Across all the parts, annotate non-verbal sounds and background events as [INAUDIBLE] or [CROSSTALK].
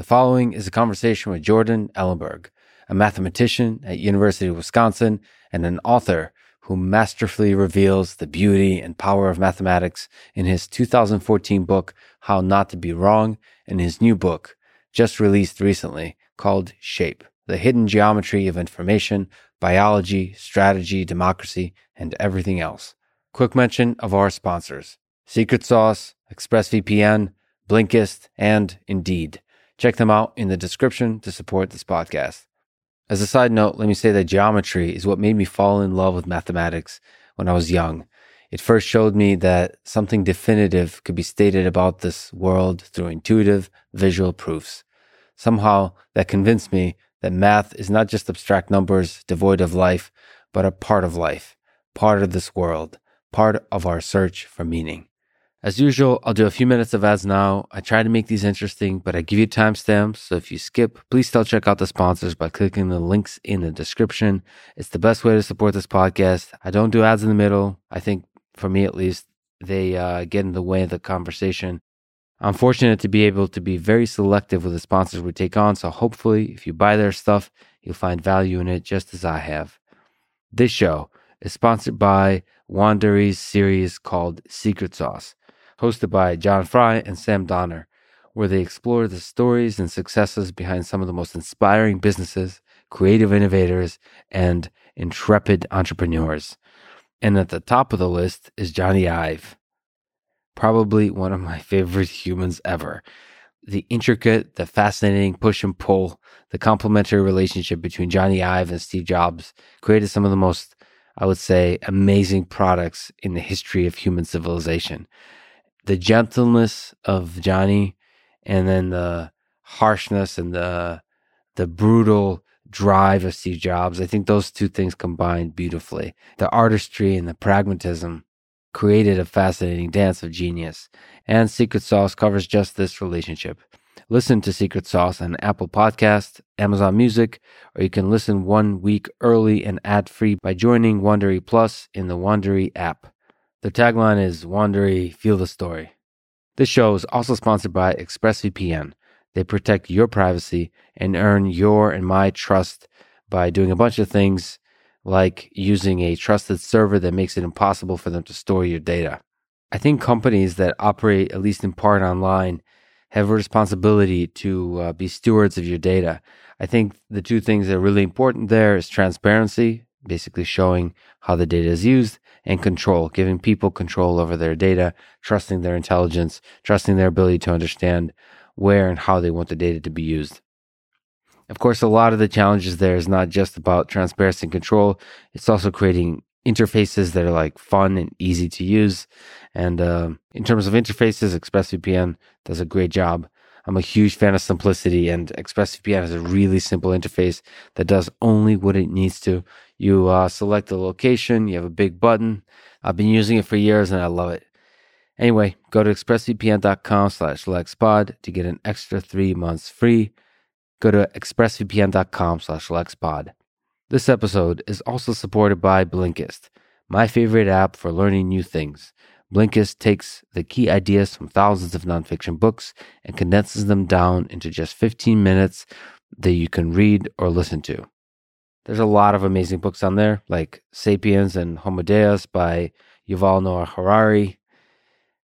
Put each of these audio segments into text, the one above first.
The following is a conversation with Jordan Ellenberg, a mathematician at University of Wisconsin and an author who masterfully reveals the beauty and power of mathematics in his 2014 book, How Not to Be Wrong, and his new book, just released recently, called Shape The Hidden Geometry of Information, Biology, Strategy, Democracy, and Everything Else. Quick mention of our sponsors Secret Sauce, ExpressVPN, Blinkist, and Indeed. Check them out in the description to support this podcast. As a side note, let me say that geometry is what made me fall in love with mathematics when I was young. It first showed me that something definitive could be stated about this world through intuitive, visual proofs. Somehow that convinced me that math is not just abstract numbers devoid of life, but a part of life, part of this world, part of our search for meaning. As usual, I'll do a few minutes of ads now. I try to make these interesting, but I give you timestamps. So if you skip, please still check out the sponsors by clicking the links in the description. It's the best way to support this podcast. I don't do ads in the middle. I think, for me at least, they uh, get in the way of the conversation. I'm fortunate to be able to be very selective with the sponsors we take on. So hopefully, if you buy their stuff, you'll find value in it just as I have. This show is sponsored by Wondery's series called Secret Sauce hosted by John Fry and Sam Donner, where they explore the stories and successes behind some of the most inspiring businesses, creative innovators, and intrepid entrepreneurs. And at the top of the list is Jony Ive, probably one of my [LAUGHS] favorite humans ever. The intricate, the fascinating push and pull, the complementary relationship between Jony Ive and Steve Jobs created some of the most, I would say, amazing products in the history of human civilization the gentleness of Jony and then the harshness and the the brutal drive of Steve Jobs. I think those two things combined beautifully. The artistry and the pragmatism created a fascinating dance of genius. And Secret Sauce covers just this relationship. Listen to Secret Sauce on Apple Podcast, Amazon Music, or you can listen one week early and ad-free by joining Wondery Plus in the Wondery app. The tagline is Wondery, feel the story. This show is also sponsored by ExpressVPN. They protect your privacy and earn your and my trust by doing a bunch of things like using a trusted server that makes it impossible for them to store your data. I think companies that operate, at least in part online, have a responsibility to uh, be stewards of your data. I think the two things that are really important there is transparency, basically showing how the data is used, and control, giving people control over their data, trusting their intelligence, trusting their ability to understand where and how they want the data to be used. Of course, a lot of the challenges there is not just about transparency and control, it's also creating interfaces that are like fun and easy to use. And uh, in terms of interfaces, ExpressVPN does a great job. I'm a huge fan of simplicity, and ExpressVPN has a really simple interface that does only what it needs to. You uh, select the location, you have a big button. I've been using it for years and I love it. Anyway, go to expressvpn.com slash lexpod to get an extra three months free. Go to expressvpn.com slash lexpod. This episode is also supported by Blinkist, my favorite app for learning new things. Blinkist takes the key ideas from thousands of nonfiction books and condenses them down into just 15 minutes that you can read or listen to. There's a lot of amazing books on there, like Sapiens and Homo Deus by Yuval Noah Harari.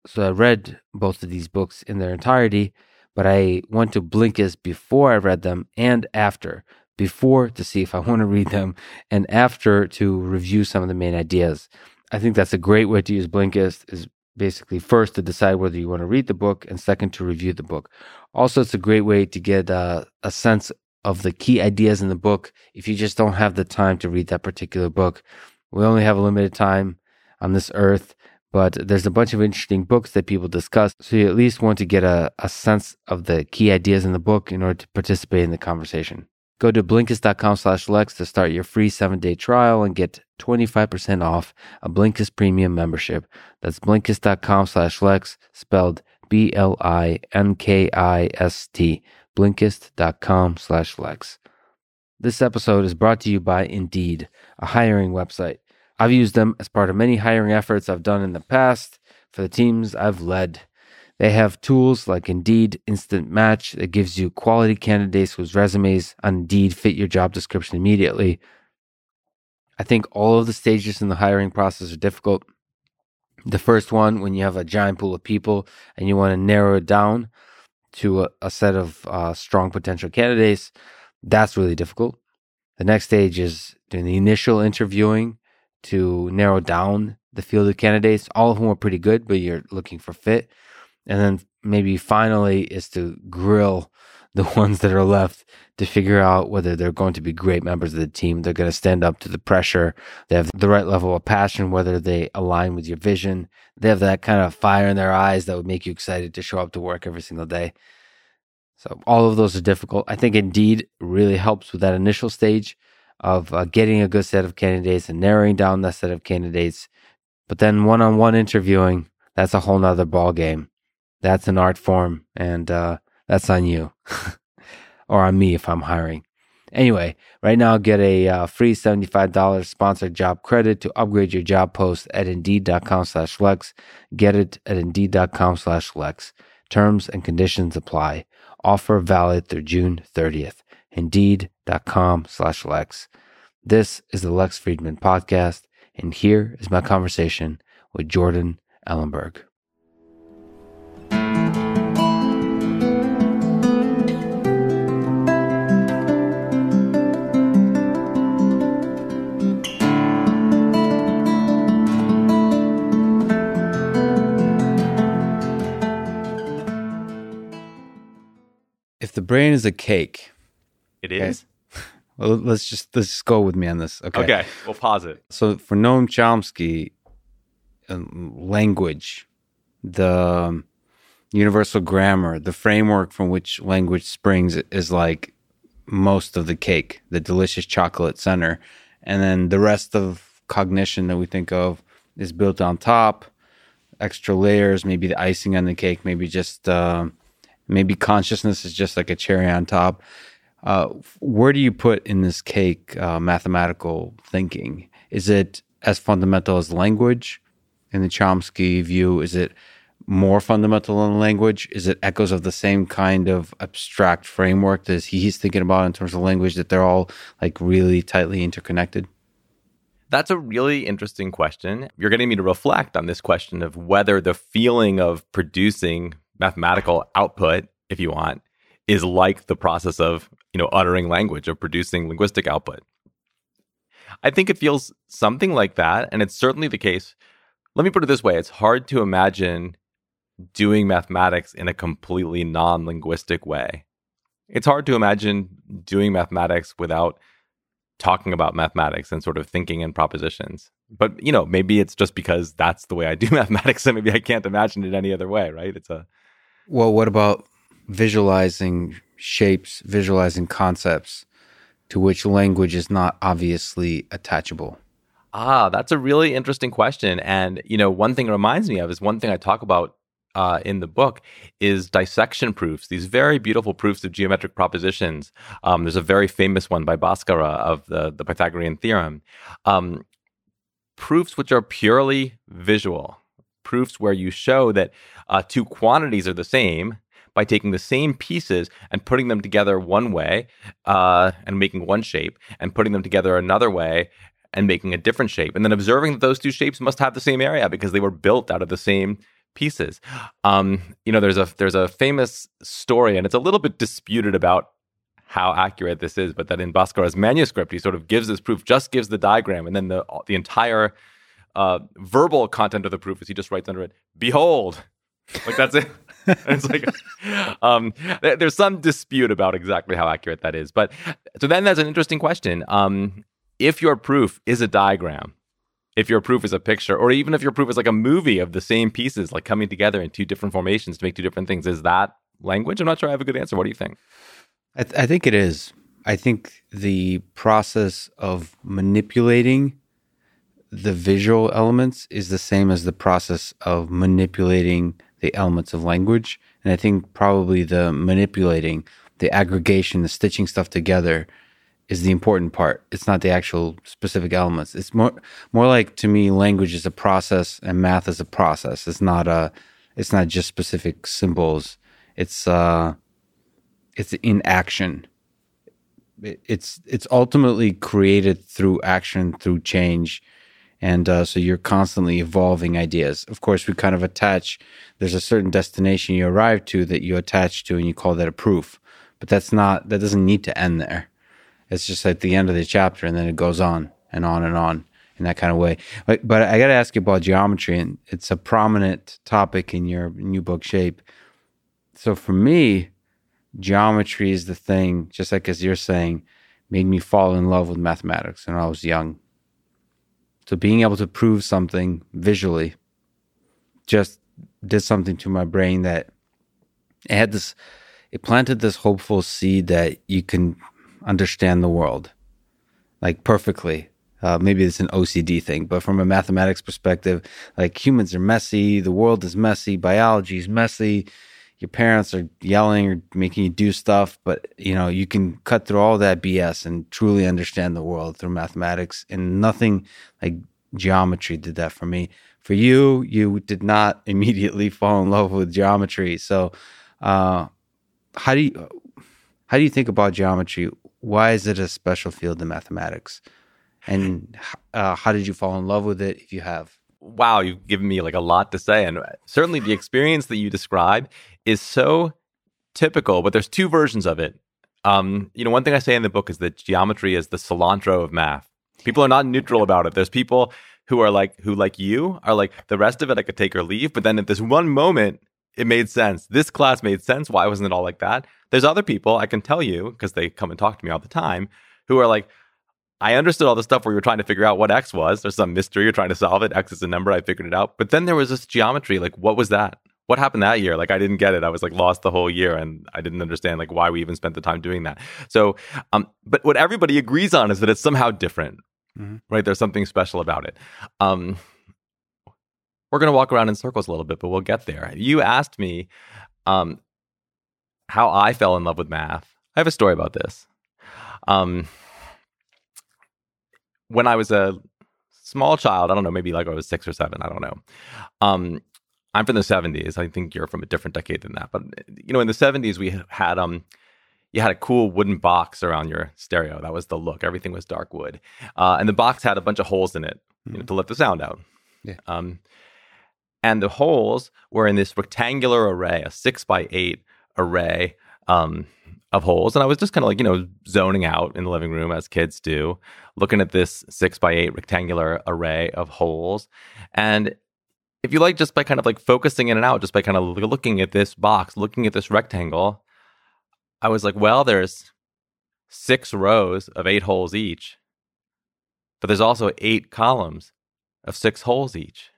So I read both of these books in their entirety, but I went to Blinkist before I read them and after. Before to see if I [LAUGHS] want to read them, and after to review some of the main ideas. I think that's a great way to use Blinkist. Is basically first to decide whether you want to read the book, and second to review the book. Also, it's a great way to get uh, a sense of the key ideas in the book if you just don't have the time to read that particular book. We only have a limited time on this earth, but there's a bunch of interesting books that people discuss. So you at least want to get a, a sense of the key ideas in the book in order to participate in the conversation. Go to Blinkist.com slash Lex to start your free seven day trial and get 25% off a Blinkist premium membership. That's Blinkist.com slash Lex, spelled B L I N K I S T blinkist.com slash lex. This episode is brought to you by Indeed, a hiring website. I've used them as part of many hiring efforts I've done in the past for the teams I've led. They have tools like Indeed Instant Match that gives you quality candidates whose resumes on Indeed fit your job description immediately. I think all of the stages in the hiring process are difficult. The first one, when you have a giant pool of people and you want to narrow it down to a, a set of uh, strong potential candidates, that's really difficult. The next stage is doing the initial interviewing to narrow down the field of candidates. All of whom are pretty good, but you're looking for fit. And then maybe finally is to grill the [LAUGHS] ones that are left to figure out whether they're going to be great members of the team. They're going to stand up to the pressure. They have the right level of passion, whether they align with your vision. They have that kind of fire in their eyes that would make you excited to show up to work every single day. So all of those are difficult. I think Indeed really helps with that initial stage of uh, getting a good set of candidates and narrowing down that set of candidates. But then one-on-one interviewing, that's a whole nother ball game. That's an art form, and uh, that's on you [LAUGHS] or on me if I'm hiring. Anyway, right now get a uh, free $75 sponsored job credit to upgrade your job post at indeed.com slash Lex. Get it at indeed.com slash Lex. Terms and conditions apply. Offer valid through June 30th. Indeed.com slash Lex. This is the Lex Fridman podcast, and here is my conversation with Jordan Ellenberg. If the brain is a cake, It is. [LAUGHS] well, let's just let's just go with me on this. Okay. Okay. We'll pause it. So for Noam Chomsky, um, language, the universal grammar, the framework from which language springs is like most of the cake, the delicious chocolate center, and then the rest of cognition that we think of is built on top, extra layers, maybe the icing on the cake, maybe just uh, maybe consciousness is just like a cherry on top. Uh, where do you put in this cake uh, mathematical thinking? Is it as fundamental as language in the Chomsky view? Is it more fundamental than language? Is it echoes of the same kind of abstract framework that he's thinking about in terms of language that they're all like really tightly interconnected? That's a really interesting question. You're getting me to reflect on this question of whether the feeling of producing mathematical output, if you want, is like the process of, you know, uttering language, of producing linguistic output. I think it feels something like that, and it's certainly the case. Let me put it this way it's hard to imagine doing mathematics in a completely non linguistic way. It's hard to imagine doing mathematics without talking about mathematics and sort of thinking in propositions. But, you know, maybe it's just because that's the way I do [LAUGHS] mathematics and maybe I can't imagine it any other way, right? It's a Well, what about visualizing shapes, visualizing concepts to which language is not obviously attachable? Ah, that's a really interesting question. And, you know, one thing it reminds me of is one thing I talk about uh, in the book is dissection proofs, these very beautiful proofs of geometric propositions. Um, there's a very famous one by Bhaskara of the, the Pythagorean theorem. Um, proofs which are purely visual, proofs where you show that uh, two quantities are the same by taking the same pieces and putting them together one way uh, and making one shape, and putting them together another way and making a different shape, and then observing that those two shapes must have the same area because they were built out of the same pieces. Um, you know, there's a there's a famous story, and it's a little bit disputed about how accurate this is, but that in Bhaskara's manuscript, he sort of gives this proof, just gives the diagram, and then the the entire uh, verbal content of the proof is he just writes under it, "Behold." Like that's it. [LAUGHS] it's like um, there's some dispute about exactly how accurate that is, but so then that's an interesting question. Um, if your proof is a diagram, if your proof is a picture, or even if your proof is like a movie of the same pieces, like coming together in two different formations to make two different things, is that language? I'm not sure I have a good answer. What do you think? I, th- I think it is. I think the process of manipulating the visual elements is the same as the process of manipulating the elements of language. And I think probably the manipulating, the aggregation, the stitching stuff together is the important part. It's not the actual specific elements. It's more more like to me language is a process and math is a process. It's not a it's not just specific symbols. It's uh, it's in action. It's it's ultimately created through action, through change, and uh, so you're constantly evolving ideas. Of course, we kind of attach. There's a certain destination you arrive to that you attach to, and you call that a proof. But that's not. That doesn't need to end there. It's just at the end of the chapter, and then it goes on and on and on in that kind of way. But, but I got to ask you about geometry, and it's a prominent topic in your new book, Shape. So for me, geometry is the thing, just like as you're saying, made me fall in love with mathematics when I was young. So being able to prove something visually just did something to my brain that it had this, it planted this hopeful seed that you can understand the world like perfectly uh, maybe it's an OCD thing, but from a mathematics perspective, like humans are messy, the world is messy, biology is messy. Your parents are yelling or making you do stuff, but you know you can cut through all that BS and truly understand the world through mathematics. And nothing like geometry did that for me. For you, you did not [LAUGHS] immediately fall in love with geometry. So, uh, how do you how do you think about geometry? Why is it a special field in mathematics? and uh, how did you fall in love with it if you have wow you've given me like a lot to say and uh, certainly the experience that you describe is so typical but there's two versions of it um, you know one thing i say in the book is that geometry is the cilantro of math people are not neutral about it there's people who are like who like you are like the rest of it i could take or leave but then at this one moment it made sense this class made sense why wasn't it all like that there's other people i can tell you because they come and talk to me all the time who are like I understood all the stuff where you were trying to figure out what X was. There's some mystery. You're trying to solve it. X is a number. I figured it out. But then there was this geometry. Like, what was that? What happened that year? Like, I didn't get it. I was like lost the whole year and I didn't understand like why we even spent the time doing that. So, um, but what everybody agrees on is that it's somehow different, mm-hmm. right? There's something special about it. Um, we're going to walk around in circles a little bit, but we'll get there. You asked me um, how I fell in love with math. I have a story about this. Um, when I was a small child, I don't know, maybe like I was six or seven, I don't know. Um, I'm from the 70s. I think you're from a different decade than that. But you know, in the 70s, we had um, you had a cool wooden box around your stereo. That was the look. Everything was dark wood, uh, and the box had a bunch of holes in it mm-hmm. you know, mm. to let the sound out. Yeah. Um, and the holes were in this rectangular array, a six by eight array. Um, of holes. And I was just kind of like, you know, zoning out in the living room as kids do, looking at this six by eight rectangular array of holes. And if you like, just by kind of like focusing in and out, just by kind of looking at this box, looking at this rectangle, I was like, well, there's six rows of eight holes each, but there's also eight columns of six holes each.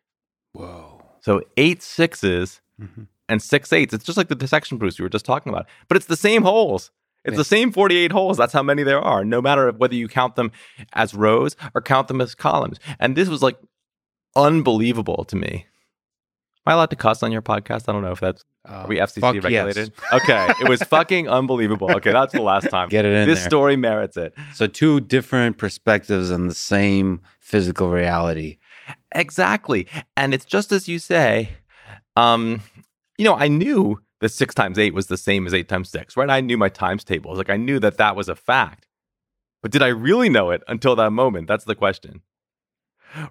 Whoa. So eight sixes mm-hmm and six eights. It's just like the dissection proofs you were just talking about, but it's the same holes. It's yeah. the same 48 holes. That's how many there are, no matter whether you count them as rows or count them as columns. And this was like unbelievable to me. Am I allowed to cuss on your podcast? I don't know if that's uh, are we FCC regulated. Yes. [LAUGHS] okay, it was fucking unbelievable. Okay, that's the last time. Get it in. This there. story merits it. So two different perspectives on the same physical reality. Exactly, and it's just as you say. Um, you know, I knew that six times eight was the same as eight times six, right? I knew my times tables. Like I knew that that was a fact. But did I really know it until that moment? That's the question.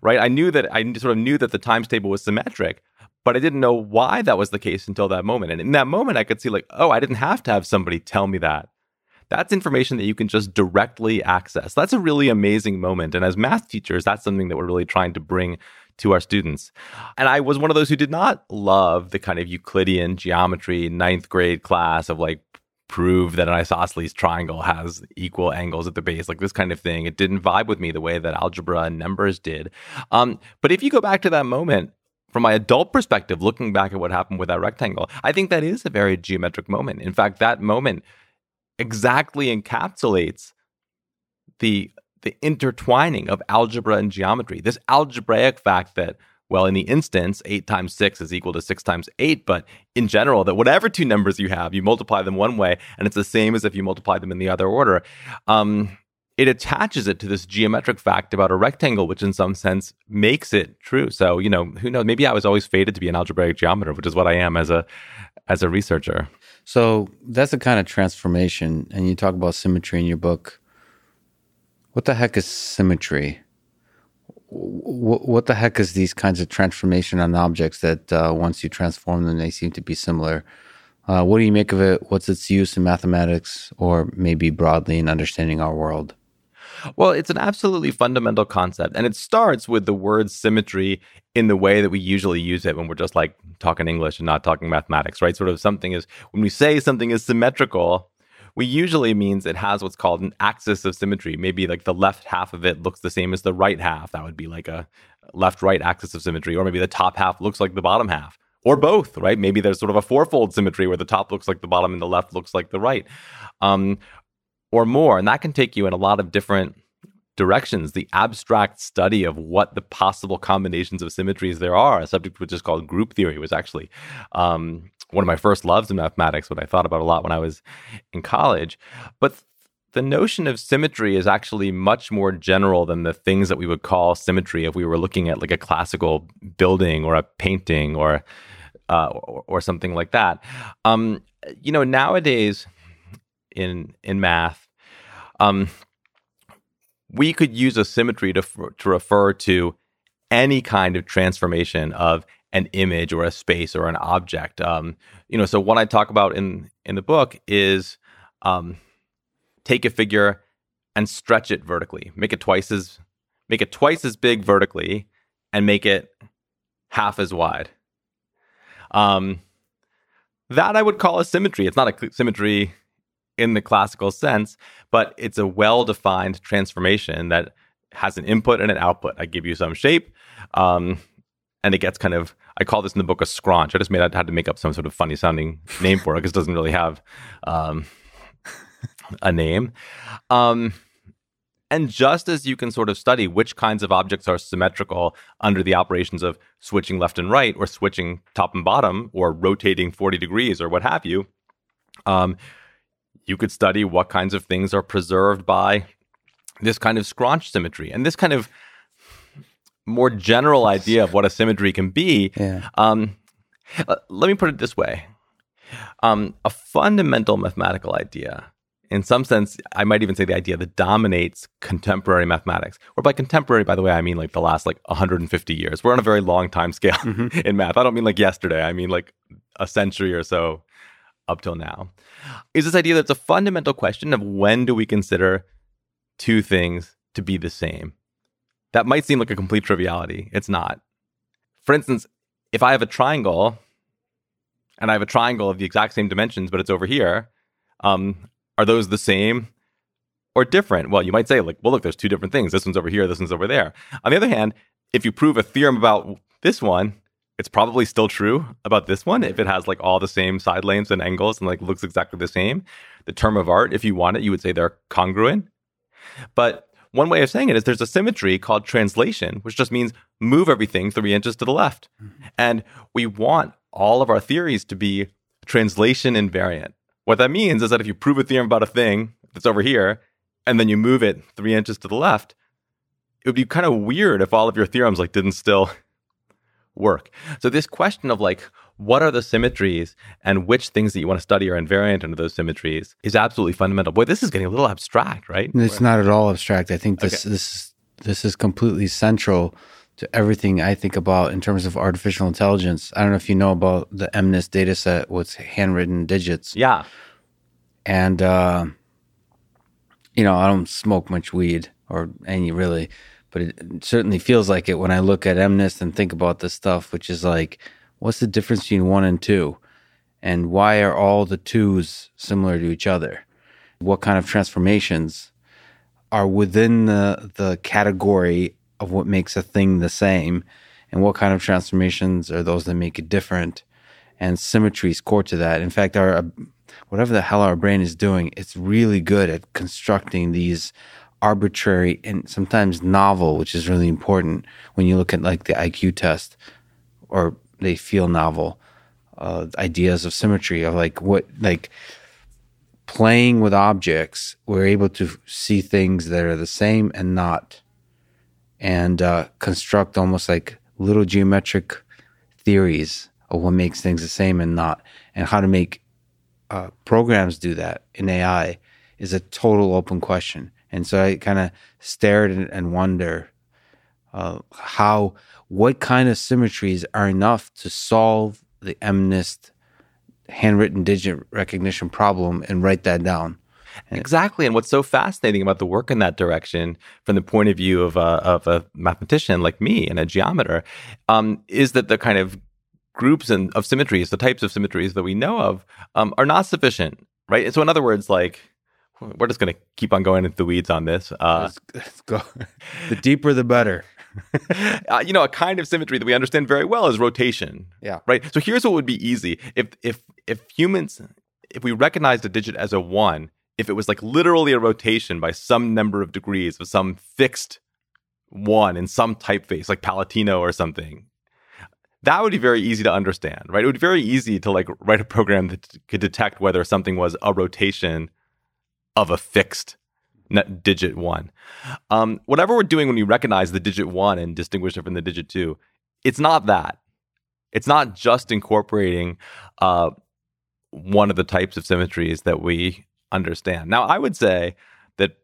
Right? I knew that I sort of knew that the times table was symmetric, but I didn't know why that was the case until that moment. And in that moment, I could see, like, oh, I didn't have to have somebody tell me that. That's information that you can just directly access. That's a really amazing moment. And as math teachers, that's something that we're really trying to bring to our students. And I was one of those who did not love the kind of Euclidean geometry ninth grade class of like prove that an isosceles triangle has equal angles at the base, like this kind of thing. It didn't vibe with me the way that algebra and numbers did. Um, but if you go back to that moment, from my adult perspective, looking back at what happened with that rectangle, I think that is a very geometric moment. In fact, that moment exactly encapsulates the the intertwining of algebra and geometry. This algebraic fact that, well, in the instance, 8 times 6 is equal to 6 times 8, but in general, that whatever two numbers you have, you multiply them one way, and it's the same as if you multiply them in the other order. Um, it attaches it to this geometric fact about a rectangle, which in some sense makes it true. So, you know, who knows? Maybe I was always fated to be an algebraic geometer, which is what I am as a as a researcher. So that's a kind of transformation, and you talk about symmetry in your book. What the heck is symmetry? What, what the heck is these kinds of transformation on objects that uh, once you transform them, they seem to be similar? Uh, what do you make of it? What's its use in mathematics, or maybe broadly in understanding our world? Well, it's an absolutely fundamental concept. And it starts with the word symmetry in the way that we usually use it when we're just like talking English and not talking mathematics, right? Sort of something is, when we say something is symmetrical, we usually means it has what's called an axis of symmetry. Maybe like the left half of it looks the same as the right half. That would be like a left right axis of symmetry. Or maybe the top half looks like the bottom half. Or both, right? Maybe there's sort of a fourfold symmetry where the top looks like the bottom and the left looks like the right. Um, or more. And that can take you in a lot of different directions. The abstract study of what the possible combinations of symmetries there are, a subject which is called group theory, was actually um, one of my first loves in mathematics, what I thought about a lot when I was in college. But the notion of symmetry is actually much more general than the things that we would call symmetry if we were looking at like a classical building or a painting or uh, or, or, something like that. Um, you know, nowadays in in math, um, we could use a symmetry to, to refer to any kind of transformation of an image or a space or an object. Um, you know, so what I talk about in in the book is um, take a figure and stretch it vertically, make it twice as make it twice as big vertically, and make it half as wide. Um, that I would call a symmetry. It's not a symmetry in the classical sense, but it's a well defined transformation that has an input and an output. I give you some shape, um, and it gets kind of. I call this in the book a scrunch. I just made I had to make up some sort of funny sounding [LAUGHS] name for it because it doesn't really have um, a name. Um, and just as you can sort of study which kinds of objects are symmetrical under the operations of switching left and right, or switching top and bottom, or rotating 40 degrees, or what have you, um, you could study what kinds of things are preserved by this kind of scrunch symmetry and this kind of more general idea of what a symmetry can be. Yeah. Um, uh, let me put it this way um, a fundamental mathematical idea. In some sense, I might even say the idea that dominates contemporary mathematics. Or by contemporary, by the way, I mean like the last like 150 years. We're on a very long time scale mm-hmm. [LAUGHS] in math. I don't mean like yesterday. I mean like a century or so up till now, is this idea that it's a fundamental question of when do we consider two things to be the same? That might seem like a complete triviality. It's not. For instance, if I have a triangle and I have a triangle of the exact same dimensions, but it's over here, um, are those the same or different? Well, you might say, like, well, look, there's two different things. This one's over here, this one's over there. On the other hand, if you prove a theorem about this one, it's probably still true about this one if it has like all the same side lanes and angles and like looks exactly the same. The term of art, if you want it, you would say they're congruent. But one way of saying it is there's a symmetry called translation, which just means move everything three inches to the left. Mm-hmm. And we want all of our theories to be translation invariant. What that means is that if you prove a theorem about a thing that's over here and then you move it three inches to the left, it would be kind of weird if all of your theorems like didn't still work. So this question of like what are the symmetries and which things that you want to study are invariant under those symmetries is absolutely fundamental. Boy, this is getting a little abstract, right? It's not at all abstract. I think this okay. this this is completely central to everything I think about in terms of artificial intelligence. I don't know if you know about the MNIST data set with handwritten digits. Yeah. And uh, you know, I don't smoke much weed or any really but it certainly feels like it when I look at MNIST and think about this stuff, which is like, what's the difference between one and two? And why are all the twos similar to each other? What kind of transformations are within the, the category of what makes a thing the same? And what kind of transformations are those that make it different? And symmetry is core to that. In fact, our whatever the hell our brain is doing, it's really good at constructing these arbitrary and sometimes novel, which is really important when you look at like the IQ test, or they feel novel uh, ideas of symmetry of like what like playing with objects, we're able to see things that are the same and not, and uh, construct almost like little geometric theories of what makes things the same and not, and how to make uh, programs do that in AI is a total open question. And so I kind of stared and, and wonder uh, how, what kind of symmetries are enough to solve the MNIST handwritten digit recognition problem and write that down. Exactly. And what's so fascinating about the work in that direction, from the point of view of a, of a mathematician like me and a geometer, um, is that the kind of groups and of symmetries, the types of symmetries that we know of, um, are not sufficient, right? And so, in other words, like we're just going to keep on going into the weeds on this. Uh, let's, let's go. the deeper, the better. [LAUGHS] uh, you know, a kind of symmetry that we understand very well is rotation. Yeah. Right. So here's what would be easy if if if humans if we recognized a digit as a one, if it was like literally a rotation by some number of degrees of some fixed one in some typeface, like Palatino or something, that would be very easy to understand, right? It would be very easy to like write a program that could detect whether something was a rotation of a fixed digit one. Um, whatever we're doing when we recognize the digit one and distinguish it from the digit two, it's not that. It's not just incorporating uh, one of the types of symmetries that we understand. Now, I would say that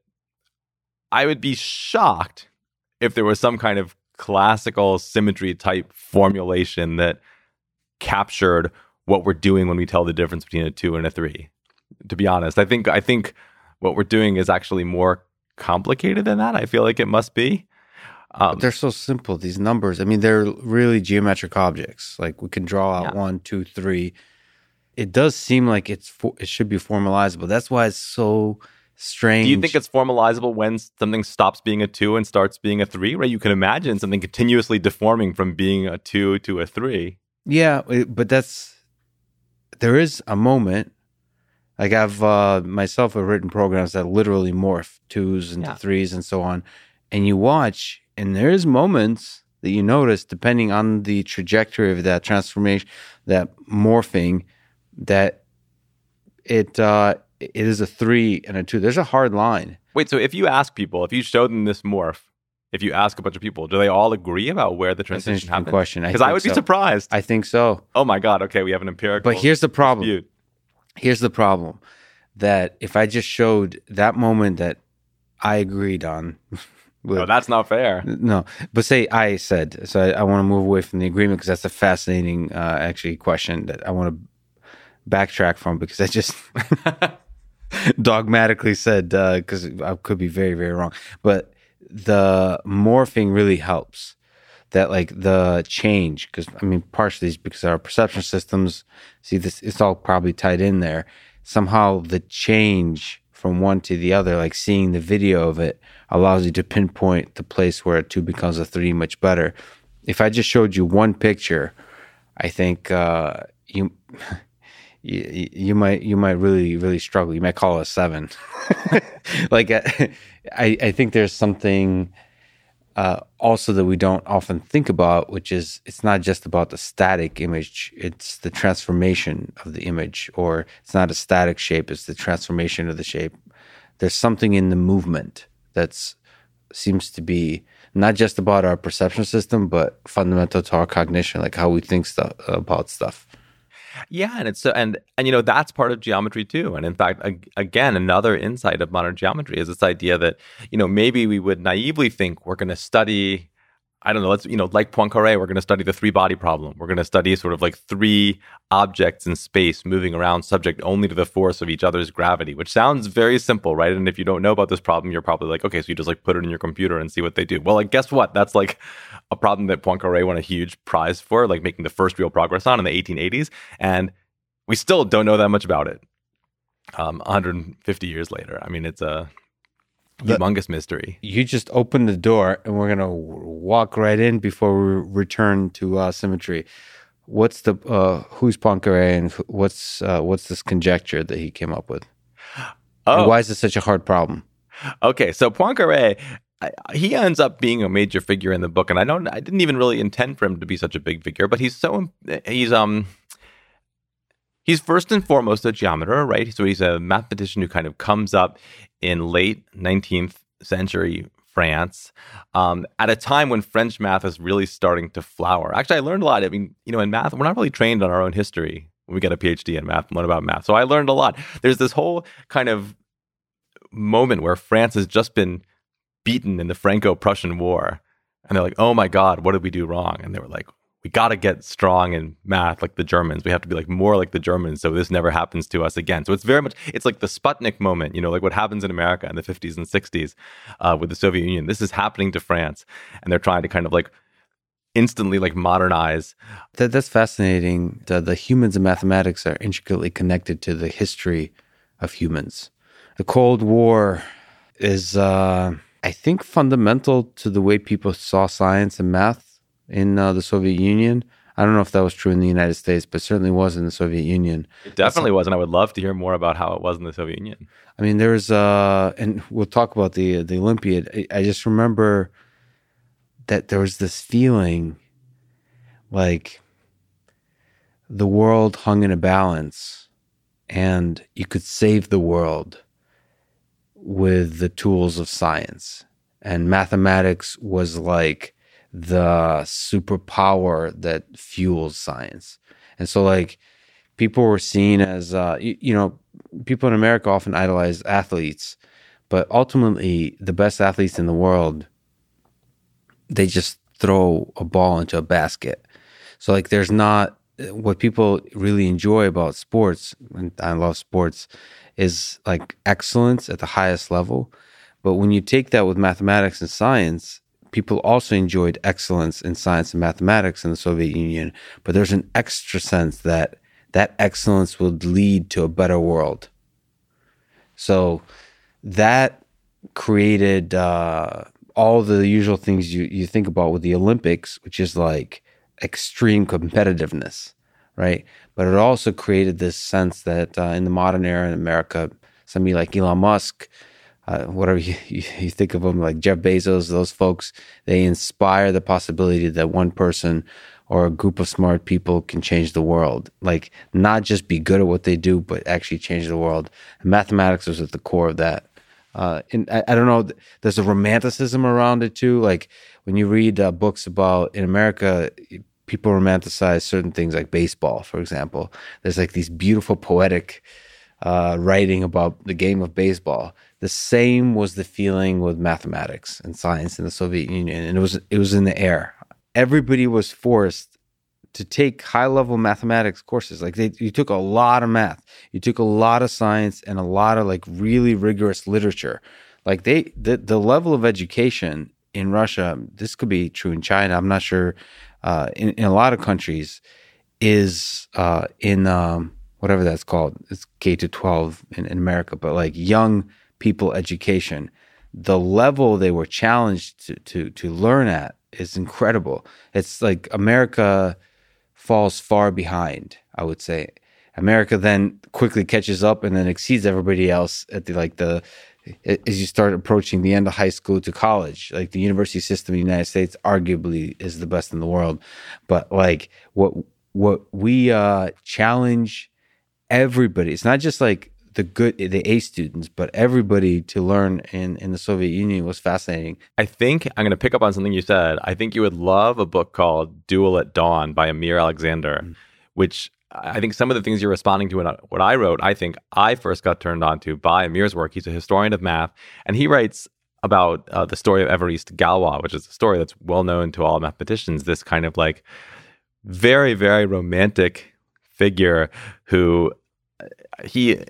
I would be shocked if there was some kind of classical symmetry type formulation that captured what we're doing when we tell the difference between a two and a three. To be honest, I think I think what we're doing is actually more complicated than that. I feel like it must be. Um, they're so simple. These numbers. I mean, they're really geometric objects. Like we can draw out yeah. one, two, three. It does seem like it's for, it should be formalizable. That's why it's so strange. Do you think it's formalizable when something stops being a two and starts being a three? Right? You can imagine something continuously deforming from being a two to a three. Yeah, but that's there is a moment like I've uh, myself have written programs that literally morph twos into yeah. threes and so on. And you watch, and there's moments that you notice, depending on the trajectory of that transformation, that morphing, that it uh, it is a three and a two. There's a hard line. Wait, so if you ask people, if you show them this morph, if you ask a bunch of people, do they all agree about where the transition happened? Question, because I, I, would so. be surprised. I think so. Oh my god! Okay, we have an empirical. But here's the problem. Dispute. Here's the problem that if I just showed that moment that I agreed on. [LAUGHS] With, no, that's not fair. No, but say I said so. I, I want to move away from the agreement because that's a fascinating, uh, actually, question that I want to backtrack from because I just [LAUGHS] dogmatically said because uh, I could be very, very wrong. But the morphing really helps. That like the change because I mean partially because our perception systems see this it's all probably tied in there. Somehow the change from one to the other like seeing the video of it allows you to pinpoint the place where a two becomes a three much better. If i just showed you one picture i think uh, you [LAUGHS] you, you might you might really really struggle. You might call it a seven. [LAUGHS] Like I, I think there's something uh, also that we don't often think about, which is it's not just about the static image, it's the transformation of the image, or it's not a static shape, it's the transformation of the shape. There's something in the movement that seems to be not just about our perception system, but fundamental to our cognition, like how we think stuff about stuff. Yeah, and it's so and and you know that's part of geometry too. And in fact, ag- again, another insight of modern geometry is this idea that you know maybe we would naively think we're going to study I don't know, let's, you know, like Poincaré, we're going to study the three body problem. We're going to study sort of like three objects in space moving around subject only to the force of each other's gravity, which sounds very simple, right? And if you don't know about this problem, you're probably like, okay, so you just like put it in your computer and see what they do. Well, like, guess what? That's like a problem that Poincaré won a huge prize for, like making the first real progress on in the 1880s. And we still don't know that much about it. Um, 150 years later. I mean, it's a, the, humongous mystery. You just open the door, and we're gonna walk right in before we return to uh, symmetry. What's the uh, who's Poincaré, and what's uh, what's this conjecture that he came up with? Oh, and why is it such a hard problem? Okay, so Poincaré, he ends up being a major figure in the book, and I don't, I didn't even really intend for him to be such a big figure, but he's so he's um He's first and foremost a geometer, right? So he's a mathematician who kind of comes up in late 19th century France um, at a time when French math is really starting to flower. Actually, I learned a lot. I mean, you know, in math, we're not really trained on our own history when we get a PhD in math and learn about math. So I learned a lot. There's this whole kind of moment where France has just been beaten in the Franco Prussian War. And they're like, oh my God, what did we do wrong? And they were like, we got to get strong in math like the Germans. We have to be like more like the Germans so this never happens to us again. So it's very much, it's like the Sputnik moment, you know, like what happens in America in the 50s and 60s uh, with the Soviet Union. This is happening to France. And they're trying to kind of like instantly like modernize. That, that's fascinating. The, the humans and mathematics are intricately connected to the history of humans. The Cold War is, uh, I think, fundamental to the way people saw science and math in uh, the Soviet Union. I don't know if that was true in the United States, but certainly was in the Soviet Union. It definitely was, and I would love to hear more about how it was in the Soviet Union. I mean, there's, uh, and we'll talk about the the Olympiad. I, I just remember that there was this feeling like the world hung in a balance, and you could save the world with the tools of science, and mathematics was like the superpower that fuels science. And so, like, people were seen as, uh, you, you know, people in America often idolize athletes, but ultimately, the best athletes in the world, they just throw a ball into a basket. So, like, there's not what people really enjoy about sports, and I love sports, is like excellence at the highest level. But when you take that with mathematics and science, people also enjoyed excellence in science and mathematics in the Soviet Union, but there's an extra sense that that excellence would lead to a better world. So that created uh, all the usual things you, you think about with the Olympics, which is like extreme competitiveness, right? But it also created this sense that uh, in the modern era in America, somebody like Elon Musk, uh, whatever [LAUGHS] you, you, think of them, like Jeff Bezos, those folks, they inspire the possibility that one person or a group of smart people can change the world. Like, not just be good at what they do, but actually change the world. And mathematics was at the core of that. Uh, and I, I, don't know, there's a romanticism around it too. Like, when you read uh, books about in America, people romanticize certain things like baseball, for example. There's like these beautiful poetic uh, writing about the game of baseball the same was the feeling with mathematics and science in the Soviet Union, and it was it was in the air. Everybody was forced to take high level mathematics courses. Like they, you took a lot of math, you took a lot of science, and a lot of like really rigorous literature. Like they, the the level of education in Russia, this could be true in China. I'm not sure. Uh, in, in a lot of countries, is uh, in um, whatever that's called. It's K to 12 in, in America, but like young people education. The level they were challenged to, to, to learn at is incredible. It's like America falls far behind, I would say. America then quickly catches up and then exceeds everybody else at the like the as you start approaching the end of high school to college. Like the university system in the United States arguably is the best in the world. But like what what we uh challenge everybody. It's not just like the good the A students, but everybody to learn in in the Soviet Union was fascinating. I think I'm going to pick up on something you said. I think you would love a book called Duel at Dawn by Amir Alexander, mm-hmm. which I think some of the things you're responding to in what I wrote, I think I first got turned on to by Amir's work. He's a historian of math, and he writes about uh, the story of Évariste Galois, which is a story that's well known to all mathematicians. This kind of like very, very romantic figure who uh, he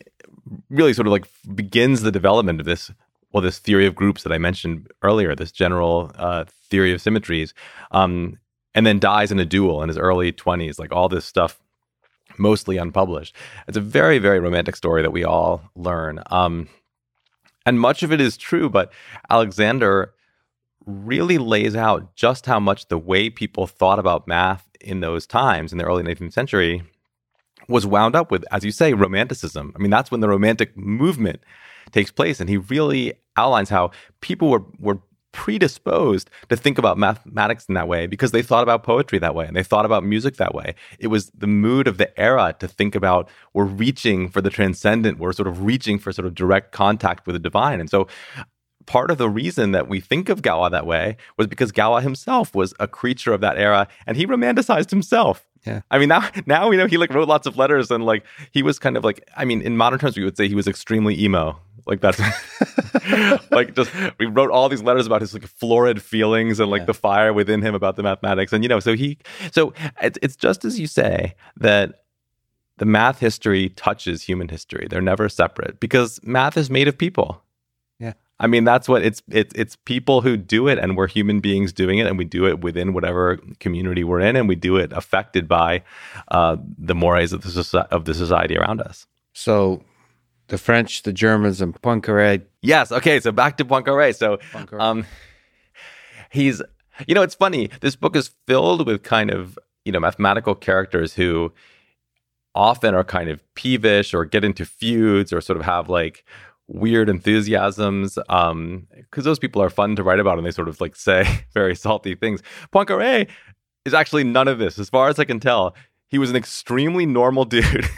really sort of like begins the development of this well this theory of groups that I mentioned earlier, this general uh, theory of symmetries, um, and then dies in a duel in his early twenties, like all this stuff. Mostly unpublished. It's a very, very romantic story that we all learn. Um, and much of it is true, but Alexander really lays out just how much the way people thought about math in those times in the early 19th century was wound up with, as you say, romanticism. I mean, that's when the romantic movement takes place. And he really outlines how people were, were predisposed to think about mathematics in that way because they thought about poetry that way and they thought about music that way. It was the mood of the era to think about we're reaching for the transcendent, we're sort of reaching for sort of direct contact with the divine. And so part of the reason that we think of Galois that way was because Galois himself was a creature of that era and he romanticized himself. Yeah. I mean now [LAUGHS] now we know he like wrote lots of letters and like he was kind of like I mean in modern terms we would say he was extremely emo. Like that's [LAUGHS] [LAUGHS] like just we wrote all these letters about his like florid feelings and like yeah. the fire within him about the mathematics and you know so he so it's it's just as you say that the math history touches human history. They're never separate because math is made of people. I mean that's what it's it's it's people who do it and we're human beings doing it and we do it within whatever community we're in and we do it affected by uh, the mores of the of the society around us. So the French, the Germans, and Poincaré. Yes. Okay. So back to Poincaré. So, Poincaré. um, he's, you know, it's funny. This book is filled with kind of, you know, mathematical characters who often are kind of peevish or get into feuds or sort of have like weird enthusiasms. Um, because those people are fun to write about and they sort of like say [LAUGHS] very salty things. Poincaré is actually none of this, as far as I can tell he was an extremely normal [LAUGHS] dude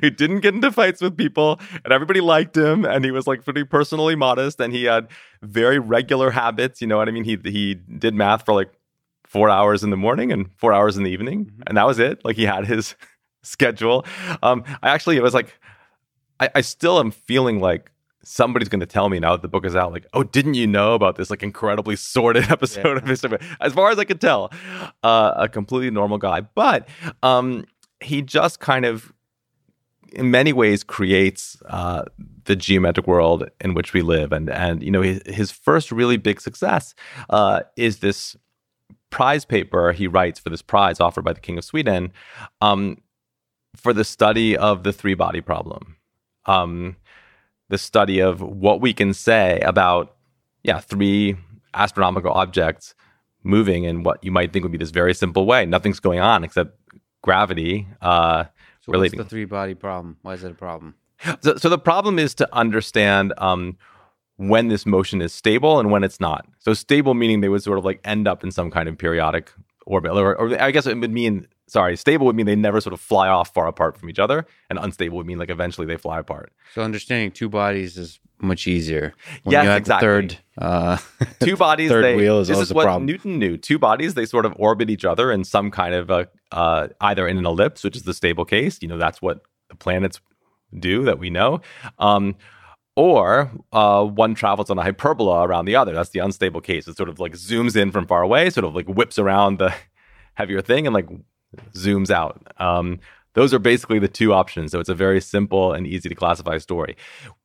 who didn't get into fights with people and everybody liked him and he was like pretty personally modest and he had very regular habits you know what i mean he he did math for like four hours in the morning and four hours in the evening mm-hmm. and that was it like he had his [LAUGHS] schedule um i actually it was like I, I still am feeling like somebody's going to tell me now that the book is out, like, oh, didn't you know about this like incredibly sordid [LAUGHS] episode yeah. of history? As far as I could tell, uh, a completely normal guy, but um, he just kind of, in many ways, creates uh, the geometric world in which we live, and and you know his, his first really big success uh, is this prize paper he writes for this prize offered by the King of Sweden um, for the study of the three body problem. Um, the study of what we can say about, yeah, three astronomical objects moving in what you might think would be this very simple way. Nothing's going on except gravity. Uh, so relating. what's the three body problem? Why is it a problem? So, so the problem is to understand um, when this motion is stable and when it's not. So stable meaning they would sort of like end up in some kind of periodic orbit, or, or I guess it would mean sorry, stable would mean they never sort of fly off far apart from each other, and unstable would mean like eventually they fly apart. So understanding two bodies is much easier. When yes, exactly. third, uh, [LAUGHS] two bodies. third they, wheel is this is what problem. Newton knew. Two bodies they sort of orbit each other in some kind of a, uh, either in an ellipse, which is the stable case. You know that's what the planets do that we know. Um, or uh, one travels on a hyperbola around the other. That's the unstable case. It sort of like zooms in from far away, sort of like whips around the [LAUGHS] heavier thing and like zooms out. Um, those are basically the two options. So it's a very simple and easy to classify story.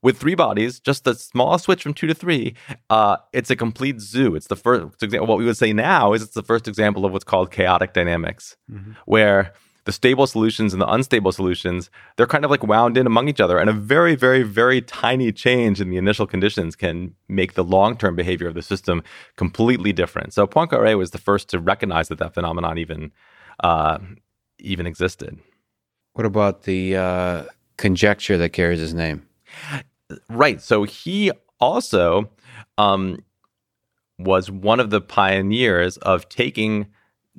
With three bodies, just a small switch from two to three, uh, it's a complete zoo. It's the first example. What we would say now is it's the first example of what's called chaotic dynamics, mm-hmm. where the stable solutions and the unstable solutions, they're kind of like wound in among each other. And a very, very, very tiny change in the initial conditions can make the long term behavior of the system completely different. So Poincaré was the first to recognize that that phenomenon even uh, even existed. What about the uh, conjecture that carries his name? Right. So he also um, was one of the pioneers of taking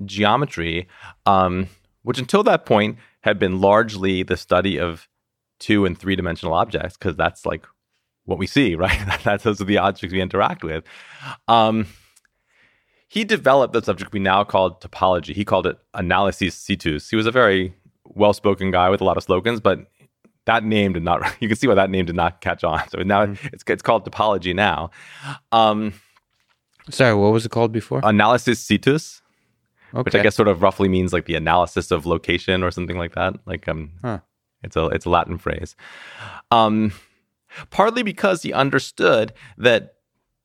geometry, um, which until that point had been largely the study of two and three dimensional objects, because that's like what we see, [LAUGHS] right? that's those are the objects we interact with. Um, he developed the subject we now call topology. He called it analysis situs. He was a very well spoken guy with a lot of slogans, but that name did not, [LAUGHS] you can see why that name did not catch on. So now mm-hmm. it's, it's called topology now. Um, Sorry, what was it called before? Analysis situs. Okay. Which I guess sort of roughly means like the analysis of location or something like that. Like um, huh. it's a it's a Latin phrase. Um, partly because he understood that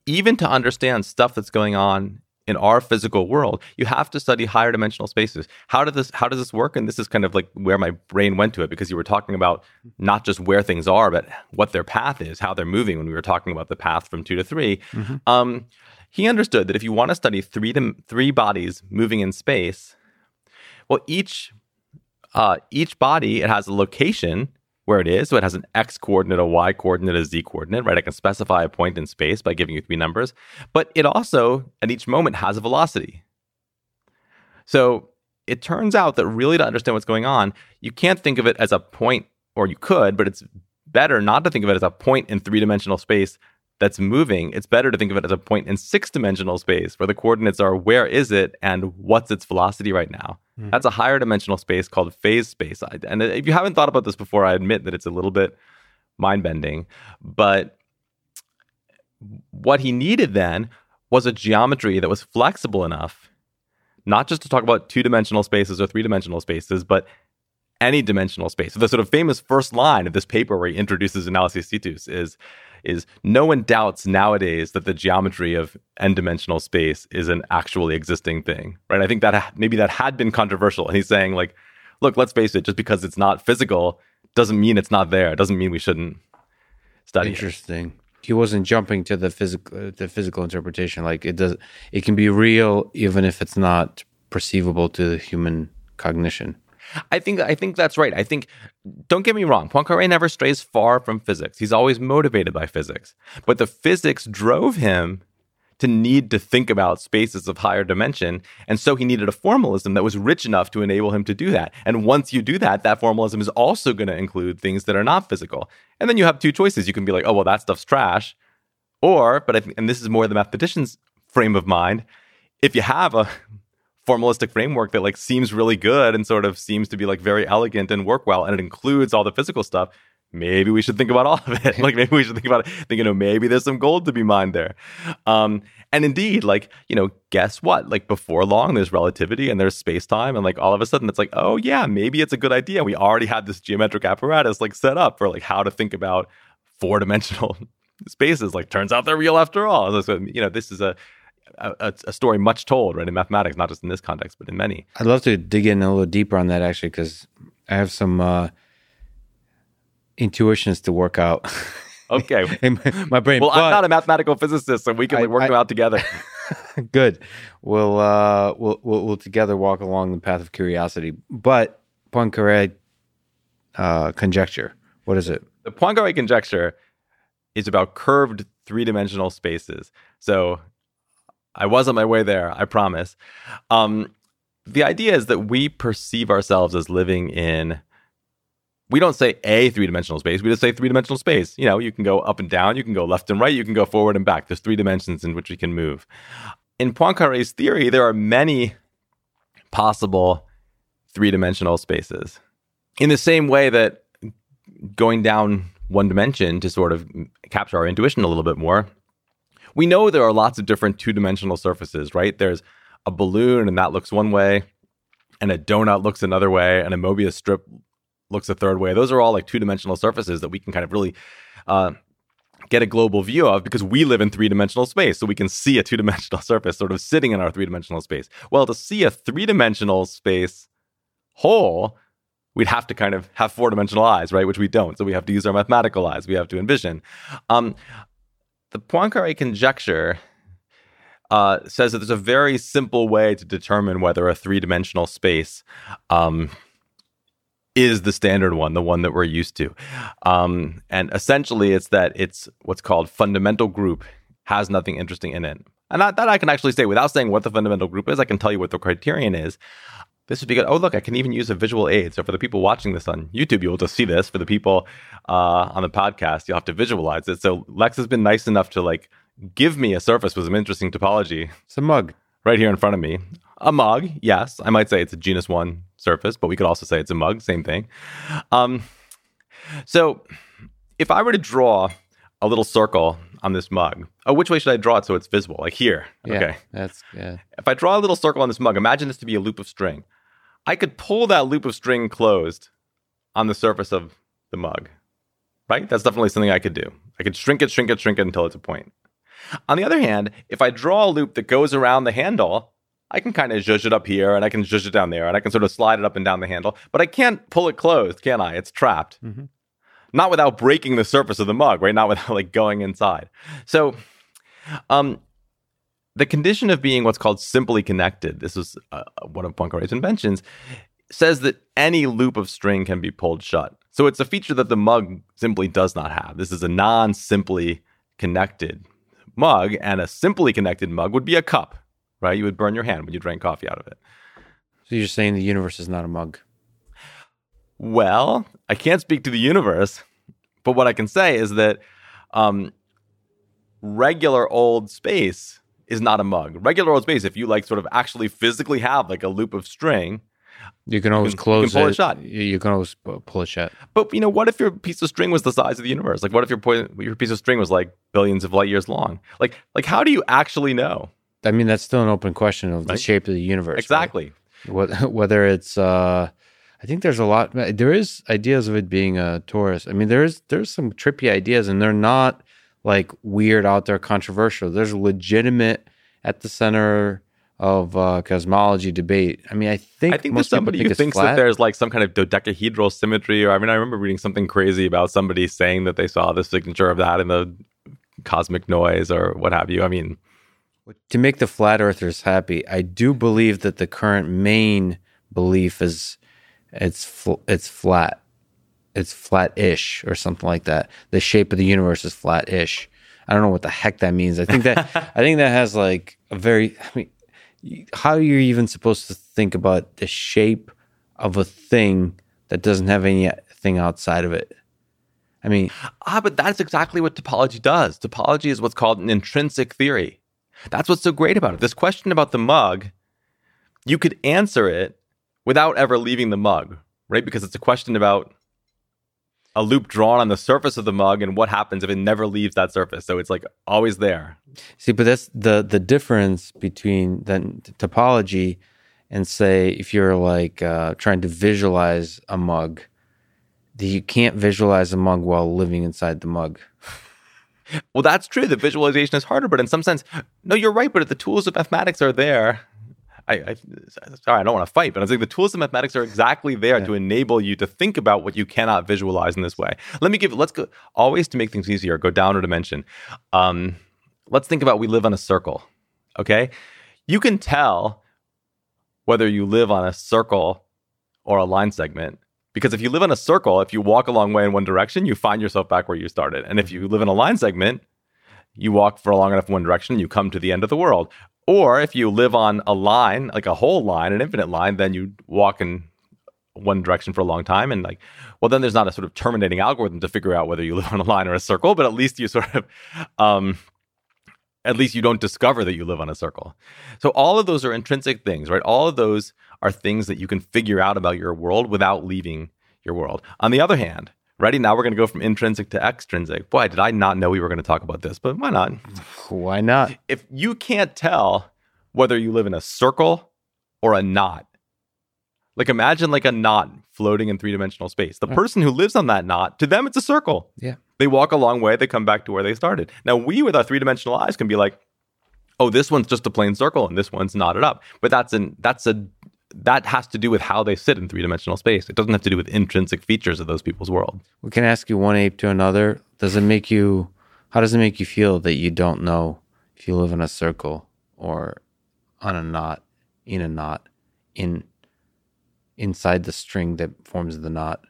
even to understand stuff that's going on in our physical world, you have to study higher dimensional spaces. How does this how does this work? And this is kind of like where my brain went to it because you were talking about not just where things are, but what their path is, how they're moving. When we were talking about the path from two to 3 mm-hmm. um, he understood that if you want to study three to, three bodies moving in space, well, each uh, each body it has a location where it is. So it has an x coordinate, a y coordinate, a z coordinate, right? I can specify a point in space by giving you three numbers, but it also at each moment has a velocity. So it turns out that really to understand what's going on, you can't think of it as a point, or you could, but it's better not to think of it as a point in three dimensional space that's moving. It's better to think of it as a point in six dimensional space where the coordinates are where is it and what's its velocity right now. Mm. That's a higher dimensional space called phase space. And if you haven't thought about this before, I admit that it's a little bit mind bending. But what he needed then was a geometry that was flexible enough, not just to talk about two dimensional spaces or three dimensional spaces, but any dimensional space. So the sort of famous first line of this paper where he introduces analysis situs is is no one doubts nowadays that the geometry of n-dimensional space is an actually existing thing, right? I think that ha- maybe that had been controversial, and he's saying like, look, let's face it, just because it's not physical doesn't mean it's not there. It doesn't mean we shouldn't study. Interesting. It. He wasn't jumping to the physical the physical interpretation. Like it does, it can be real even if it's not perceivable to the human cognition. I think I think that's right. I think don't get me wrong, Poincaré never strays far from physics. He's always motivated by physics. But the physics drove him to need to think about spaces of higher dimension. And so he needed a formalism that was rich enough to enable him to do that. And once you do that, that formalism is also going to include things that are not physical. And then you have two choices. You can be like, oh, well, that stuff's trash. Or, but I think, and this is more the mathematician's frame of mind, if you have a formalistic framework that like seems really good and sort of seems to be like very elegant and work well and it includes all the physical stuff maybe we should think about all of it. [LAUGHS] Like maybe we should think about it think you know maybe there's some gold to be mined there. Um and indeed like you know guess what? Like before long there's relativity and there's space time and like all of a sudden it's like oh yeah maybe it's a good idea. We already had this geometric apparatus like set up for like how to think about four dimensional [LAUGHS] spaces. Like turns out they're real after all. So, you know this is a a, a, story much told, right, in mathematics, not just in this context, but in many. I'd love to dig in a little deeper on that actually, because I have some uh, intuitions to work out. [LAUGHS] Okay, in my brain. Well, but I'm not a mathematical physicist, so we can like, work I, them out together. [LAUGHS] Good. We'll, uh, we'll, we'll we'll together walk along the path of curiosity. But Poincaré uh, conjecture, what is it? The Poincaré conjecture is about curved three dimensional spaces. So I was on my way there, I promise. Um, the idea is that we perceive ourselves as living in we don't say a three dimensional space. We just say three dimensional space. You know, you can go up and down, you can go left and right, you can go forward and back. There's three dimensions in which we can move. In Poincaré's theory, there are many possible three dimensional spaces. In the same way that going down one dimension to sort of capture our intuition a little bit more, we know there are lots of different two dimensional surfaces, right? There's a balloon and that looks one way, and a donut looks another way, and a Mobius strip looks a third way. Those are all like two dimensional surfaces that we can kind of really uh, get a global view of because we live in three dimensional space. So we can see a two dimensional [LAUGHS] surface sort of sitting in our three dimensional space. Well, to see a three dimensional space whole, we'd have to kind of have four dimensional eyes, right? Which we don't. So we have to use our mathematical eyes. We have to envision. Um, the Poincaré conjecture uh, says that there's a very simple way to determine whether a three dimensional space um, is the standard one, the one that we're used to. Um, and essentially, it's that it's what's called fundamental group has nothing interesting in it. And that, that I can actually say without saying what the fundamental group is, I can tell you what the criterion is. This would be good. Oh, look, I can even use a visual aid. So for the people watching this on YouTube, you'll just see this. For the people uh, on the podcast, you'll have to visualize it. So Lex has been nice enough to like give me a surface with some interesting topology. It's a mug right here in front of me. A mug, yes. I might say it's a genus one surface, but we could also say it's a mug. Same thing. Um, so if I were to draw a little circle on this mug. Oh, which way should I draw it so it's visible? Like here. Yeah, okay. That's yeah. If I draw a little circle on this mug, imagine this to be a loop of string. I could pull that loop of string closed on the surface of the mug, right? That's definitely something I could do. I could shrink it, shrink it, shrink it until it's a point. On the other hand, if I draw a loop that goes around the handle, I can kind of zhuzh it up here and I can zhuzh it down there and I can sort of slide it up and down the handle, but I can't pull it closed, can I? It's trapped. Mm-hmm. Not without breaking the surface of the mug, right? Not without like going inside. So, um, the condition of being what's called simply connected, this is uh, one of Poincaré's inventions, says that any loop of string can be pulled shut. So it's a feature that the mug simply does not have. This is a non simply connected mug, and a simply connected mug would be a cup, right? You would burn your hand when you drank coffee out of it. So you're saying the universe is not a mug? Well, I can't speak to the universe, but what I can say is that um, regular old space is not a mug. Regular old space, if you like sort of actually physically have like a loop of string, you can always you can, close you can pull it. a shot. You can always pull a shot. But you know, what if your piece of string was the size of the universe? Like, what if your point, your piece of string was like billions of light years long? Like, like how do you actually know? I mean, that's still an open question of the Right. shape of the universe. right? Exactly. What- [LAUGHS] Whether it's, uh, I think there's a lot. There is ideas of it being a torus. I mean, there's there's some trippy ideas, and they're not like weird out there controversial. There's legitimate at the center of uh, cosmology debate. I mean, I think I think most there's somebody think who thinks flat. that there's like some kind of dodecahedral symmetry, or I mean, I remember reading something crazy about somebody saying that they saw the signature of that in the cosmic noise or what have you. I mean, to make the flat earthers happy, I do believe that the current main belief is it's fl- it's flat. It's flat-ish or something like that. The shape of the universe is flat-ish. I don't know what the heck that means. I think that [LAUGHS] I think that has like a very I mean how are you even supposed to think about the shape of a thing that doesn't have anything outside of it? I mean, ah, but that's exactly what topology does. Topology is what's called an intrinsic theory. That's what's so great about it. This question about the mug, you could answer it without ever leaving the mug, right? Because it's a question about a loop drawn on the surface of the mug and what happens if it never leaves that surface. So it's like always there. See, but that's the the difference between then topology and say if you're like uh, trying to visualize a mug, that you can't visualize a mug while living inside the mug. Well, that's true. The visualization is harder, but in some sense, no, you're right. But if the tools of mathematics are there, I, I sorry, I don't want to fight, but I think the tools of mathematics are exactly there to enable you to think about what you cannot visualize in this way. Let me give. Let's go always to make things easier. Go down a dimension. Um, let's think about we live on a circle. Okay, you can tell whether you live on a circle or a line segment because if you live in a circle, if you walk a long way in one direction, you find yourself back where you started. And if you live in a line segment, you walk for a long enough in one direction, you come to the end of the world. Or if you live on a line, like a whole line, an infinite line, then you walk in one direction for a long time. And like, well, then there's not a sort of terminating algorithm to figure out whether you [LAUGHS] live on a line or a circle, but at least you sort of, um, at least you don't discover that you live on a circle. So all of those are intrinsic things, right? All of those are things that you can figure out about your world without leaving your world. On the other hand, ready now we're going to go from intrinsic to extrinsic. Boy, did I not know we were going to talk about this, but why not? Why not? If you can't tell whether you live in a circle or a knot, like imagine like a knot floating in three-dimensional space. The person who lives on that knot, to them it's a circle. Yeah. They walk a long way, they come back to where they started. Now we with our three-dimensional eyes can be like, "Oh, this one's just a plain circle and this one's knotted up." But that's an that's a that has to do with how they sit in three-dimensional space. It doesn't have to do with intrinsic features of those people's world. We can ask you one ape to another. Does it make you? How does it make you feel that you don't know if you live in a circle or on a knot, in a knot, in inside the string that forms the knot?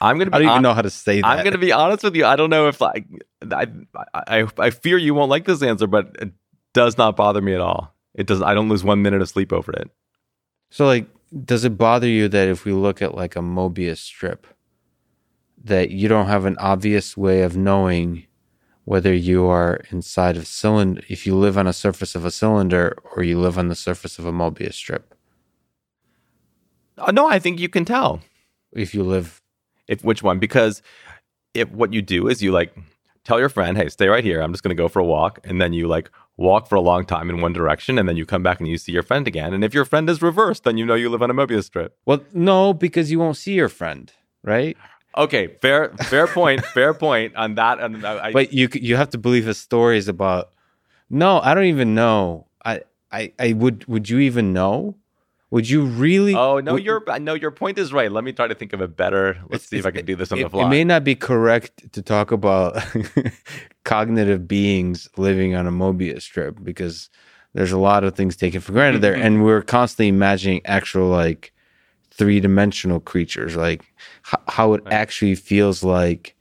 I'm going to be [LAUGHS] I don't even hon- know how to say that. I'm going to be honest with you. I don't know if I, I, I, I fear you won't like this answer, but it does not bother me at all. It does. I don't lose one minute of sleep over it. So, like, does it bother you that if we look at like a Mobius strip, that you don't have an obvious way of knowing whether you are inside of cylinder, if you live on a surface of a cylinder or you live on the surface of a Mobius strip? Uh, no, I think you can tell If you live, if which one because if what you do is you like tell your friend, "Hey, stay right here. I'm just going to go for a walk," and then you like walk for a long time in one direction, and then you come back and you see your friend again. And if your friend is reversed, then you know you live on a Mobius strip. well, no, because you won't see your friend, right? Okay, fair, fair point, fair point on that. And I, But you you have to believe his stories about. No, I don't even know. I I I would would you even know? Would you really? oh no, would- your no, your point is right. Let me try to think of a better. Let's see if I can do this on it, the fly. It may not be correct to talk about [LAUGHS] cognitive beings living on a Mobius strip because there's a lot of things taken for granted there, and we're constantly imagining actual like three dimensional creatures, like h- how it actually feels like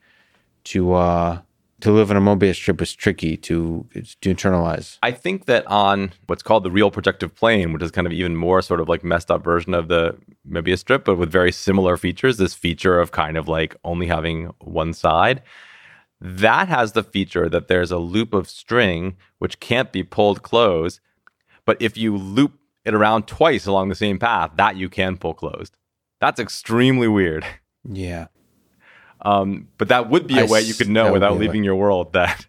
to uh, to live on a Mobius strip is tricky to to internalize. I think that on what's called the real projective plane, which is kind of even more sort of like messed up version of the Mobius strip, but with very similar features. This feature of kind of like only having one side. That has the feature that there's a loop of string which can't be pulled closed, but if you loop it around twice along the same path, that you can pull closed. That's extremely weird. Yeah. Um, but that would be a I way you could know without way. leaving your world that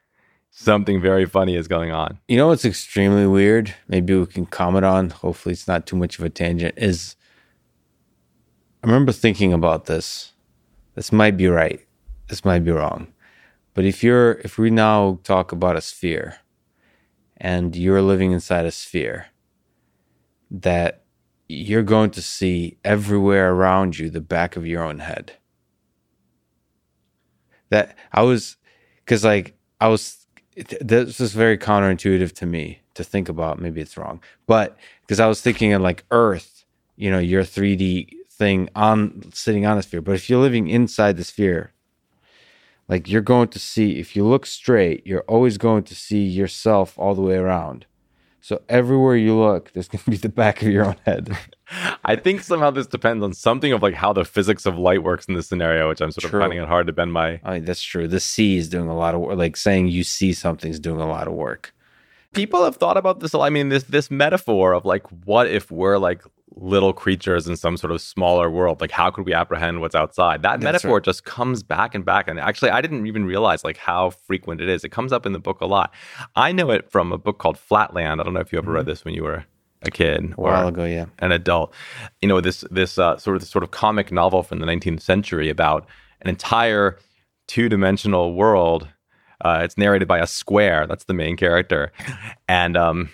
[LAUGHS] something very funny is going on. You know what's extremely weird? Maybe we can comment on. Hopefully, it's not too much of a tangent. Is I remember thinking about this. This might be right. This might be wrong. But if you're, if we now talk about a sphere, and you're living inside a sphere, that you're going to see everywhere around you the back of your own head. That I was, because like I was this is very counterintuitive to me to think about. Maybe it's wrong, but because I was thinking of like Earth, you know, your 3D thing on sitting on a sphere. But if you're living inside the sphere, like you're going to see, if you look straight, you're always going to see yourself all the way around. So everywhere you look, there's going to be the back of your own head. [LAUGHS] I think somehow this depends on something of like how the physics of light works in this scenario, which I'm sort True. of finding it hard to bend my. I mean, that's true. The see is doing a lot of work. Like saying you see something's doing a lot of work. People have thought about this. a lot. I mean, this this metaphor of like, what if we're like little creatures in some sort of smaller world? Like, how could we apprehend what's outside? That That's metaphor right. just comes back and back. And actually, I didn't even realize like how frequent it is. It comes up in the book a lot. I know it from a book called Flatland. I don't know if you ever read this when you were a kid Mm-hmm. A while ago, yeah. an adult. You know, this this uh, sort of this sort of comic novel from the 19th century about an entire two dimensional world. Uh, it's narrated by a square. That's the main character, and um,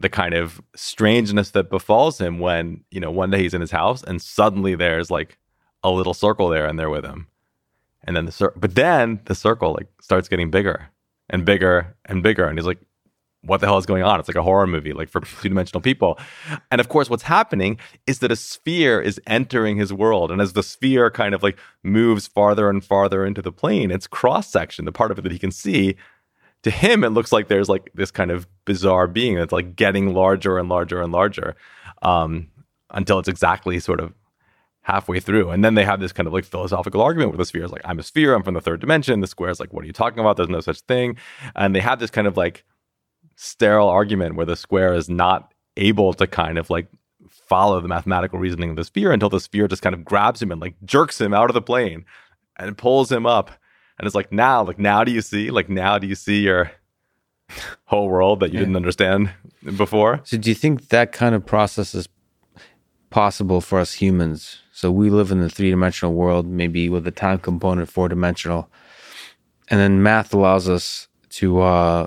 the kind of strangeness that befalls him when you know one day he's in his house and suddenly there's like a little circle there and they're with him, and then the cir- but then the circle like starts getting bigger and bigger and bigger, and he's like, what the hell is going on? It's like a horror movie, like for [LAUGHS] two dimensional people. And of course, what's happening is that a sphere is entering his world. And as the sphere kind of like moves farther and farther into the plane, its cross section, the part of it that he can see, to him, it looks like there's like this kind of bizarre being that's like getting larger and larger and larger um, until it's exactly sort of halfway through. And then they have this kind of like philosophical argument where the sphere is like, I'm a sphere, I'm from the third dimension. The square is like, what are you talking about? There's no such thing. And they have this kind of like sterile argument where the square is not able to kind of like follow the mathematical reasoning of the sphere until the sphere just kind of grabs him and like jerks him out of the plane and pulls him up. And it's like, now, like, now do you see? Like, now do you see your whole world that you didn't understand before? So, do you think that kind of process is possible for us humans? So, we live in the three dimensional world, maybe with a time component four dimensional, and then math allows us to uh,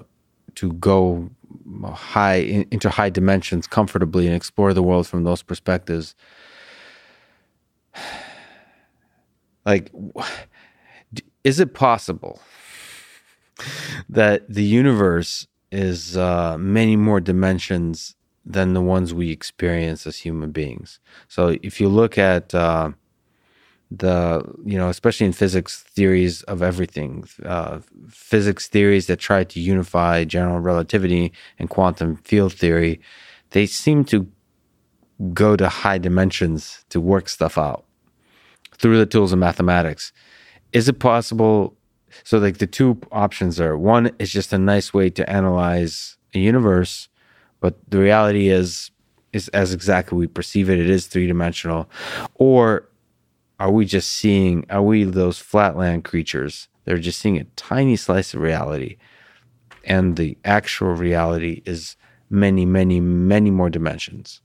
to go high in, into high dimensions comfortably and explore the world from those perspectives. [SIGHS] Like, is it possible that the universe is uh, many more dimensions than the ones we experience as human beings. So if you look at uh, the, you know, especially in physics theories of everything, uh, physics theories that try to unify general relativity and quantum field theory, they seem to go to high dimensions to work stuff out through the tools of mathematics. Is it possible? So, like the two options are one is just a nice way to analyze a universe, but the reality is is as exactly we perceive it. It is three dimensional, or are we just seeing? Are we those flatland creatures? They're just seeing a tiny slice of reality, and the actual reality is many, many, many more dimensions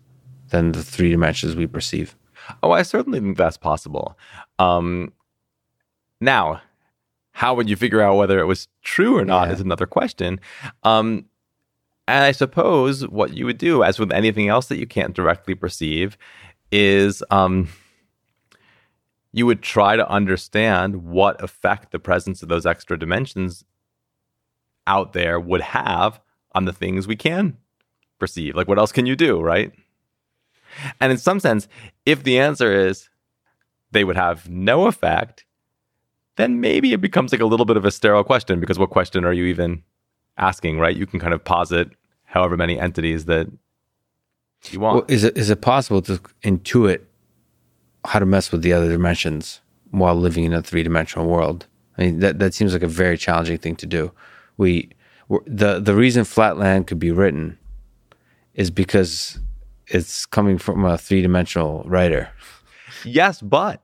than the three dimensions we perceive. Oh, I certainly think that's possible. Um, now, how would you figure out whether it was true or not Yeah. is another question. Um, and I suppose what you would do, as with anything else that you can't directly perceive, is um, you would try to understand what effect the presence of those extra dimensions out there would have on the things we can perceive. Like, what else can you do, right? And in some sense, if the answer is they would have no effect, then maybe it becomes like a little bit of a sterile question because what question are you even asking, right? You can kind of posit however many entities that you want. Well, is it is it possible to intuit how to mess with the other dimensions while living in a three dimensional world? I mean, that that seems like a very challenging thing to do. We the the reason Flatland could be written is because it's coming from a three dimensional writer. Yes, but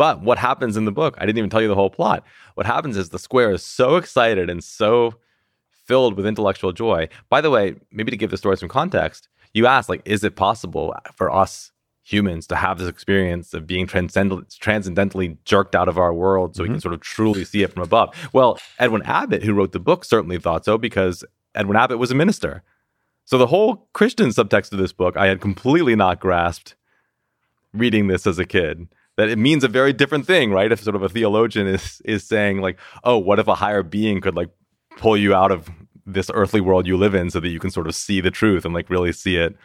but what happens in the book? I didn't even tell you the whole plot. What happens is the square is so excited and so filled with intellectual joy. By the way, maybe to give the story some context, you asked like, is it possible for us humans to have this experience of being transcendent, transcendentally jerked out of our world so mm-hmm. we can mm-hmm. sort of truly see it from above? Well, Edwin Abbott, who wrote the book, certainly thought so because Edwin Abbott was a minister. So the whole Christian subtext of this book, I had completely not grasped reading this as a kid. That it means a very different thing, right? If sort of a theologian is is saying like, oh, what if a higher being could like pull you out of this earthly world you live in so that you can sort of see the truth and like really see it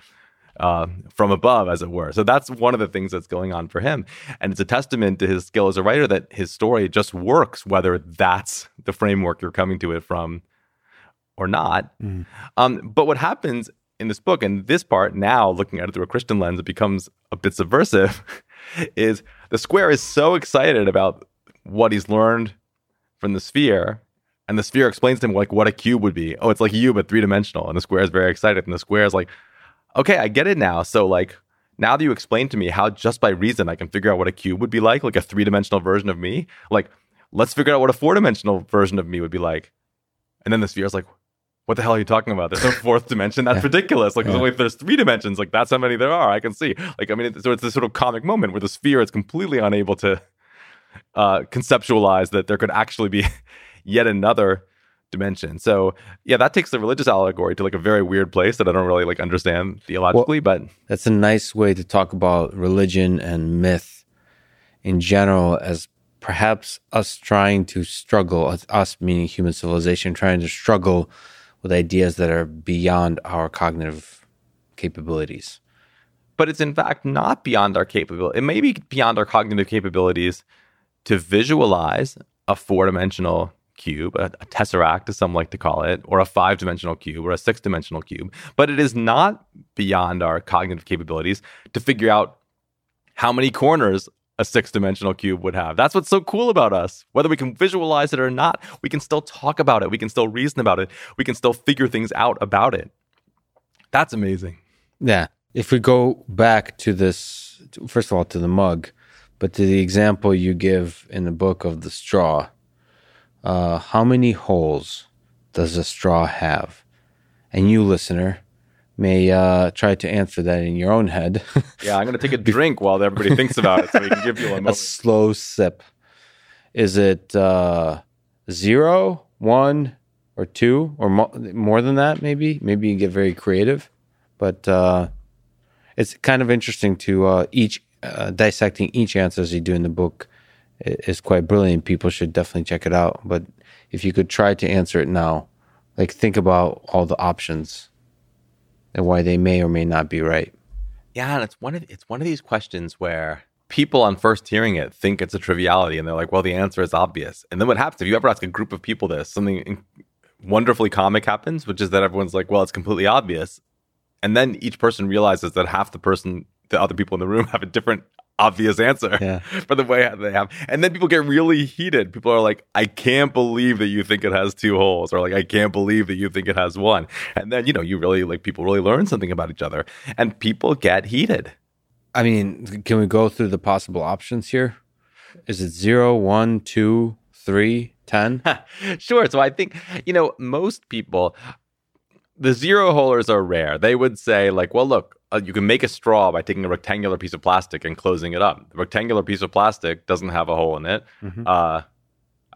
uh, from above, as it were. So that's one of the things that's going on for him. And it's a testament to his skill as a writer that his story just works, whether that's the framework you're coming to it from or not. Mm. Um, but what happens in this book, and this part now, looking at it through a Christian lens, it becomes a bit subversive, [LAUGHS] is the square is so excited about what he's learned from the sphere and the sphere explains to him like what a cube would be. Oh, it's like you, but three dimensional. And the square is very excited. And the square is like, okay, I get it now. So like now that you explained to me how just by reason I can figure out what a cube would be like, like a three dimensional version of me, like let's figure out what a four dimensional version of me would be like. And then the sphere is like, what the hell are you talking about? There's no [LAUGHS] fourth dimension. That's yeah. ridiculous. Like, yeah. there's only there's three dimensions. Like, that's how many there are. I can see. Like, I mean, so it's this sort of comic moment where the sphere is completely unable to uh, conceptualize that there could actually be [LAUGHS] yet another dimension. So yeah, that takes the religious allegory to like a very weird place that I don't really like understand theologically. Well, but that's a nice way to talk about religion and myth in general as perhaps us trying to struggle, us meaning human civilization, trying to struggle with ideas that are beyond our cognitive capabilities. But it's in fact not beyond our capability. It may be beyond our cognitive capabilities to visualize a four dimensional cube, a, a, tesseract, as some like to call it, or a five dimensional cube or a six dimensional cube. But it is not beyond our cognitive capabilities to figure out how many corners a six dimensional cube would have. That's what's so cool about us. Whether we can visualize it or not, we can still talk about it. We can still reason about it. We can still figure things out about it. That's amazing. Yeah. If we go back to this, first of all, to the mug, but to the example you give in the book of the straw, uh, how many holes does a straw have? And you, listener, may uh, try to answer that in your own head. [LAUGHS] yeah, I'm going to take a drink while everybody thinks about it so we can give you a [LAUGHS] moment. A slow sip. Is it uh, zero, one, or two, or mo- more than that? Maybe. Maybe you get very creative, but uh, it's kind of interesting to uh, each uh, dissecting each answer as you do in the book is quite brilliant. People should definitely check it out. But if you could try to answer it now, like think about all the options and why they may or may not be right. Yeah, and it's one of it's one of these questions where people on first hearing it think it's a triviality and they're like, well, the answer is obvious. And then what happens if you ever ask a group of people this, something wonderfully comic happens, which is that everyone's like, well, it's completely obvious. And then each person realizes that half the person, the other people in the room [LAUGHS] have a different obvious answer yeah. [LAUGHS] for the way they have. And then people get really heated. People are like, I can't believe that you think it has two holes, or like, I can't believe that you think it has one. And then, you know, you really like people really learn something about each other and people get heated. I mean, can we go through the possible options here? Is it zero, one, two, three, ten? [LAUGHS] sure. So I think, you know, most people, the zero holers are rare. They would say, like, well, look, uh, you can make a straw by taking a rectangular piece of plastic and closing it up. The rectangular piece of plastic doesn't have a hole in it. Mm-hmm. Uh,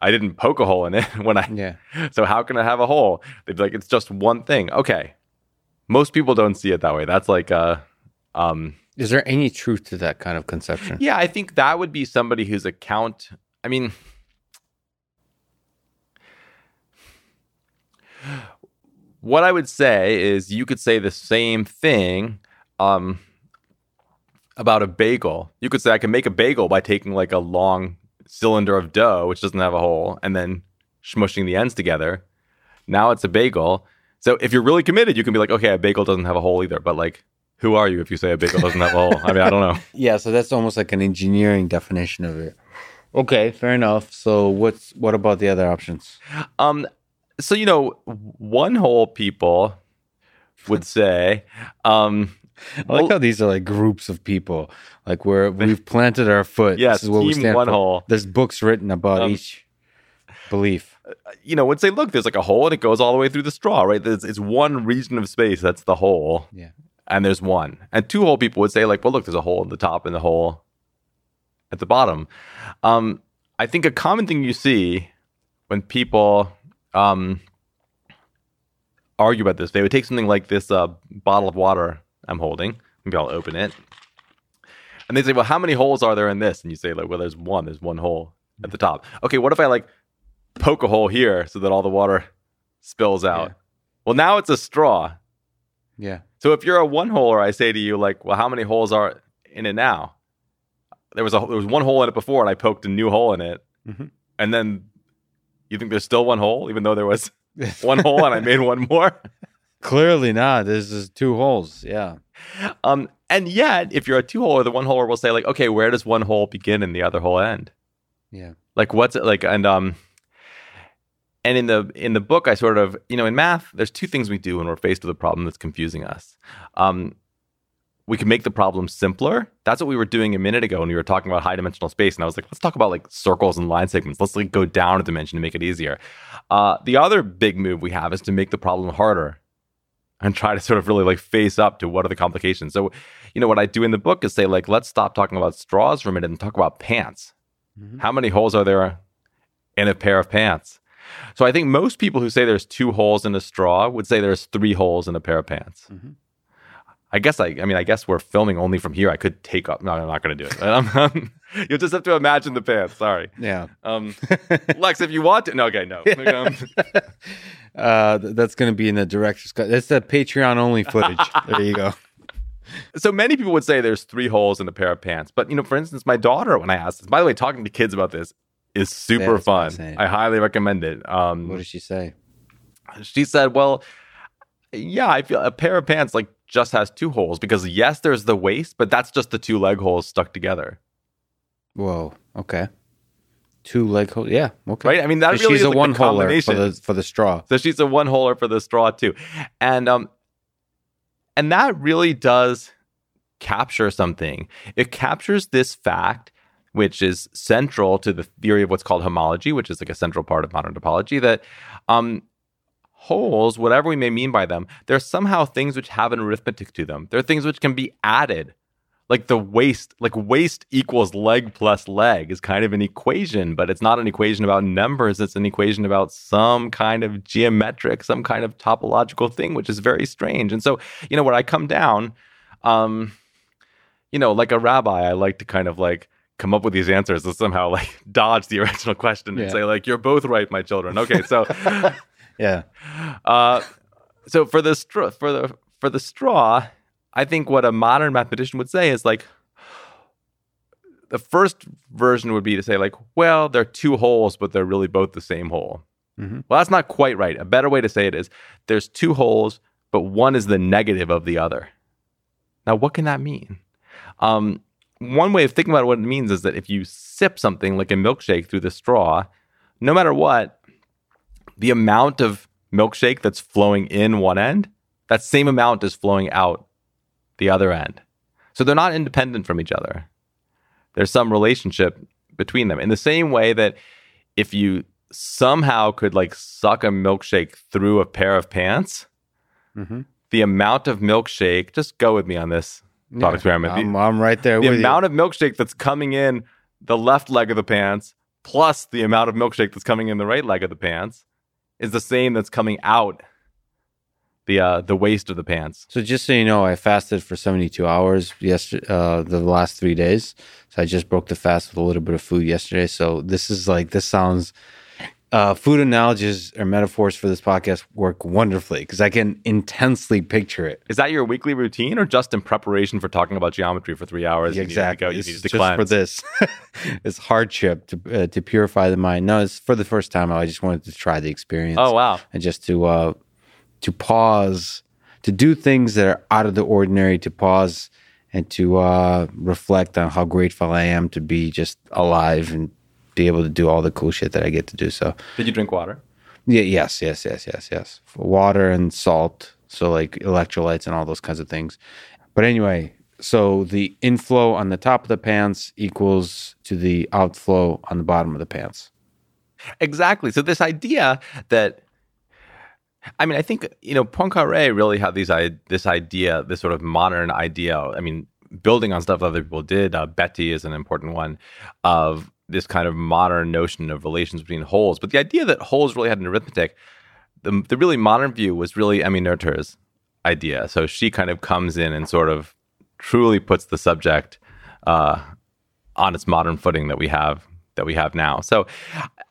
I didn't poke a hole in it [LAUGHS] when I. Yeah. [LAUGHS] So how can I have a hole? They'd be like, it's just one thing. Okay. Most people don't see it that way. That's like uh um Is there any truth to that kind of conception? Yeah, I think that would be somebody whose account I mean what I would say is you could say the same thing um, about a bagel. You could say I can make a bagel by taking like a long cylinder of dough, which doesn't have a hole, and then smushing the ends together. Now it's a bagel. So if you're really committed, you can be like, okay, a bagel doesn't have a hole either. But like, who are you if you say a bagel doesn't have a hole? I mean, I don't know. [LAUGHS] Yeah, so that's almost like an engineering definition of it. Okay, fair enough. So what's what about the other options? Um, so you know, one hole people would say, um, I like how these are like groups of people. Like where [LAUGHS] we've planted our foot. Yes, this is what we stand one for. hole. There's books written about Um, each belief. you know, would say, look, there's like a hole and it goes all the way through the straw, right? There's, it's one region of space that's the hole, Yeah. and there's one. And two hole people would say, like, well, look, there's a hole in the top and the hole at the bottom. Um, I think a common thing you see when people um, argue about this, they would take something like this uh, bottle of water I'm holding. Maybe I'll open it. And they say, well, how many holes are there in this? And you say, like, well, there's one. There's one hole at the top. Okay, what if I like poke a hole here so that all the water spills out? Yeah. Well, now it's a straw. Yeah. So if you're a one holer, I say to you, like, well, how many holes are in it now? There was a there was one hole in it before, and I poked a new hole in it, Mhm. and then you think there's still one hole, even though there was [LAUGHS] one hole and I made one more. Clearly not. This is two holes. Yeah. Um, and yet, if you're a two holer, the one holer will say like, okay, where does one hole begin and the other hole end? Yeah. Like, what's it like? And um, and in the in the book, I sort of you know in math, there's two things we do when we're faced with a problem that's confusing us. Um, we can make the problem simpler. That's what we were doing a minute ago when we were talking about high dimensional space. And I was like, let's talk about like circles and line segments. Let's like go down a dimension to make it easier. Uh, the other big move we have is to make the problem harder and try to sort of really like face up to what are the complications. So, you know, what I do in the book is say like, let's stop talking about straws for a minute and talk about pants. Mhm. How many holes are there in a pair of pants? So I think most people who say there's two holes in a straw would say there's three holes in a pair of pants. Mhm. I guess I, I mean, I guess we're filming only from here. I could take up. No, I'm not going to do it. [LAUGHS] Um, You'll just have to imagine the pants. Sorry, Yeah. um, [LAUGHS] Lex. If you want to, no, okay, no. [LAUGHS] Um, uh, that's going to be in the director's cut. That's the Patreon only footage. [LAUGHS] there you go. so many people would say there's three holes in a pair of pants. But you know, for instance, my daughter, when I asked this, by the way, talking to kids about this is super That's fun. I highly recommend it. Um, What did she say? she said, "Well, yeah, I feel a pair of pants like just has two holes because yes, there's the waist, but that's just the two leg holes stuck together, Whoa. Okay. Two leg holes. Yeah. Okay. right? I mean, that really she's is a like one holer for the for the straw. So she's a one holer for the straw too, and um, and that really does capture something. It captures this fact, which is central to the theory of what's called homology, which is like a central part of modern topology. That um, holes, whatever we may mean by them, they're somehow things which have an arithmetic to them. They're things which can be added. Like the waist, like waist equals leg plus leg is kind of an equation, but it's not an equation about numbers. It's an equation about some kind of geometric, some kind of topological thing, which is very strange. And so, you know, when I come down, um, you know, like a rabbi, I like to kind of like come up with these answers to somehow like [LAUGHS] dodge the original question and say like, "You're both right, my children." Okay, so [LAUGHS] Yeah. uh, so for the straw, for the for the straw, I think what a modern mathematician would say is like the first version would be to say like, well, they're two holes, but they're really both the same hole. Mhm. Well, that's not quite right. A better way to say it is there's two holes, but one is the negative of the other. Now, what can that mean? Um, one way of thinking about what it means is that if you sip something like a milkshake through the straw, no matter what, the amount of milkshake that's flowing in one end, that same amount is flowing out the other end. So they're not independent from each other. There's some relationship between them. In the same way that if you somehow could like suck a milkshake through a pair of pants, Mhm. the amount of milkshake, just go with me on this thought Yeah. experiment. I'm, I'm right there the amount of milkshake that's coming in the left leg of the pants plus the amount of milkshake that's coming in the right leg of the pants is the same that's coming out the uh, the waist of the pants. So just so you know, I fasted for 72 hours yesterday, uh, the last three days. So I just broke the fast with a little bit of food yesterday. So this is like this sounds uh, food analogies or metaphors for this podcast work wonderfully because I can intensely picture it. Is that your weekly routine or just in preparation for talking about geometry for three hours? Yeah, exactly. You, go, you it's need to just cleanse. for this. [LAUGHS] it's hardship to uh, to purify the mind. No, it's for the first time. I just wanted to try the experience. Oh wow! And just to uh, to pause, to do things that are out of the ordinary. To pause and to uh, reflect on how grateful I am to be just alive and be able to do all the cool shit that I get to do. So, did you drink water? Yeah, yes, yes, yes, yes, yes. Water and salt, so like electrolytes and all those kinds of things. But anyway, so the inflow on the top of the pants equals to the outflow on the bottom of the pants. Exactly. So this idea that I mean, I think you know Poincaré really had these this idea, this sort of modern idea. I mean, building on stuff other people did. Uh, Betti is an important one of this kind of modern notion of relations between wholes. But the idea that wholes really had an arithmetic, the, the really modern view was really Emmy Noether's idea. So she kind of comes in and sort of truly puts the subject uh, on its modern footing that we have that we have now. So,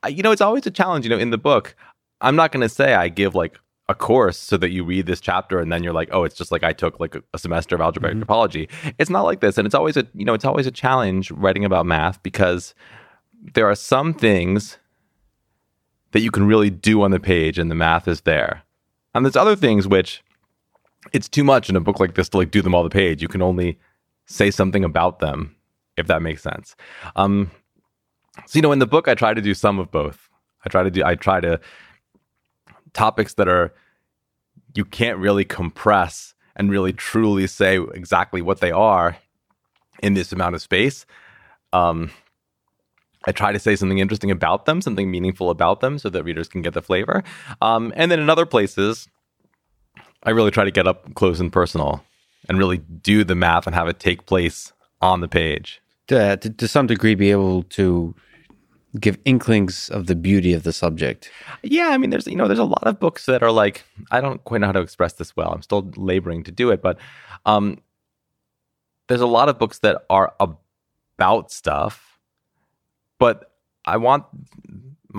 you know, it's always a challenge. You know, in the book, I'm not going to say I give like a course so that you read this chapter and then you're like, oh, it's just like I took like a semester of algebraic mm-hmm. topology. It's not like this, and it's always a you know it's always a challenge writing about math because there are some things that you can really do on the page and the math is there. And there's other things which it's too much in a book like this to like do them all the page. You can only say something about them, if that makes sense. Um, so you know, in the book, I try to do some of both. I try to do. I try to topics that are you can't really compress and really truly say exactly what they are in this amount of space. Um, I try to say something interesting about them, something meaningful about them, so that readers can get the flavor. Um, and then in other places, I really try to get up close and personal and really do the math and have it take place on the page. To, to, to some degree, be able to give inklings of the beauty of the subject. Yeah, I mean, there's you know, there's a lot of books that are like I don't quite know how to express this well. I'm still laboring to do it, but um, there's a lot of books that are about stuff but I want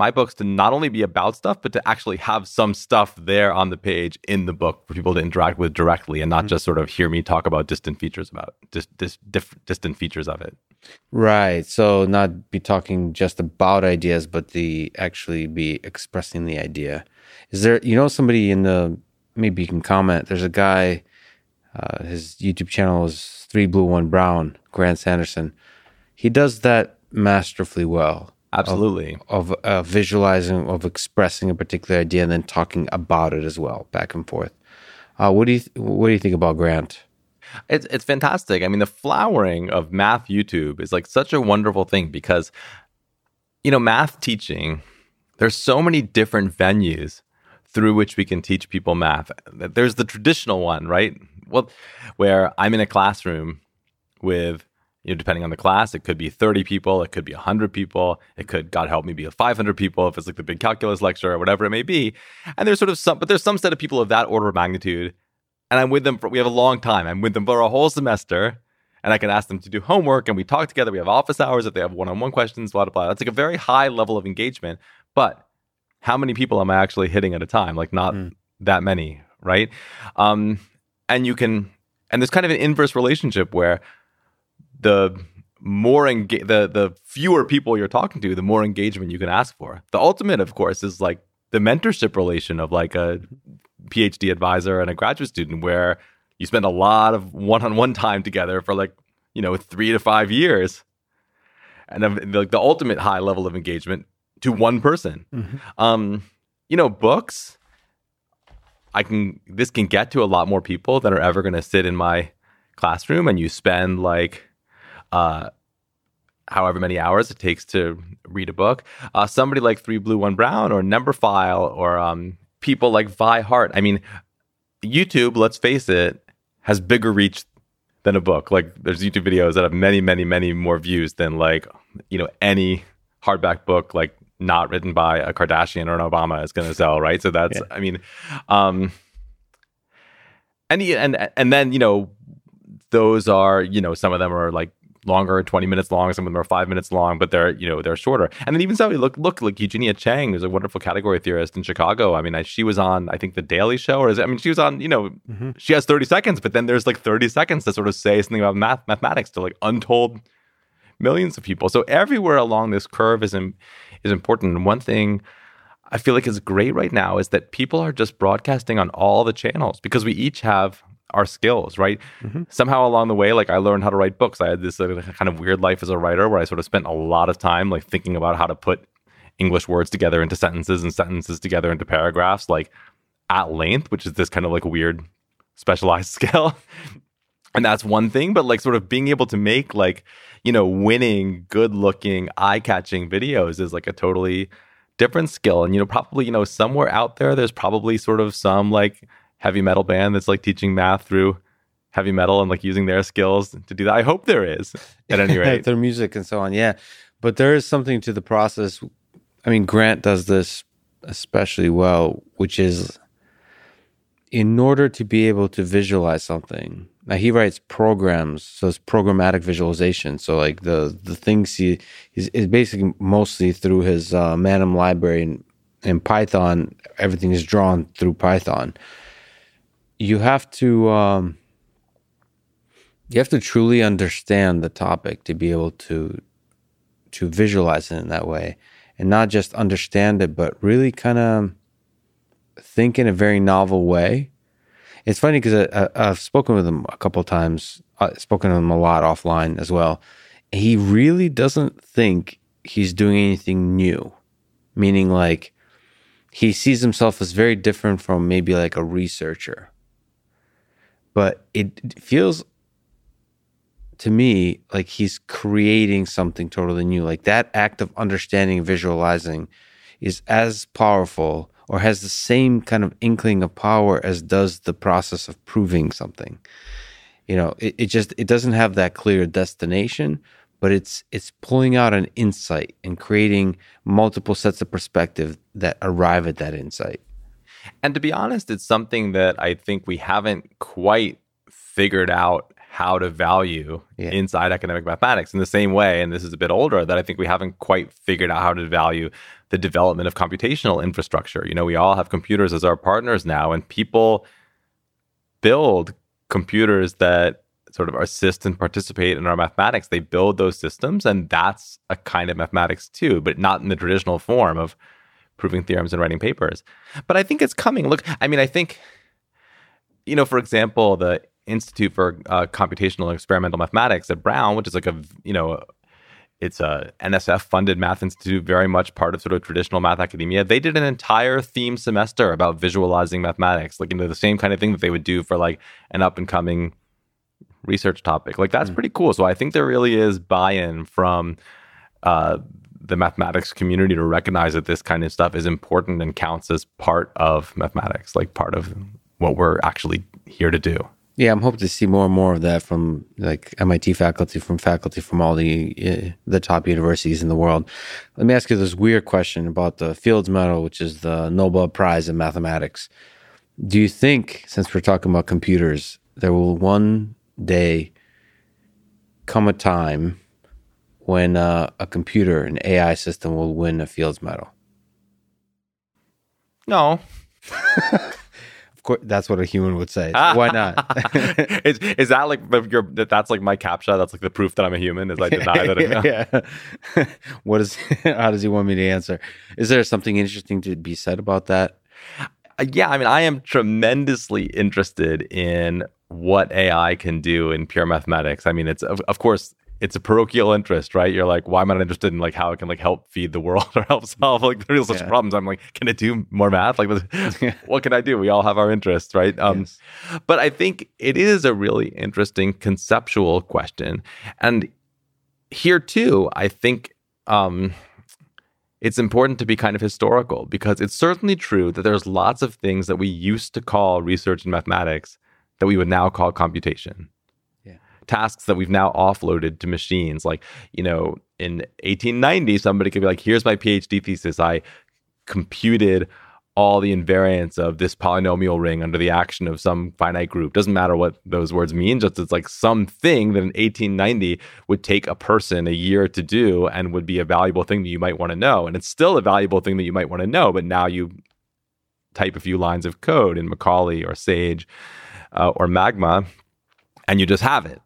my books to not only be about stuff, but to actually have some stuff there on the page in the book for people to interact with directly, and not mm-hmm. just sort of hear me talk about distant features about just dis, diff, distant features of it. Right. So not be talking just about ideas, but the actually be expressing the idea. Is there, you know, somebody in the maybe you can comment. There's a guy. Uh, his YouTube channel is Three Blue One Brown. Grant Sanderson. He does that masterfully well. Absolutely. Of, of uh, visualizing, of expressing a particular idea, and then talking about it as well, back and forth. Uh, what do you th- What do you think about Grant? It's it's fantastic. I mean, the flowering of math YouTube is like such a wonderful thing because, you know, math teaching. There's so many different venues through which we can teach people math. There's the traditional one, right? Well, where I'm in a classroom with you know, depending on the class, it could be 30 people, it could be 100 people, it could, God help me, be 500 people if it's like the big calculus lecture or whatever it may be. And there's sort of some, but there's some set of people of that order of magnitude. And I'm with them for, we have a long time. I'm with them for a whole semester and I can ask them to do homework and we talk together. We have office hours if they have one on one questions, blah, blah, blah. That's like a very high level of engagement. But how many people am I actually hitting at a time? Like, not mm. that many, right? Um, and you can, and there's kind of an inverse relationship where the more enga- the the fewer people you're talking to, the more engagement you can ask for. The ultimate, of course, is like the mentorship relation of like a PhD advisor and a graduate student, where you spend a lot of one-on-one time together for like you know three to five years, and the, the ultimate high level of engagement to one person. Mm-hmm. Um, you know, books. I can this can get to a lot more people than are ever going to sit in my classroom, and you spend like uh, however many hours it takes to read a book. Uh, somebody like Three Blue One Brown or Numberphile or um, people like Vi Hart. I mean, YouTube, let's face it, has bigger reach than a book. Like there's YouTube videos that have many, many, many more views than like you know any hardback book like not written by a Kardashian or an Obama is going to sell, right? So that's, yeah. I mean, um, and and and then you know those are you know some of them are like longer, 20 minutes long, some of them are five minutes long, but they're, you know, they're shorter. And then even so, look, look, like Eugenia Cheng, who's a wonderful category theorist in Chicago. I mean, I, she was on, I think, The Daily Show, or is it, I mean, she was on, you know, mm-hmm. she has 30 seconds, but then there's like 30 seconds to sort of say something about math, mathematics to like untold millions of people. So everywhere along this curve is, in, is important. And one thing I feel like is great right now is that people are just broadcasting on all the channels because we each have our skills, right? Mm-hmm. Somehow along the way, like I learned how to write books. I had this uh, kind of weird life as a writer where I sort of spent a lot of time like thinking about how to put English words together into sentences and sentences together into paragraphs, like at length, which is this kind of like weird specialized [LAUGHS] skill. and that's one thing, but like sort of being able to make like, you know, winning, good looking, eye catching videos is like a totally different skill. And, you know, probably, you know, somewhere out there, there's probably sort of some like, heavy metal band that's like teaching math through heavy metal and like using their skills to do that. I hope there is at any [LAUGHS] rate. their music and so on. Yeah. But there is something to the process. I mean, Grant does this especially well, which is in order to be able to visualize something. Now he writes programs, so it's programmatic visualization. So like the the things he is, is basically mostly through his uh, Manim library and in Python. Everything is drawn through Python you have to um, you have to truly understand the topic to be able to to visualize it in that way and not just understand it but really kind of think in a very novel way. It's funny because i've spoken with him a couple times. I've spoken to him a lot offline as well. He really doesn't think he's doing anything new meaning like he sees himself as very different from maybe like a researcher but it feels to me like he's creating something totally new. Like that act of understanding, visualizing is as powerful or has the same kind of inkling of power as does the process of proving something. You know, it, it just it doesn't have that clear destination, but it's it's pulling out an insight and creating multiple sets of perspective that arrive at that insight. And to be honest, it's something that I think we haven't quite figured out how to value yeah. inside academic mathematics in the same way, and this is a bit older, that I think we haven't quite figured out how to value the development of computational infrastructure. You know, we all have computers as our partners now, and people build computers that sort of assist and participate in our mathematics. They build those systems, and that's a kind of mathematics too, but not in the traditional form of proving theorems and writing papers. But I think it's coming. Look, I mean, I think, you know, for example, the Institute for uh, Computational Experimental Mathematics at Brown, which is like a, you know, it's a NSF funded math institute, very much part of sort of traditional math academia. They did an entire theme semester about visualizing mathematics, like, you know, the same kind of thing that they would do for like an up and coming research topic. Like, that's mm-hmm. pretty cool. So I think there really is buy in from, uh, the mathematics community to recognize that this kind of stuff is important and counts as part of mathematics, like part of what we're actually here to do. Yeah, I'm hoping to see more and more of that from like MIT faculty, from faculty from all the uh, the top universities in the world. Let me ask you this weird question about the Fields Medal, which is the Nobel Prize in mathematics. Do you think, since we're talking about computers, there will one day come a time when uh, a computer, an AI system, will win a Fields Medal? No. [LAUGHS] of course, that's what a human would say. So [LAUGHS] why not? [LAUGHS] is, is that like your? That's like my captcha. That's like the proof that I'm a human. Is I deny that. I'm, yeah. what is? How does he want me to answer? Is there something interesting to be said about that? Uh, yeah, I mean, I am tremendously interested in what AI can do in pure mathematics. I mean, it's of, of course it's a parochial interest, right? You're like, why am I not interested in like how it can like help feed the world [LAUGHS] or help solve like the real social yeah. problems? I'm like, can it do more math? Like, [LAUGHS] what can I do? We all have our interests, right? Um, yes. But I think it is a really interesting conceptual question, and here too, I think um, it's important to be kind of historical because it's certainly true that there's lots of things that we used to call research in mathematics that we would now call computation tasks that we've now offloaded to machines. Like, you know, in 1890, somebody could be like, here's my PhD thesis. I computed all the invariants of this polynomial ring under the action of some finite group. Doesn't matter what those words mean, just it's like something that in 1890 would take a person a year to do and would be a valuable thing that you might want to know. And it's still a valuable thing that you might want to know, but now you type a few lines of code in Macaulay or Sage uh, or Magma and you just have it.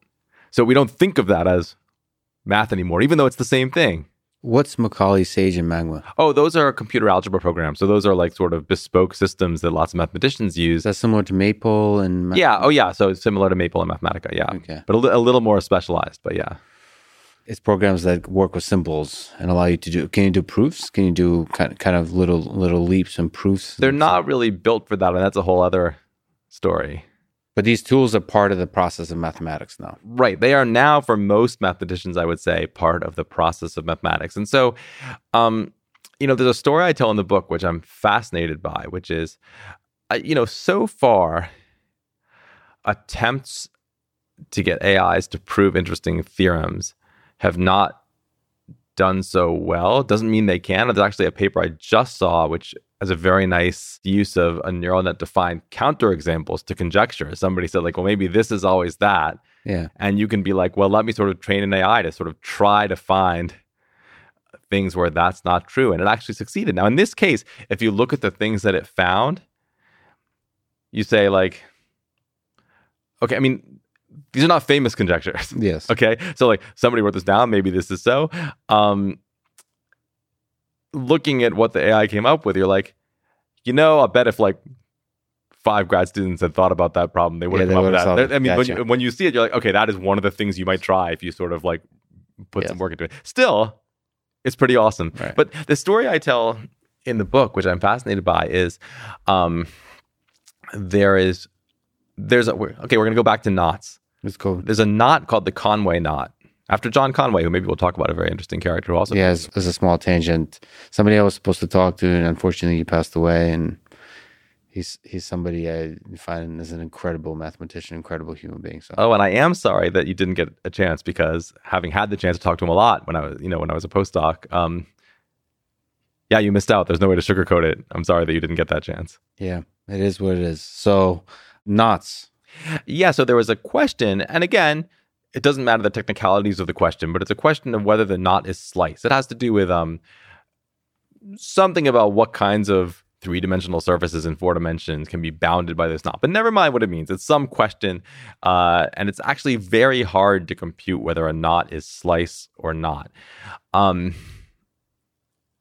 So we don't think of that as math anymore, even though it's the same thing. What's Macaulay, Sage, and Magma? Oh, those are computer algebra programs. So those are like sort of bespoke systems that lots of mathematicians use. That's similar to Maple and yeah? Oh, yeah. So it's similar to Maple and Mathematica. Yeah. Okay. But a, li- a little more specialized. But yeah. It's programs that work with symbols and allow you to do. Can you do proofs? Can you do kind kind of little little leaps and proofs? They're not really built for that, and that's a whole other story. But these tools are part of the process of mathematics now. Right. They are now, for most mathematicians, I would say, part of the process of mathematics. And so, um, you know, there's a story I tell in the book, which I'm fascinated by, which is, uh, you know, so far, attempts to get AIs to prove interesting theorems have not done so well. Doesn't mean they can. There's actually a paper I just saw, which has a very nice use of a neural net defined counterexamples to conjecture. Somebody said, like, well, maybe this is always that. Yeah. And you can be like, well, let me sort of train an AI to sort of try to find things where that's not true. And it actually succeeded. Now, in this case, if you look at the things that it found, you say, like, okay, I mean, these are not famous conjectures. [LAUGHS] Yes. Okay. So like somebody wrote this down. Maybe this is so. Um, looking at what the AI came up with, you're like, you know, I bet if like five grad students had thought about that problem, they would have Yeah, come up with that. I mean, when you, when you see it, you're like, okay, that is one of the things you might try if you sort of like put Yes. some work into it. Still, it's pretty awesome. Right. But the story I tell in the book, which I'm fascinated by, is um, there is there's a we're- okay. We're gonna go back to knots. It's cool. There's a knot called the Conway knot after John Conway, who maybe we'll talk about a very interesting character who also. Yeah, as, as a small tangent, somebody I was supposed to talk to, and unfortunately, he passed away. And he's he's somebody I find is an incredible mathematician, incredible human being. So Oh, and I am sorry that you didn't get a chance because having had the chance to talk to him a lot when I was, you know, when I was a postdoc, um, yeah, you missed out. There's no way to sugarcoat it. I'm sorry that you didn't get that chance. yeah, it is what it is. So knots. Yeah, so there was a question, and again, it doesn't matter the technicalities of the question, but it's a question of whether the knot is sliced. It has to do with um something about what kinds of three-dimensional surfaces in four dimensions can be bounded by this knot. But never mind what it means. It's some question, uh, and it's actually very hard to compute whether a knot is slice or not. Um,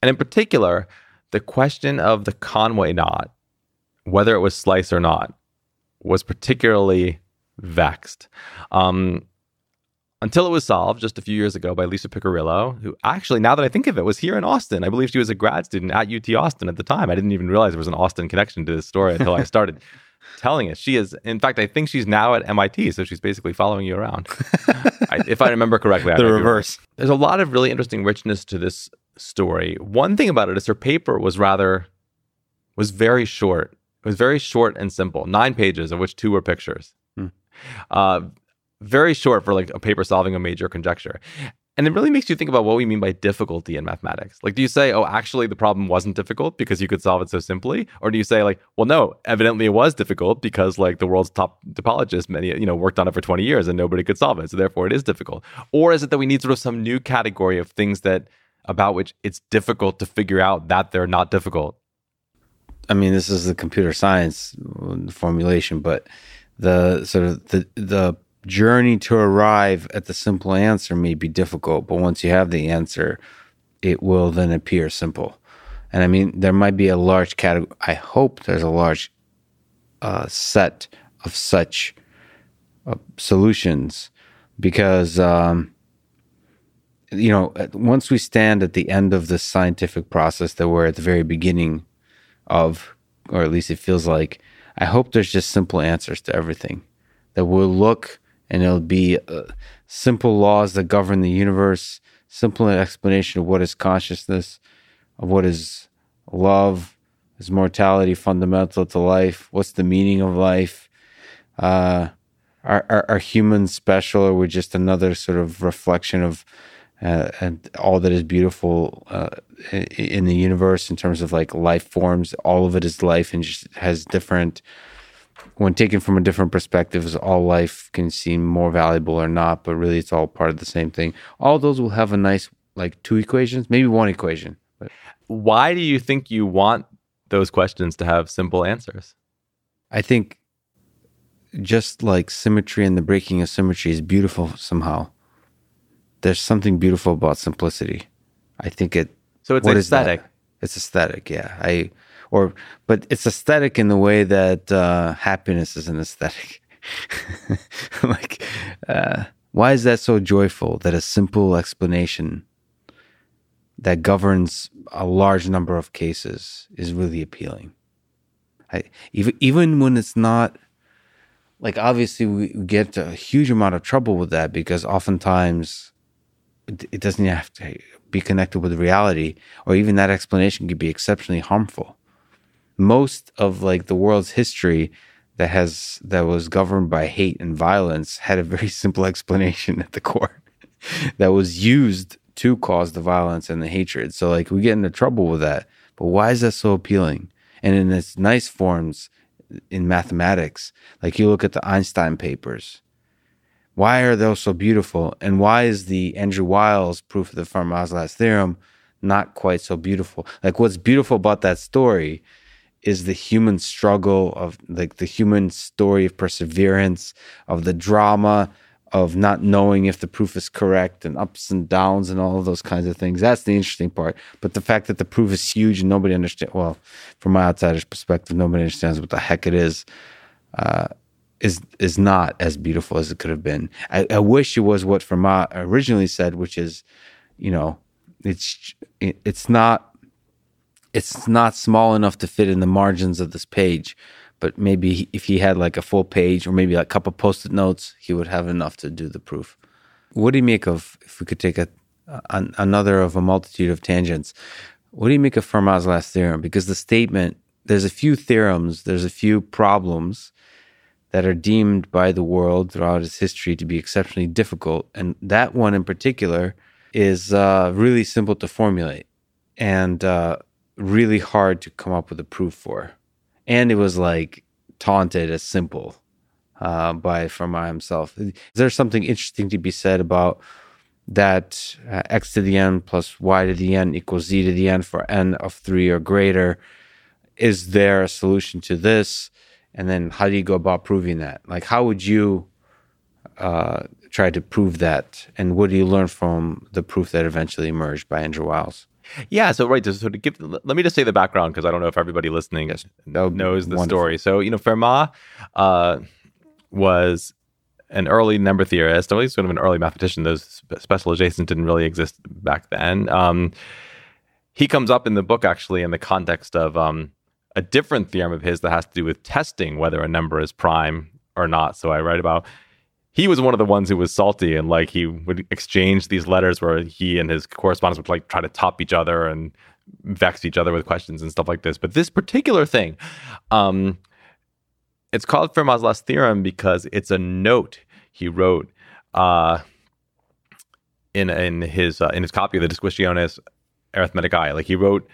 and in particular, the question of the Conway knot, whether it was slice or not, was particularly vexed. Um, until it was solved just a few years ago by Lisa Piccirillo, who actually, now that I think of it, was here in Austin. I believe she was a grad student at UT Austin at the time. I didn't even realize there was an Austin connection to this story until I started [LAUGHS] telling it. She is, in fact, I think she's now at MIT, so she's basically following you around. [LAUGHS] I, if I remember correctly, I The might be wrong. reverse. There's a lot of really interesting richness to this story. One thing about it is her paper was rather was very short. It was very short and simple, nine pages, of which two were pictures. Hmm. Uh, very short for like a paper solving a major conjecture. And it really makes you think about what we mean by difficulty in mathematics. Like, do you say, oh, actually, the problem wasn't difficult because you could solve it so simply? Or do you say, like, well, no, evidently it was difficult because, like, the world's top topologist, many, you know, worked on it for 20 years and nobody could solve it. So therefore it is difficult. Or is it that we need sort of some new category of things that about which it's difficult to figure out that they're not difficult? I mean, this is the computer science uh, formulation, but the sort of the the journey to arrive at the simple answer may be difficult, but once you have the answer, it will then appear simple. And I mean, there might be a large category. I hope there's a large uh, set of such uh, solutions because, um, you know, once we stand at the end of this scientific process that we're at the very beginning of, or at least it feels like, I hope there's just simple answers to everything. That we'll look and it'll be uh, simple laws that govern the universe, simple explanation of what is consciousness, of what is love, is mortality fundamental to life, what's the meaning of life, uh, are, are, are humans special or we're just another sort of reflection of uh, and all that is beautiful uh, in the universe in terms of like life forms. All of it is life and just has different. When taken from a different perspective, is all life can seem more valuable or not, but really it's all part of the same thing. All those will have a nice like two equations, maybe one equation. But why do you think you want those questions to have simple answers? I think just like symmetry and the breaking of symmetry is beautiful somehow there's something beautiful about simplicity. I think it. So it's aesthetic. It's aesthetic, yeah. I or but it's aesthetic in the way that uh, happiness is an aesthetic. [LAUGHS] like, uh, why is that so joyful? That a simple explanation that governs a large number of cases is really appealing. I, even even when it's not like obviously we get a huge amount of trouble with that because oftentimes it doesn't have to be connected with reality or even that explanation could be exceptionally harmful. Most of like the world's history that has that was governed by hate and violence had a very [LAUGHS] simple explanation at the core [LAUGHS] that was used to cause the violence and the hatred. So like we get into trouble with that but why is that so appealing? And in its nice forms in mathematics like you look at the einstein papers why are those so beautiful? And why is the Andrew Wiles proof of the Fermat's last theorem not quite so beautiful? Like what's beautiful about that story is the human struggle of like the human story of perseverance, of the drama of not knowing if the proof is correct and ups and downs and all of those kinds of things. That's the interesting part. But the fact that the proof is huge and nobody understands, well, from my outsider's perspective, nobody understands what the heck it is. Uh, is is not as beautiful as it could have been. I, I wish it was what Fermat originally said, which is, you know, it's it's not it's not small enough to fit in the margins of this page, but maybe if he had like a full page or maybe a couple post-it notes, he would have enough to do the proof. What do you make of if we could take a another of a multitude of tangents? What do you make of Fermat's last theorem? Because the statement there's a few theorems, there's a few problems that are deemed by the world throughout its history to be exceptionally difficult. And that one in particular is uh, really simple to formulate and uh, really hard to come up with a proof for. And it was like taunted as simple uh, by Fermat himself. Is there something interesting to be said about that uh, x to the n plus y to the n equals z to the n for n of three or greater? Is there a solution to this? And then how do you go about proving that like how would you uh, try to prove that and what do you learn from the proof that eventually emerged by andrew wiles yeah so right so to give let me just say the background because i don't know if everybody listening yes, knows the wonderful. story so you know fermat uh, was an early number theorist, or at least sort of an early mathematician. Those specializations didn't really exist back then. Um, he comes up in the book actually in the context of um, a different theorem of his that has to do with testing whether a number is prime or not. So I write about he was one of the ones who was salty and like he would exchange these letters where he and his correspondents would like try to top each other and vex each other with questions and stuff like this. But this particular thing, um, it's called Fermat's last theorem because it's a note he wrote uh, in in his uh, in his copy of the Disquisitiones Arithmeticae. Like he wrote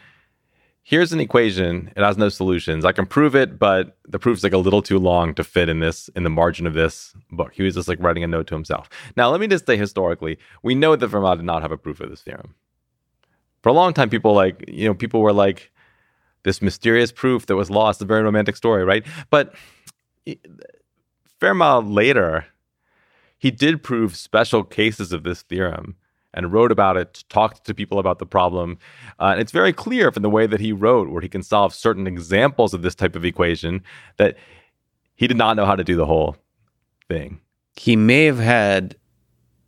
here's an equation. It has no solutions. I can prove it, but the proof's like a little too long to fit in this in the margin of this book. He was just like writing a note to himself. Now, let me just say historically, we know that Fermat did not have a proof of this theorem. For a long time, people like you know people were like this mysterious proof that was lost. A very romantic story, right? But Fermat later, he did prove special cases of this theorem and wrote about it, talked to people about the problem. Uh, and it's very clear from the way that he wrote, where he can solve certain examples of this type of equation, that he did not know how to do the whole thing. He may have had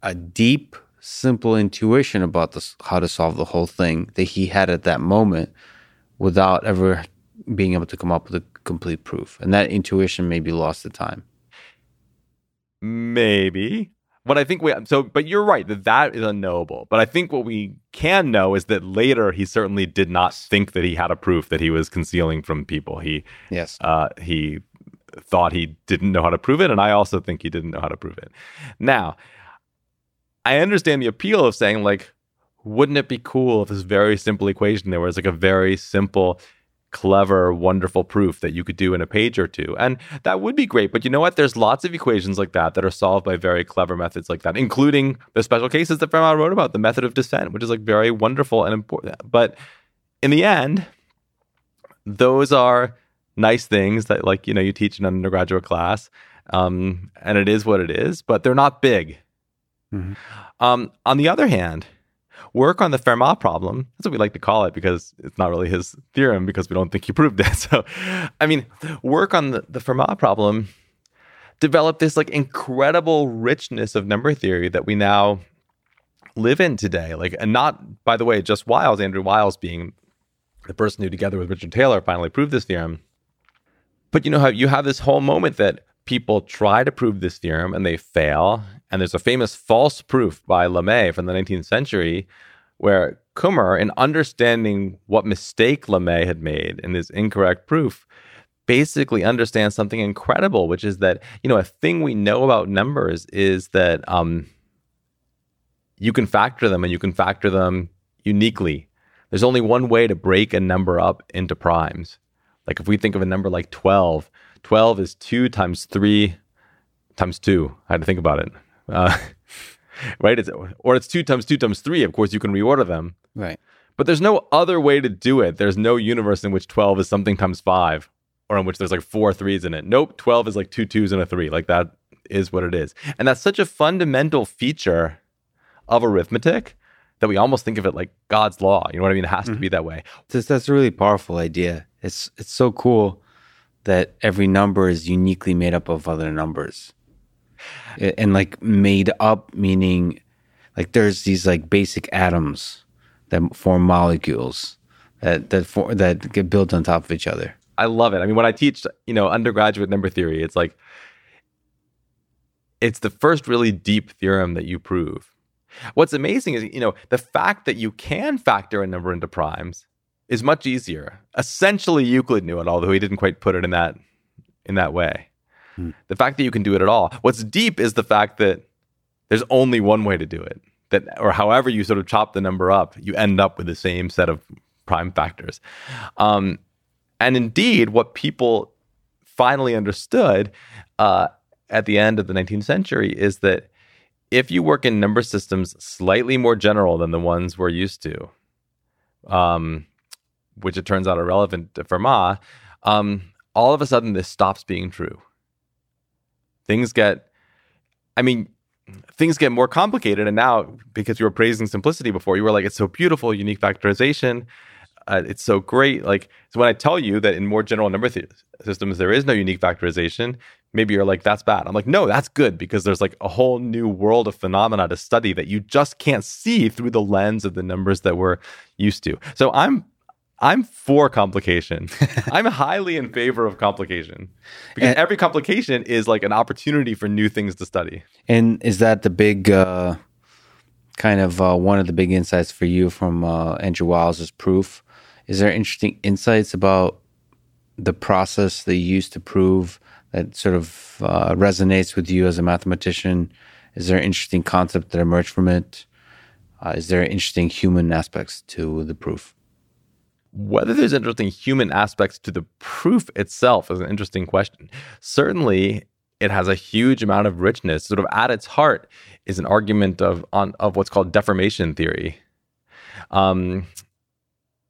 a deep, simple intuition about this, how to solve the whole thing that he had at that moment without ever being able to come up with a complete proof. And that intuition may be lost to time. Maybe. What I think we so, but you're right that that is unknowable. But I think what we can know is that later he certainly did not think that he had a proof that he was concealing from people. He yes, uh, he thought he didn't know how to prove it, and I also think he didn't know how to prove it. Now, I understand the appeal of saying, like, wouldn't it be cool if this very simple equation there was like a very simple, clever, wonderful proof that you could do in a page or two? And that would be great. But you know what? There's lots of equations like that that are solved by very clever methods like that, including the special cases that Fermat wrote about, the method of descent, which is like very wonderful and important. But in the end, those are nice things that like you know you teach in an undergraduate class um, and it is what it is but they're not big mm-hmm. um, on the other hand work on the fermat problem. That's what we like to call it because it's not really his theorem because we don't think he [LAUGHS] proved it. [LAUGHS] So i mean work on the, the fermat problem developed this like incredible richness of number theory that we now live in today. Like and not by the way just wiles andrew wiles being the person who together with richard taylor finally proved this theorem. But you know how you have this whole moment that people try to prove this theorem and they fail. And there's a famous false proof by Lamé from the 19th century where Kummer, in understanding what mistake Lamé had made in his incorrect proof, basically understands something incredible, which is that, you know, a thing we know about numbers is that um, you can factor them and you can factor them uniquely. There's only one way to break a number up into primes. Like if we think of a number like 12, 12 is 2 times 3 times 2. I had to think about it. Uh, [LAUGHS] right? It's, or it's 2 times 2 times 3. Of course, you can reorder them. Right. But there's no other way to do it. There's no universe in which 12 is something times 5 or in which there's like four threes in it. Nope, 12 is like two twos and a three. Like that is what it is. And that's such a fundamental feature of arithmetic that we almost think of it like God's law. You know what I mean? It has mm-hmm. to be that way. That's, that's a really powerful idea. It's it's so cool that every number is uniquely made up of other numbers. And like made up meaning like there's these like basic atoms that form molecules that that for, that get built on top of each other. I love it. I mean, when I teach, you know, undergraduate number theory, it's like it's the first really deep theorem that you prove. What's amazing is, you know, the fact that you can factor a number into primes is much easier. Essentially, Euclid knew it, although he didn't quite put it in that in that way. The fact that you can do it at all. What's deep is the fact that there's only one way to do it. That or however you sort of chop the number up, you end up with the same set of prime factors. Um, and indeed, what people finally understood uh, at the end of the 19th century is that if you work in number systems slightly more general than the ones we're used to, um, which it turns out are relevant to Fermat, um, all of a sudden this stops being true. Things get, I mean, things get more complicated. And now, because you were praising simplicity before, you were like, it's so beautiful, unique factorization. Uh, it's so great. Like, so when I tell you that in more general number th- systems, there is no unique factorization, maybe you're like, that's bad. I'm like, no, that's good because there's like a whole new world of phenomena to study that you just can't see through the lens of the numbers that we're used to. So I'm I'm for complication. [LAUGHS] I'm highly in favor of complication because and, every complication is like an opportunity for new things to study. And is that the big uh, kind of uh, one of the big insights for you from uh, Andrew Wiles's proof? Is there interesting insights about the process they used to prove that sort of uh, resonates with you as a mathematician? Is there interesting concept that emerged from it? Uh, is there interesting human aspects to the proof? Whether there's interesting human aspects to the proof itself is an interesting question. Certainly, it has a huge amount of richness. Sort of at its heart is an argument of on of what's called deformation theory, um,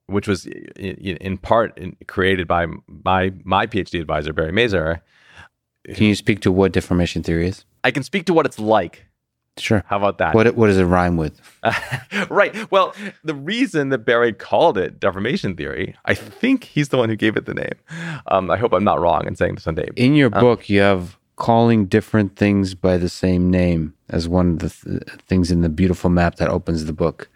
which was in, in part in, created by my my PhD advisor Barry Mazur. Can you speak to what deformation theory is? I can speak to what it's like. Sure. How about that? What what does it rhyme with? [LAUGHS] right. Well, the reason that Barry called it deformation theory, I think he's the one who gave it the name. Um, I hope I'm not wrong in saying this on Dave. In your um, book, you have calling different things by the same name as one of the th- things in the beautiful map that opens the book.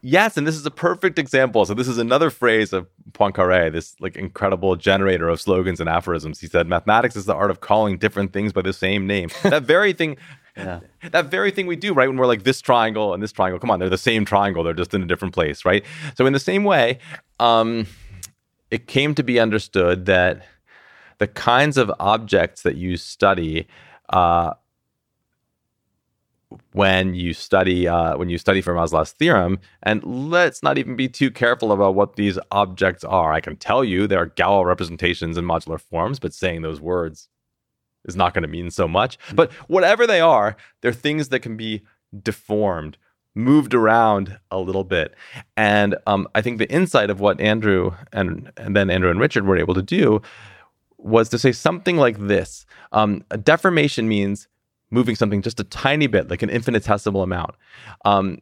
Yes, and this is a perfect example. So this is another phrase of Poincaré, this like incredible generator of slogans and aphorisms. He said, "Mathematics is the art of calling different things by the same name." [LAUGHS] that very thing yeah. That very thing we do, right? When we're like this triangle and this triangle, come on, they're the same triangle, they're just in a different place, right? So in the same way, um, it came to be understood that the kinds of objects that you study uh, when you study uh, when you study Fermat's theorem. And let's not even be too careful about what these objects are. I can tell you there are Galois representations in modular forms, but saying those words is not going to mean so much. But whatever they are, they're things that can be deformed, moved around a little bit. And um, I think the insight of what Andrew and and then Andrew and Richard were able to do was to say something like this: um, deformation means moving something just a tiny bit, like an infinitesimal amount. Um,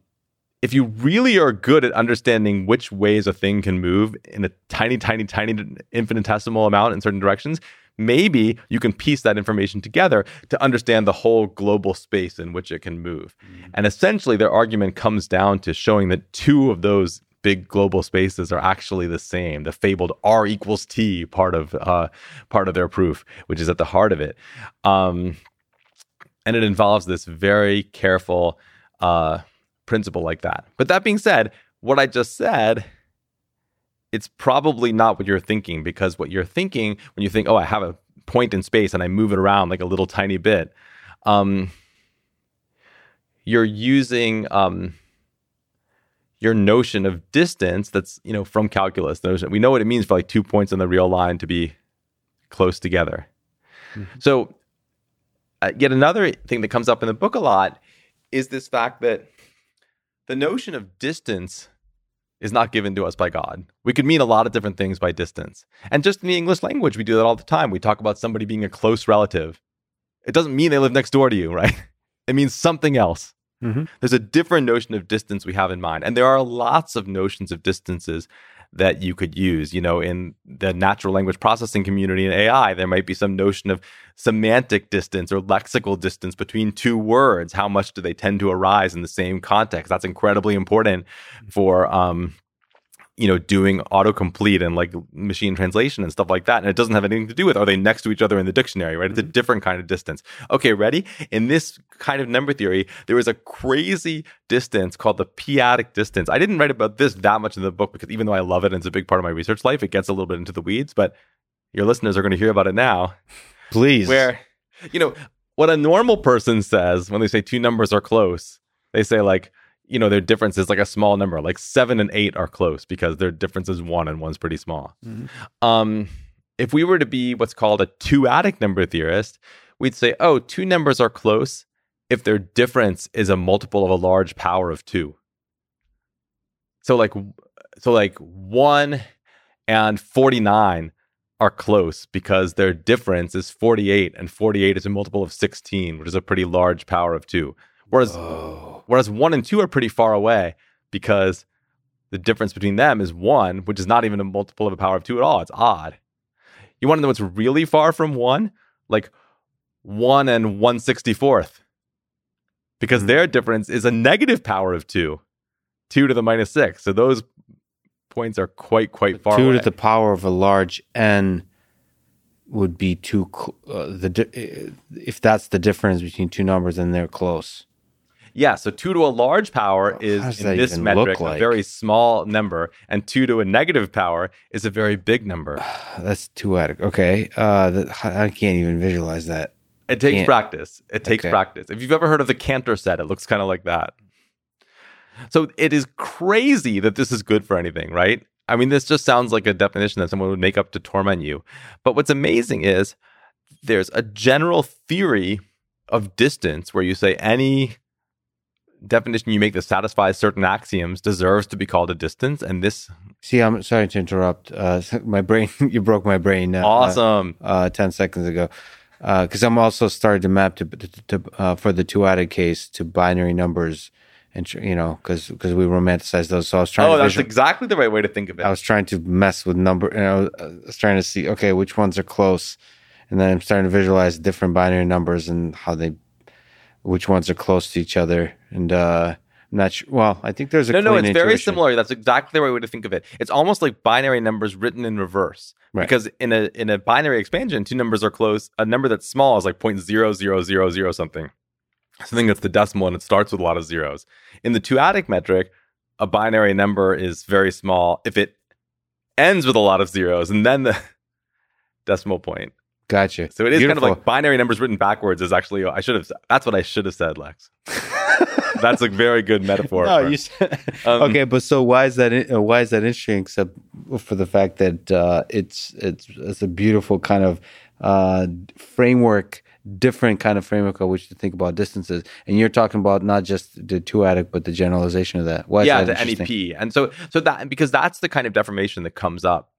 if you really are good at understanding which ways a thing can move in a tiny, tiny, tiny infinitesimal amount in certain directions, maybe you can piece that information together to understand the whole global space in which it can move. Mm-hmm. And essentially, their argument comes down to showing that two of those big global spaces are actually the same. The fabled R equals T part of uh, part of their proof, which is at the heart of it. Um, and it involves this very careful uh, principle like that. But that being said, what I just said, it's probably not what you're thinking because what you're thinking when you think, oh, I have a point in space and I move it around like a little tiny bit, um, you're using um, your notion of distance that's you know from calculus. We know what it means for like two points on the real line to be close together. Mm-hmm. So uh, yet another thing that comes up in the book a lot is this fact that the notion of distance is not given to us by God. We could mean a lot of different things by distance. And just in the English language, we do that all the time. We talk about somebody being a close relative. It doesn't mean they live next door to you, [LAUGHS] right? It means something else. Mm-hmm. There's a different notion of distance we have in mind. And there are lots of notions of distances that you could use. You know, in the natural language processing community in AI, there might be some notion of semantic distance or lexical distance between two words. How much do they tend to arise in the same context? That's incredibly important for um, you know, doing autocomplete and like machine translation and stuff like that. And it doesn't have anything to do with are they next to each other in the dictionary, right? It's a mm-hmm. different kind of distance. Okay, ready? In this kind of number theory, there is a crazy distance called the p-adic distance. I didn't write about this that much in the book because even though I love it and it's a big part of my research life, it gets a little bit into the weeds, but your listeners are going to hear about it now. Please. Where, you know, what a normal person says when they say two numbers are close, they say like, you know, their difference is like a small number, like seven and eight are close because their difference is one and one's pretty small. Mm-hmm. Um, if we were to be what's called a two-adic number theorist, we'd say, oh, two numbers are close if their difference is a multiple of a large power of two. So like, so like one and 49 are close because their difference is 48 and 48 is a multiple of 16, which is a pretty large power of two. Whereas oh. Whereas one and two are pretty far away because the difference between them is one, which is not even a multiple of a power of two at all. It's odd. You want to know what's really far from one? Like one and one sixty fourth. Because mm-hmm. their difference is a negative power of two, two to the minus six. So those points are quite, quite far two away. to the power of a large n would be two. Uh, the if that's the difference between two numbers, then they're close. Yeah, so two to a large power is in this metric like? a very small number, and two to a negative power is a very big number. [SIGHS] That's two out of Okay, uh, I can't even visualize that. It takes can't. practice. It takes okay. practice. If you've ever heard of the Cantor set, it looks kind of like that. So it is crazy that this is good for anything, right? I mean, this just sounds like a definition that someone would make up to torment you. But what's amazing is there's a general theory of distance where you say any definition you make that satisfies certain axioms deserves to be called a distance. And this. See, I'm sorry to interrupt. Uh, [LAUGHS] my brain, [LAUGHS] you broke my brain. Uh, awesome. Uh, 10 seconds ago. Because uh, I'm also starting to map to, to, to uh, for the two-adic case to binary numbers. And you know, because because we romanticize those, so I was trying. Oh, that's visual- exactly the right way to think of it. I was trying to mess with number, and I was, I was trying to see, okay, which ones are close, and then I'm starting to visualize different binary numbers and how they which ones are close to each other. And uh, I'm not sure. Well, I think there's a no, no. It's intuition. very similar. That's exactly the right way to think of it. It's almost like binary numbers written in reverse. Right. Because in a in a binary expansion, two numbers are close. A number that's small is like point zero zero zero zero something. Something that's the decimal and it starts with a lot of zeros. In the two-adic metric, a binary number is very small if it ends with a lot of zeros and then the [LAUGHS] decimal point. Gotcha. So it is Beautiful. kind of like binary numbers written backwards is actually I should have that's what I should have said, Lex. [LAUGHS] That's a very good metaphor. No, for- you said, [LAUGHS] Um, okay, but so why is that? uh, Why is that interesting? Except for the fact that uh, it's it's it's a beautiful kind of uh, framework, different kind of framework of which to think about distances. And you're talking about not just the two adic, but the generalization of that. Why is yeah, that the? NEP, and so so that because that's the kind of deformation that comes up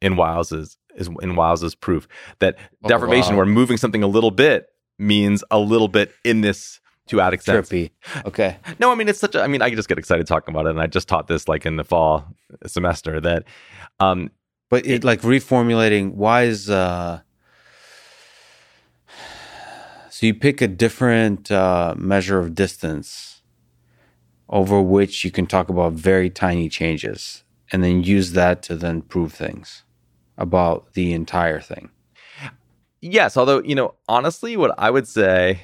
in Wiles's is in Wiles's proof that Oh, deformation, wow. where moving something a little bit means a little bit in this two-adic sense. Trippy. Okay. No, I mean it's such a. I mean I just get excited talking about it, and I just taught this like in the fall semester that. um But it like reformulating. Why is uh? So you pick a different uh, measure of distance over which you can talk about very tiny changes, and then use that to then prove things about the entire thing. Yes, although, you know, honestly, what I would say,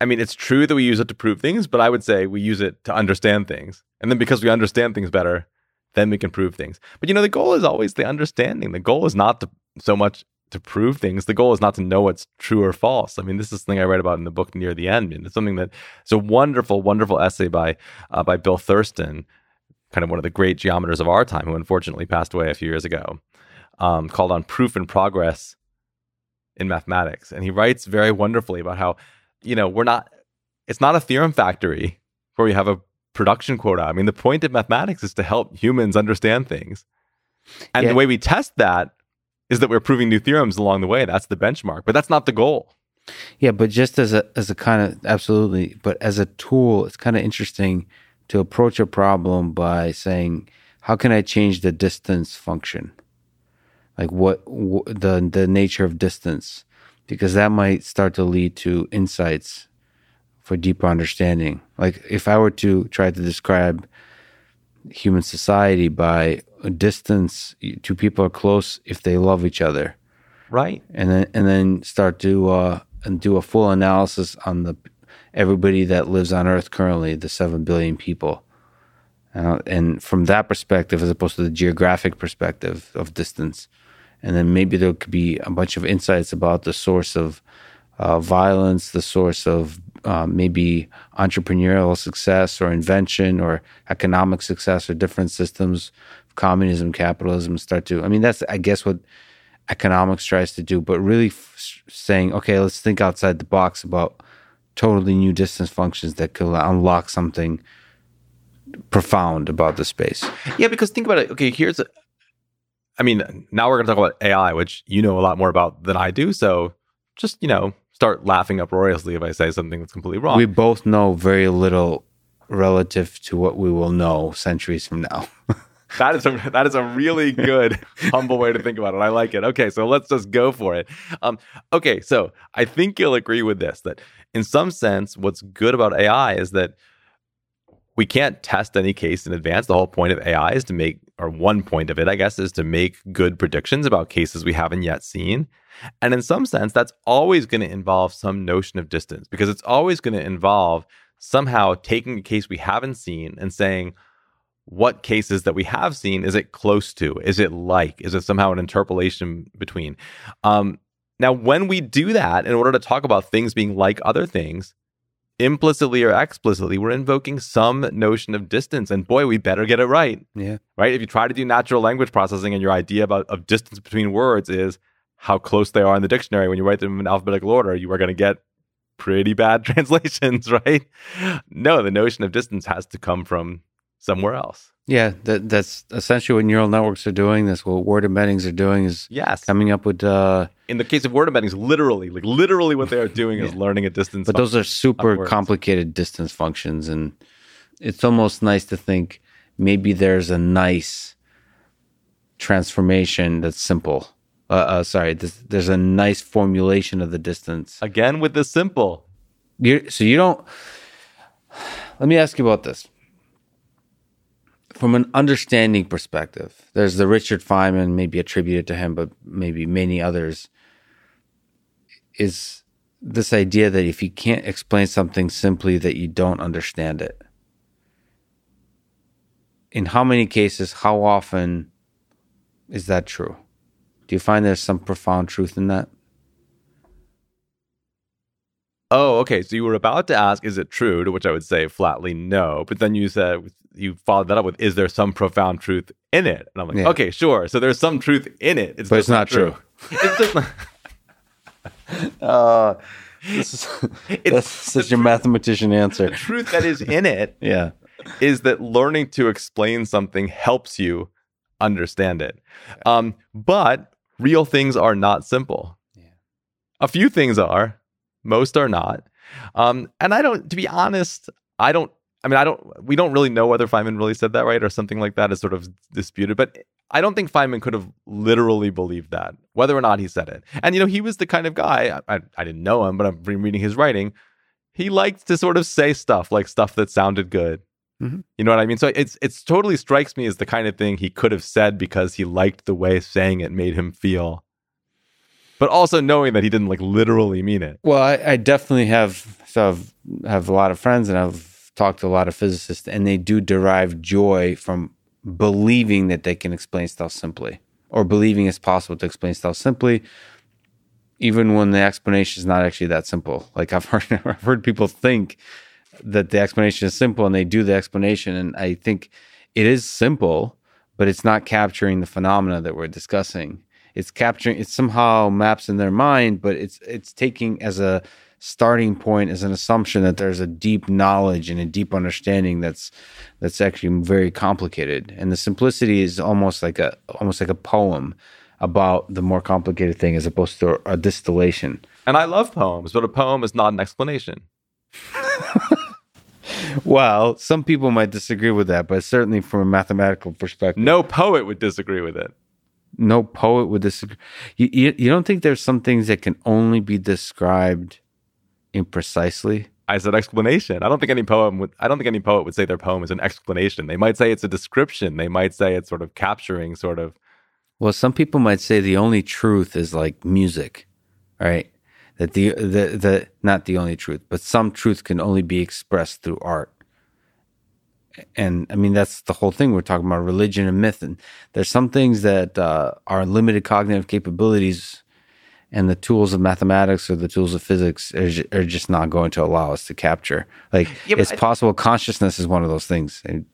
I mean, it's true that we use it to prove things, but I would say we use it to understand things. And then because we understand things better, then we can prove things. But, you know, the goal is always the understanding. The goal is not to so much to prove things. The goal is not to know what's true or false. I mean, this is something I write about in the book near the end. And it's something that it's a wonderful, wonderful essay by uh, by Bill Thurston, kind of one of the great geometers of our time, who unfortunately passed away a few years ago, um, called on proof and progress in mathematics. And he writes very wonderfully about how, you know, we're not, it's not a theorem factory where we have a production quota. I mean, the point of mathematics is to help humans understand things. And Yeah. the way we test that is that we're proving new theorems along the way. That's the benchmark, but that's not the goal. Yeah, but just as a as a kind of absolutely, but as a tool, it's kind of interesting to approach a problem by saying, how can I change the distance function? Like what, wh- the the nature of distance, because that might start to lead to insights for deeper understanding. Like if I were to try to describe human society by distance, two people are close if they love each other Right. and then and then start to uh, and do a full analysis on the everybody that lives on Earth currently, the seven billion people, uh, and from that perspective, as opposed to the geographic perspective of distance, and then maybe there could be a bunch of insights about the source of uh, violence, the source of uh, maybe entrepreneurial success or invention or economic success or different systems, communism, capitalism start to. I mean, that's I guess what economics tries to do, but really f- saying, okay, let's think outside the box about totally new distance functions that could unlock something profound about the space. Yeah, because think about it. Okay, here's a, I mean, now we're going to talk about AI, which you know a lot more about than I do. So just, you know, start laughing uproariously if I say something that's completely wrong. We both know very little relative to what we will know centuries from now. [LAUGHS] That is a that is a really good humble way to think about it. I like it. Okay, so let's just go for it. Um, okay, so I think you'll agree with this that in some sense, what's good about AI is that we can't test any case in advance. The whole point of AI is to make, or one point of it, I guess, is to make good predictions about cases we haven't yet seen. And in some sense, that's always going to involve some notion of distance because it's always going to involve somehow taking a case we haven't seen and saying, what cases that we have seen is it close to? Is it like? Is it somehow an interpolation between? Um, now, when we do that, in order to talk about things being like other things, implicitly or explicitly, we're invoking some notion of distance. And boy, we better get it right, yeah. right? If you try to do natural language processing and your idea about of distance between words is how close they are in the dictionary when you write them in alphabetical order, you are going to get pretty bad [LAUGHS] translations, right? No, the notion of distance has to come from somewhere else. Yeah, that, that's essentially what neural networks are doing. That's what word embeddings are doing is Yes. coming up with uh, in the case of word embeddings, literally, like literally what they are doing is [LAUGHS] learning a distance. But those are super upwards. complicated distance functions, and it's almost nice to think maybe there's a nice transformation that's simple. Uh, uh, sorry, there's, there's a nice formulation of the distance. again with the simple. you so you don't. [SIGHS] Let me ask you about this. From an understanding perspective, there's the Richard Feynman, maybe attributed to him, but maybe many others. Is this idea that if you can't explain something simply, that you don't understand it? In how many cases, how often is that true? Do you find there's some profound truth in that? Oh, okay. So you were about to ask, is it true? To which I would say flatly no. But then you said, you followed that up with, is there some profound truth in it? And I'm like, Yeah. okay, sure. So there's some truth in it. It's But it's not true. it's just not. [LAUGHS] Uh, this is, [LAUGHS] It's that's such a mathematician answer. the truth that is in it [LAUGHS] Yeah. is that learning to explain something helps you understand it. Um, but real things are not simple. Yeah. A few things are, most are not. Um, and I don't, to be honest, I don't. I mean, I don't. We don't really know whether Feynman really said that right or something like that is sort of disputed. But I don't think Feynman could have literally believed that, whether or not he said it. And you know, he was the kind of guy. I, I, I didn't know him, but I'm reading his writing. He liked to sort of say stuff like stuff that sounded good. Mhm. You know what I mean? So it's it's totally strikes me as the kind of thing he could have said because he liked the way saying it made him feel. But also knowing that he didn't like literally mean it. Well, I, I definitely have so I've have a lot of friends and I've talked to a lot of physicists, and they do derive joy from believing that they can explain stuff simply, or believing it's possible to explain stuff simply, even when the explanation is not actually that simple. Like I've [LAUGHS] heard I've heard people think that the explanation is simple, and they do the explanation, and I think it is simple, but it's not capturing the phenomena that we're discussing. It's capturing it somehow maps in their mind, but it's it's taking as a starting point as an assumption that there's a deep knowledge and a deep understanding that's that's actually very complicated. And the simplicity is almost like a almost like a poem about the more complicated thing as opposed to a distillation. And I love poems, but a poem is not an explanation. [LAUGHS] Well, some people might disagree with that, but certainly from a mathematical perspective, No poet would disagree with it. No poet would disagree. You, you, you don't think there's some things that can only be described imprecisely? I said explanation. I don't think any poem would I don't think any poet would say their poem is an explanation. They might say it's a description. They might say it's sort of capturing sort of Well, some people might say the only truth is like music, right? That the the the not the only truth, but some truth can only be expressed through art. And I mean that's the whole thing we're talking about religion and myth, and there's some things that uh, are limited cognitive capabilities, and the tools of mathematics or the tools of physics are, are just not going to allow us to capture. Like Yeah, it's I- possible consciousness is one of those things. And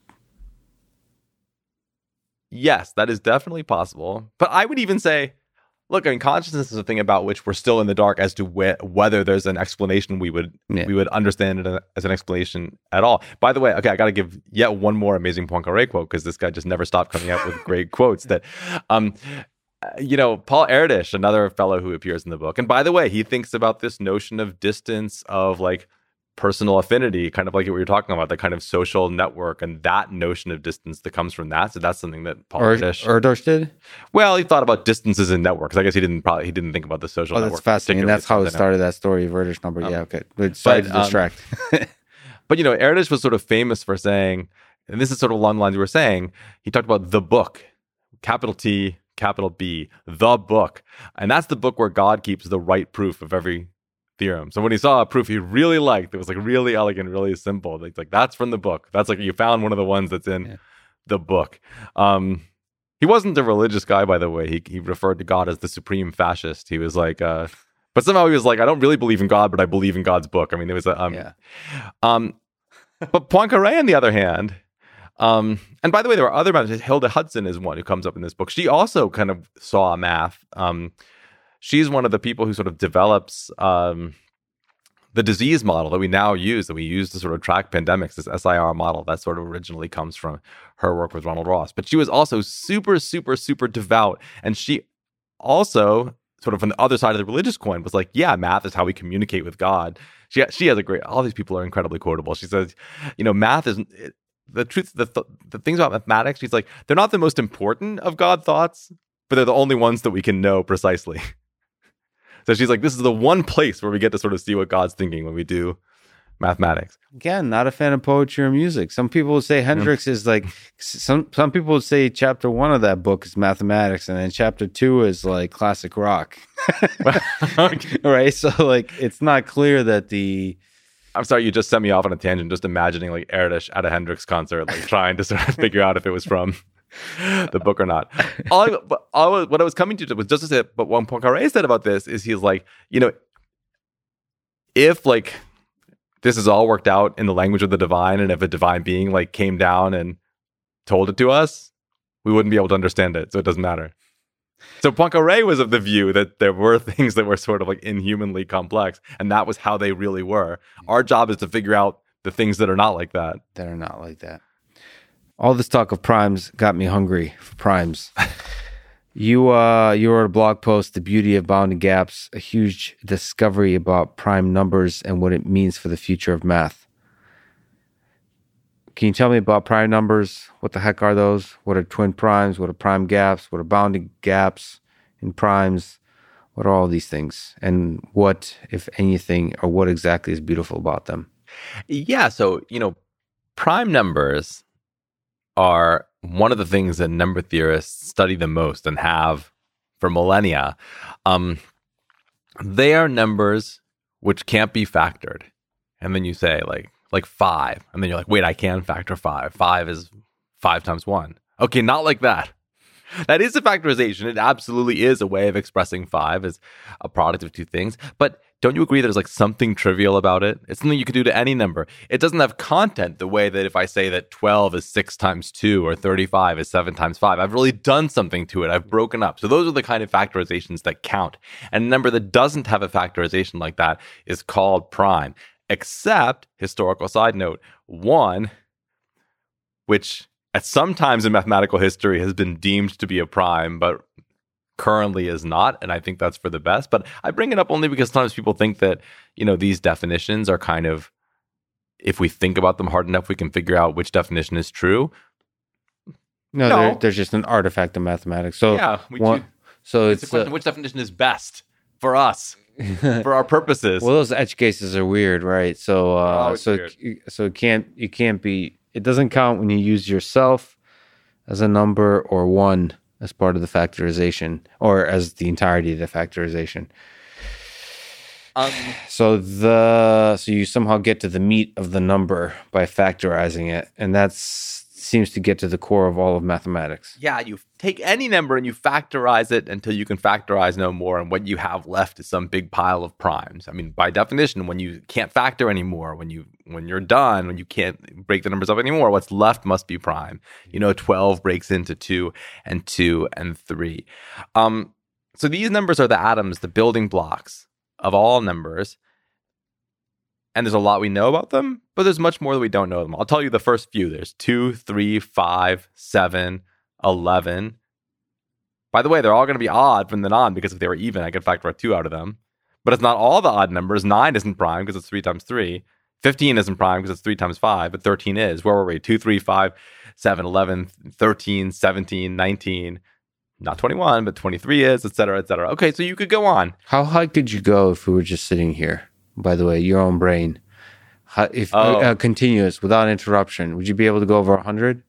Yes, that is definitely possible. But I would even say, look, I mean, consciousness is a thing about which we're still in the dark as to whe- whether there's an explanation we would Yeah. we would understand it as an explanation at all. By the way, okay, I got to give yet one more amazing Poincaré quote because this guy just never stopped coming out with great quotes. That, [LAUGHS] um, you know, Paul Erdős, another fellow who appears in the book, and by the way, he thinks about this notion of distance of like personal affinity, kind of like what you're talking about, the kind of social network and that notion of distance that comes from that. So that's something that Paul Erdős. Erdős did. well, he thought about distances in networks. I guess he didn't probably he didn't think about the social Oh, network. that's fascinating. That's how it started. That story of Erdős number. Um, yeah, okay. But sorry but, to um, distract. [LAUGHS] But you know, Erdős was sort of famous for saying, and this is sort of along the lines you were saying. He talked about the book, capital T, capital B, the book, and that's the book where God keeps the right proof of every theorem. So when he saw a proof he really liked, it was like really elegant, really simple. Like, like that's from the book. That's like you found one of the ones that's in Yeah. the book. Um, he wasn't a religious guy, by the way. He he referred to God as the supreme fascist. He was like, uh, but somehow he was like, I don't really believe in God, but I believe in God's book. I mean, there was a um, yeah. um, but Poincaré, on the other hand, um, and by the way, there are other maths. Hilda Hudson is one who comes up in this book. She also kind of saw math. Um, she's one of the people who sort of develops um, the disease model that we now use, that we use to sort of track pandemics, this SIR model that sort of originally comes from her work with Ronald Ross. But she was also super, super, super devout. And she also, sort of on the other side of the religious coin, was like, yeah, math is how we communicate with God. She, she has a great, all these people are incredibly quotable. She says, you know, math is, the truth, the, th- the things about mathematics, she's like, they're not the most important of God thoughts, but they're the only ones that we can know precisely. [LAUGHS] so she's like, this is the one place where we get to sort of see what God's thinking when we do mathematics. Again, not a fan of poetry or music. Some people would say Hendrix is like some some people would say chapter one of that book is mathematics, and then chapter two is like classic rock. [LAUGHS] [LAUGHS] right? So like it's not clear that the I'm sorry, you just sent me off on a tangent, just imagining like Erdős at a Hendrix concert, like trying to sort of figure out if it was from [LAUGHS] the book or not. I, I- what I was coming to was just to say, but what Poincaré said about this is he's like, you know, if like this is all worked out in the language of the divine, and if a divine being like came down and told it to us, we wouldn't be able to understand it. So it doesn't matter. So Poincaré was of the view that there were [LAUGHS] things that were sort of like inhumanly complex, and that was how they really were. Our job is to figure out the things that are not like that. That are not like that. All this talk of primes got me hungry for primes. [LAUGHS] you uh you wrote a blog post, The Beauty of Bounding Gaps, a huge discovery about prime numbers and what it means for the future of math. Can you tell me about prime numbers? What the heck are those? What are twin primes? What are prime gaps? What are bounding gaps in primes? What are all these things? And what, if anything, or what exactly is beautiful about them? Yeah. So, you know, prime numbers are one of the things that number theorists study the most and have for millennia. Um, they are numbers which can't be factored. And then you say, like, like five. And then you're like, wait, I can factor five. Five is five times one. Okay, not like that. [LAUGHS] That is a factorization. It absolutely is a way of expressing five as a product of two things. But don't you agree there's like something trivial about it? It's something you could do to any number. It doesn't have content the way that if I say that 12 is six times two or 35 is seven times five, I've really done something to it. I've broken up. So those are the kind of factorizations that count. And a number that doesn't have a factorization like that is called prime except historical side note one which at some times in mathematical history has been deemed to be a prime but currently is not and i think that's for the best but i bring it up only because sometimes people think that you know these definitions are kind of if we think about them hard enough we can figure out which definition is true no, no. They're, they're just an artifact of mathematics so yeah one, so it's, it's a question uh, which definition is best for us [LAUGHS] for our purposes. well, those edge cases are weird, right? So, uh, oh, so, so it can't, it can't be. It doesn't count when you use yourself as a number or one as part of the factorization or as the entirety of the factorization. Um, so the so you somehow get to the meat of the number by factorizing it, and that's seems to get to the core of all of mathematics. Yeah, you take any number and you factorize it until you can factorize no more, and what you have left is some big pile of primes. I mean, by definition, when you can't factor anymore, when you when you're done, when you can't break the numbers up anymore, what's left must be prime. You know, twelve breaks into two and two and three. Um, so these numbers are the atoms, the building blocks of all numbers and there's a lot we know about them, but there's much more that we don't know them. I'll tell you the first few. There's 2, 3, 5, 7, 11. By the way, they're all going to be odd from then on because if they were even, I could factor a 2 out of them. But it's not all the odd numbers. 9 isn't prime because it's 3 times 3. 15 isn't prime because it's 3 times 5, but 13 is. Where were we? 2, 3, 5, 7, 11, 13, 17, 19. Not 21, but 23 is, et cetera, et cetera. Okay, so you could go on. How high could you go if we were just sitting here? By the way, your own brain, if oh. uh, continuous without interruption, would you be able to go over 100?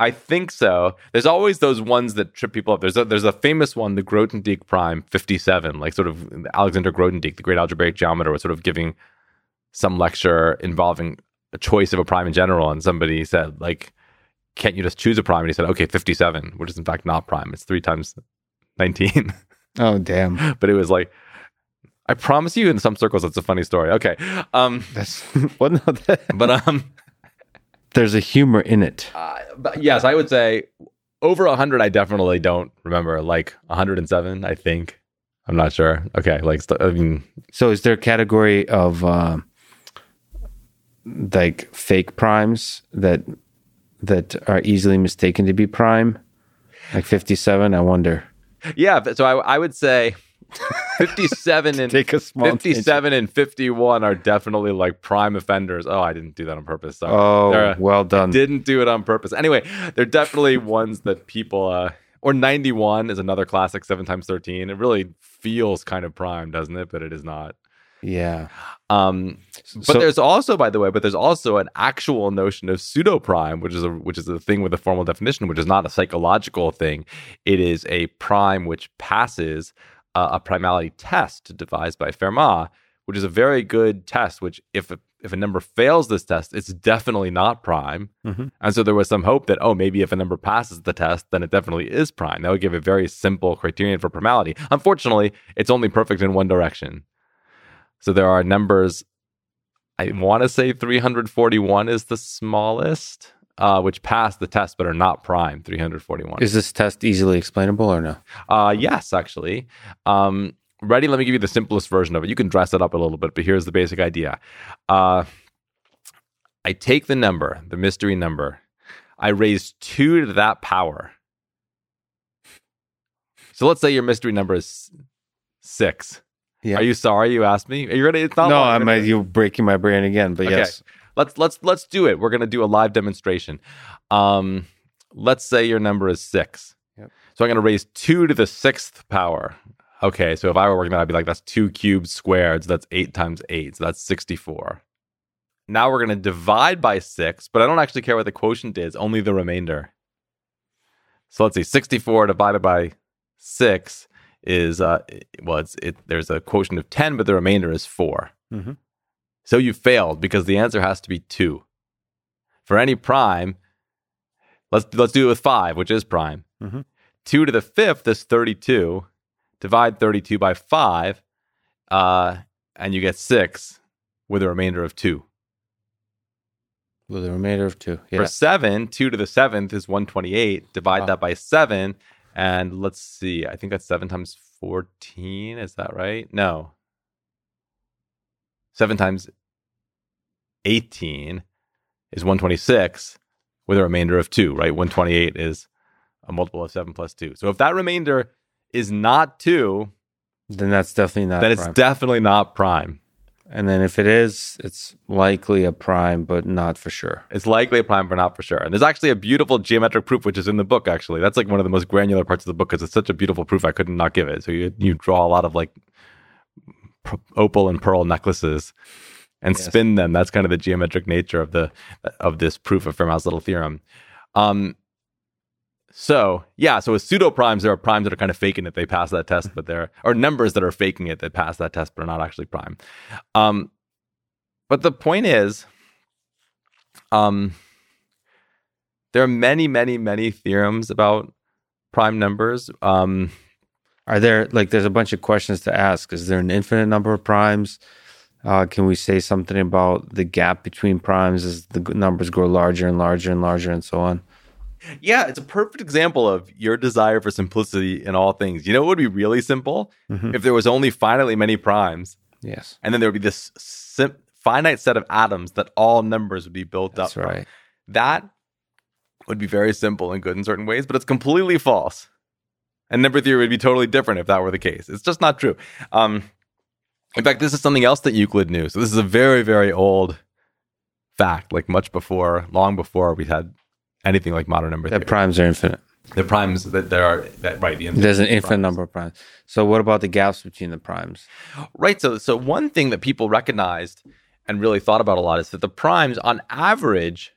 I think so. There's always those ones that trip people up. There's a, there's a famous one, the Grothendieck prime 57, like sort of Alexander Grothendieck, the great algebraic geometer, was sort of giving some lecture involving a choice of a prime in general. And somebody said, like, can't you just choose a prime? And he said, okay, 57, which is in fact not prime. It's three times 19. Oh, damn. [LAUGHS] but it was like, I promise you, in some circles, it's a funny story. Okay, um, that's [LAUGHS] what? No, that, [LAUGHS] but um, there's a humor in it. Uh, but yes, I would say over hundred. I definitely don't remember. Like 107, I think. I'm not sure. Okay, like I mean, so is there a category of uh, like fake primes that that are easily mistaken to be prime? Like 57, I wonder. Yeah, so I, I would say 57 [LAUGHS] and Take a small 57 and 51 are definitely like prime offenders. Oh, I didn't do that on purpose. Sorry. Oh, uh, well done. didn't do it on purpose. Anyway, they're definitely ones that people uh or 91 is another classic 7 times 13. It really feels kind of prime, doesn't it? But it is not. Yeah. Um, but so, there's also, by the way, but there's also an actual notion of pseudo prime, which is a which is a thing with a formal definition, which is not a psychological thing. It is a prime which passes uh, a primality test devised by Fermat, which is a very good test. Which, if a, if a number fails this test, it's definitely not prime. Mm-hmm. And so there was some hope that oh, maybe if a number passes the test, then it definitely is prime. That would give a very simple criterion for primality. Unfortunately, it's only perfect in one direction. So there are numbers. I want to say 341 is the smallest, uh, which pass the test but are not prime. 341. Is this test easily explainable or no? Uh, yes, actually. Um, ready? Let me give you the simplest version of it. You can dress it up a little bit, but here's the basic idea. Uh, I take the number, the mystery number, I raise two to that power. So let's say your mystery number is six. Yeah. Are you sorry you asked me? Are you ready? It's not no. I'm you're breaking my brain again, but Okay. yes. Let's let's let's do it. We're gonna do a live demonstration. Um, let's say your number is six. Yep. So I'm gonna raise two to the sixth power. Okay, so if I were working that, I'd be like, that's two cubed squared. So that's eight times eight. So that's 64. Now we're gonna divide by six, but I don't actually care what the quotient is, only the remainder. So let's see, 64 divided by six is uh well it's it there's a quotient of 10, but the remainder is four. Mhm. So you failed because the answer has to be two. For any prime, let's let's do it with five, which is prime. Mhm. Two to the fifth is thirty-two. Divide thirty-two by five, uh, and you get six with a remainder of two. With a remainder of two. Yeah. For seven, two to the seventh is one twenty-eight. Divide Wow. that by seven, and let's see. I think that's seven times fourteen. Is that right? No. Seven times eighteen is one twenty-six, with a remainder of two. Right? One twenty-eight is a multiple of seven plus two. So if that remainder is not two, then that's definitely not then it's prime. definitely not prime. and then if it is, it's likely a prime, but not for sure. It's likely a prime, but not for sure. And there's actually a beautiful geometric proof, which is in the book. Actually, that's like one of the most granular parts of the book because it's such a beautiful proof. I couldn't not give it. So you you draw a lot of like opal and pearl necklaces and Yes. spin them. That's kind of the geometric nature of the of this proof of Fermat's little theorem. Um. So yeah, so with pseudo primes, there are primes that are kind of faking it. They pass that test, but there are numbers that are faking it that pass that test, but are not actually prime. Um, but the point is, um, there are many, many, many theorems about prime numbers. Um, Are there like there's a bunch of questions to ask? Is there an infinite number of primes? Uh, can we say something about the gap between primes as the numbers grow larger and larger and larger and so on? yeah, it's a perfect example of your desire for simplicity in all things. You know, it would be really simple Mhm. if there was only finitely many primes, Yes, and then there would be this sim- finite set of atoms that all numbers would be built that's up. from. right. That would be very simple and good in certain ways, but it's completely false. And number theory would be totally different if that were the case. It's just not true. Um, in fact, this is something else that Euclid knew. So this is a very, very old fact, like much before, long before we had anything like modern number That theory. primes are infinite. the primes that there are that right. The There's an primes. infinite number of primes. So what about the gaps between the primes? Right. So, so one thing that people recognized and really thought about a lot is that the primes, on average,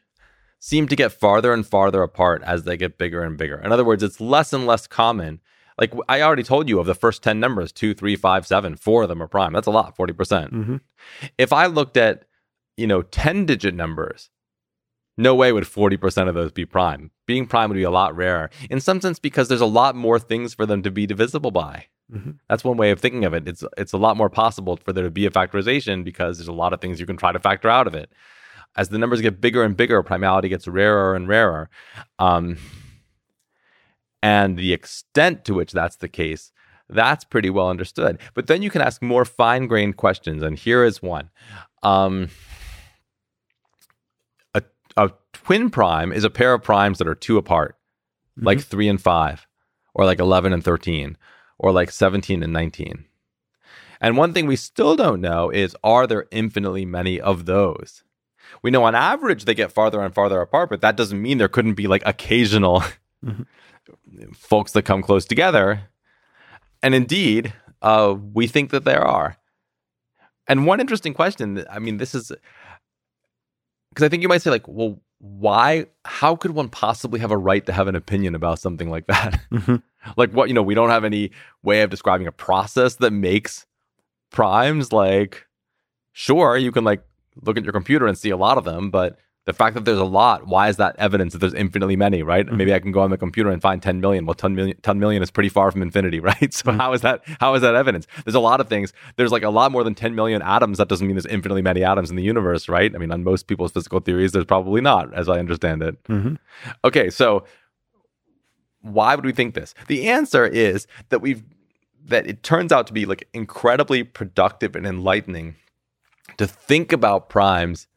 seem to get farther and farther apart as they get bigger and bigger. In other words, it's less and less common. Like I already told you of the first 10 numbers, two, three, five, seven, four of them are prime. That's a lot, 40%. percent Mm-hmm. If I looked at, you know, 10 digit numbers, no way would 40% of those be prime. Being prime would be a lot rarer in some sense because there's a lot more things for them to be divisible by. Mhm. That's one way of thinking of it. It's it's a lot more possible for there to be a factorization because there's a lot of things you can try to factor out of it. As the numbers get bigger and bigger, primality gets rarer and rarer. Um, and the extent to which that's the case, that's pretty well understood. But then you can ask more fine grained questions. And here is one. Um, a, a twin prime is a pair of primes that are two apart, like three and five, or like 11 and 13, or like 17 and 19. And one thing we still don't know is are there infinitely many of those? We know on average they get farther and farther apart, but that doesn't mean there couldn't be like occasional Mhm. Folks that come close together. And indeed, uh, we think that there are. And one interesting question, I mean, this is because I think you might say, like, well, why, how could one possibly have a right to have an opinion about something like that? [LAUGHS] Mhm. like, what, you know, we don't have any way of describing a process that makes primes. Like, sure, you can like look at your computer and see a lot of them, but The fact that there's a lot, why is that evidence that there's infinitely many, right? Mm-hmm. Maybe I can go on the computer and find 10 million. Well, 10 million, 10 million is pretty far from infinity, [LAUGHS] right? So Mm-hmm. how is that how is that evidence? There's a lot of things. There's like a lot more than 10 million atoms. That doesn't mean there's infinitely many atoms in the universe, right? I mean, on most people's physical theories, there's probably not, as I understand it. Mhm. Okay, so why would we think this? The answer is that we've that it turns out to be like incredibly productive and enlightening to think about primes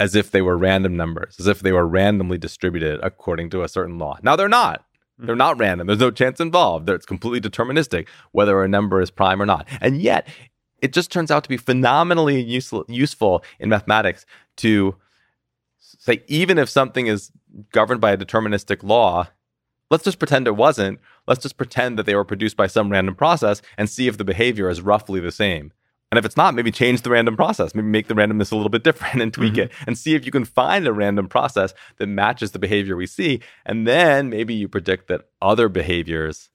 as if they were random numbers, as if they were randomly distributed according to a certain law. Now they're not. They're mm-hmm. not random. There's no chance involved. It's completely deterministic whether a number is prime or not. And yet, it just turns out to be phenomenally useful, useful in mathematics to say even if something is governed by a deterministic law, let's just pretend it wasn't. Let's just pretend that they were produced by some random process and see if the behavior is roughly the same. And if it's not, maybe change the random process, maybe make the randomness a little bit different and tweak it and see if you can find a random process that matches the behavior we see. And then maybe you predict that other behaviors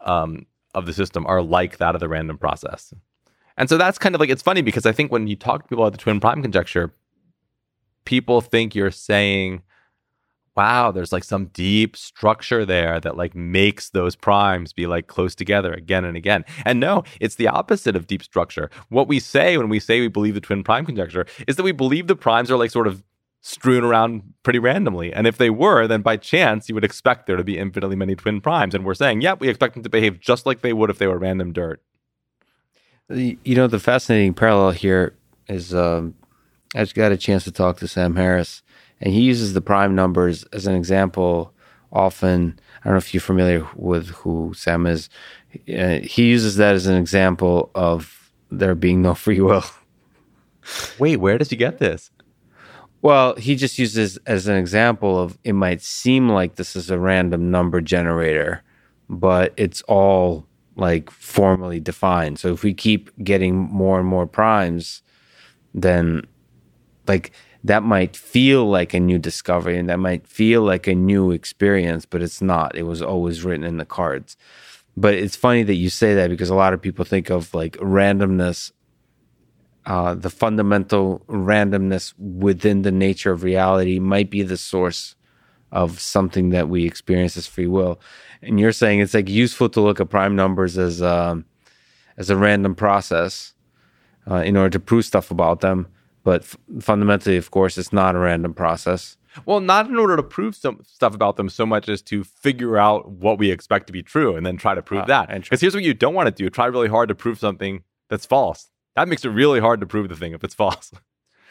um, of the system are like that of the random process. And so that's kind of like, it's funny because I think when you talk to people about the twin prime conjecture, people think you're saying, wow, there's like some deep structure there that like makes those primes be like close together again and again. And no, it's the opposite of deep structure. What we say when we say we believe the twin prime conjecture is that we believe the primes are like sort of strewn around pretty randomly. And if they were, then by chance you would expect there to be infinitely many twin primes. And we're saying, yep, we expect them to behave just like they would if they were random dirt. You know, the fascinating parallel here is um, I just got a chance to talk to Sam Harris, and he uses the prime numbers as an example. Often, I don't know if you're familiar with who Sam is. Uh, he uses that as an example of there being no free will. [LAUGHS] Wait, where does he get this? Well, he just uses as an example of it might seem like this is a random number generator, but it's all like formally defined. So if we keep getting more and more primes, then like that might feel like a new discovery and that might feel like a new experience, but it's not. It was always written in the cards. But it's funny that you say that because a lot of people think of like randomness uh, the fundamental randomness within the nature of reality might be the source of something that we experience as free will. And you're saying it's like useful to look at prime numbers as um, as a random process uh, in order to prove stuff about them. But f- fundamentally, of course, it's not a random process. Well, not in order to prove some stuff about them so much as to figure out what we expect to be true and then try to prove Ah, that. Because here's what you don't want to do try really hard to prove something that's false. That makes it really hard to prove the thing if it's false. [LAUGHS]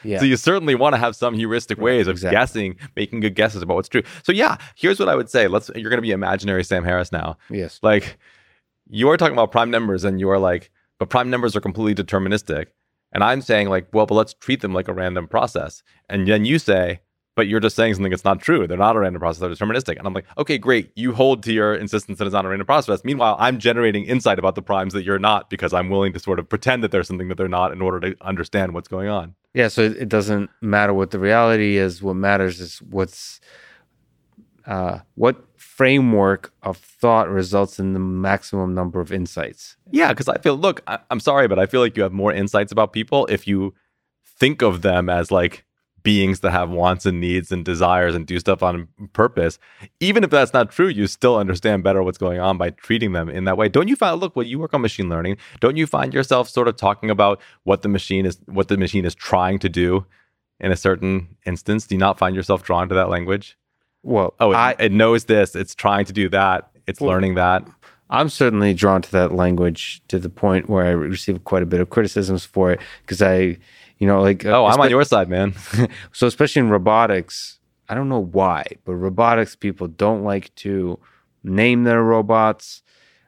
Yeah. So you certainly want to have some heuristic ways of exactly. guessing, making good guesses about what's true. So yeah, here's what I would say. Let's you're going to be imaginary Sam Harris now. yes. Like you're talking about prime numbers and you're like, but prime numbers are completely deterministic. And I'm saying like, well, but let's treat them like a random process. And then you say, but you're just saying something that's not true. They're not a random process, they're deterministic. And I'm like, okay, great. You hold to your insistence that it's not a random process. Meanwhile, I'm generating insight about the primes that you're not because I'm willing to sort of pretend that there's something that they're not in order to understand what's going on. Yeah, so it, doesn't matter what the reality is. What matters is what's uh, what framework of thought results in the maximum number of insights. Yeah, because I feel, look, I, I'm sorry, but I feel like you have more insights about people if you think of them as like beings that have wants and needs and desires and do stuff on purpose. Even if that's not true, you still understand better what's going on by treating them in that way. Don't you find, look, when you work on machine learning, don't you find yourself sort of talking about what the machine is, what the machine is trying to do in a certain instance? Do you not find yourself drawn to that language? Well, Oh, it, I, it knows this, it's trying to do that, it's Well, learning that. I'm certainly drawn to that language to the point where I receive quite a bit of criticisms for it because I, you know, like Oh, I'm on your side, man. [LAUGHS] so especially in robotics, I don't know why, but robotics people don't like to name their robots,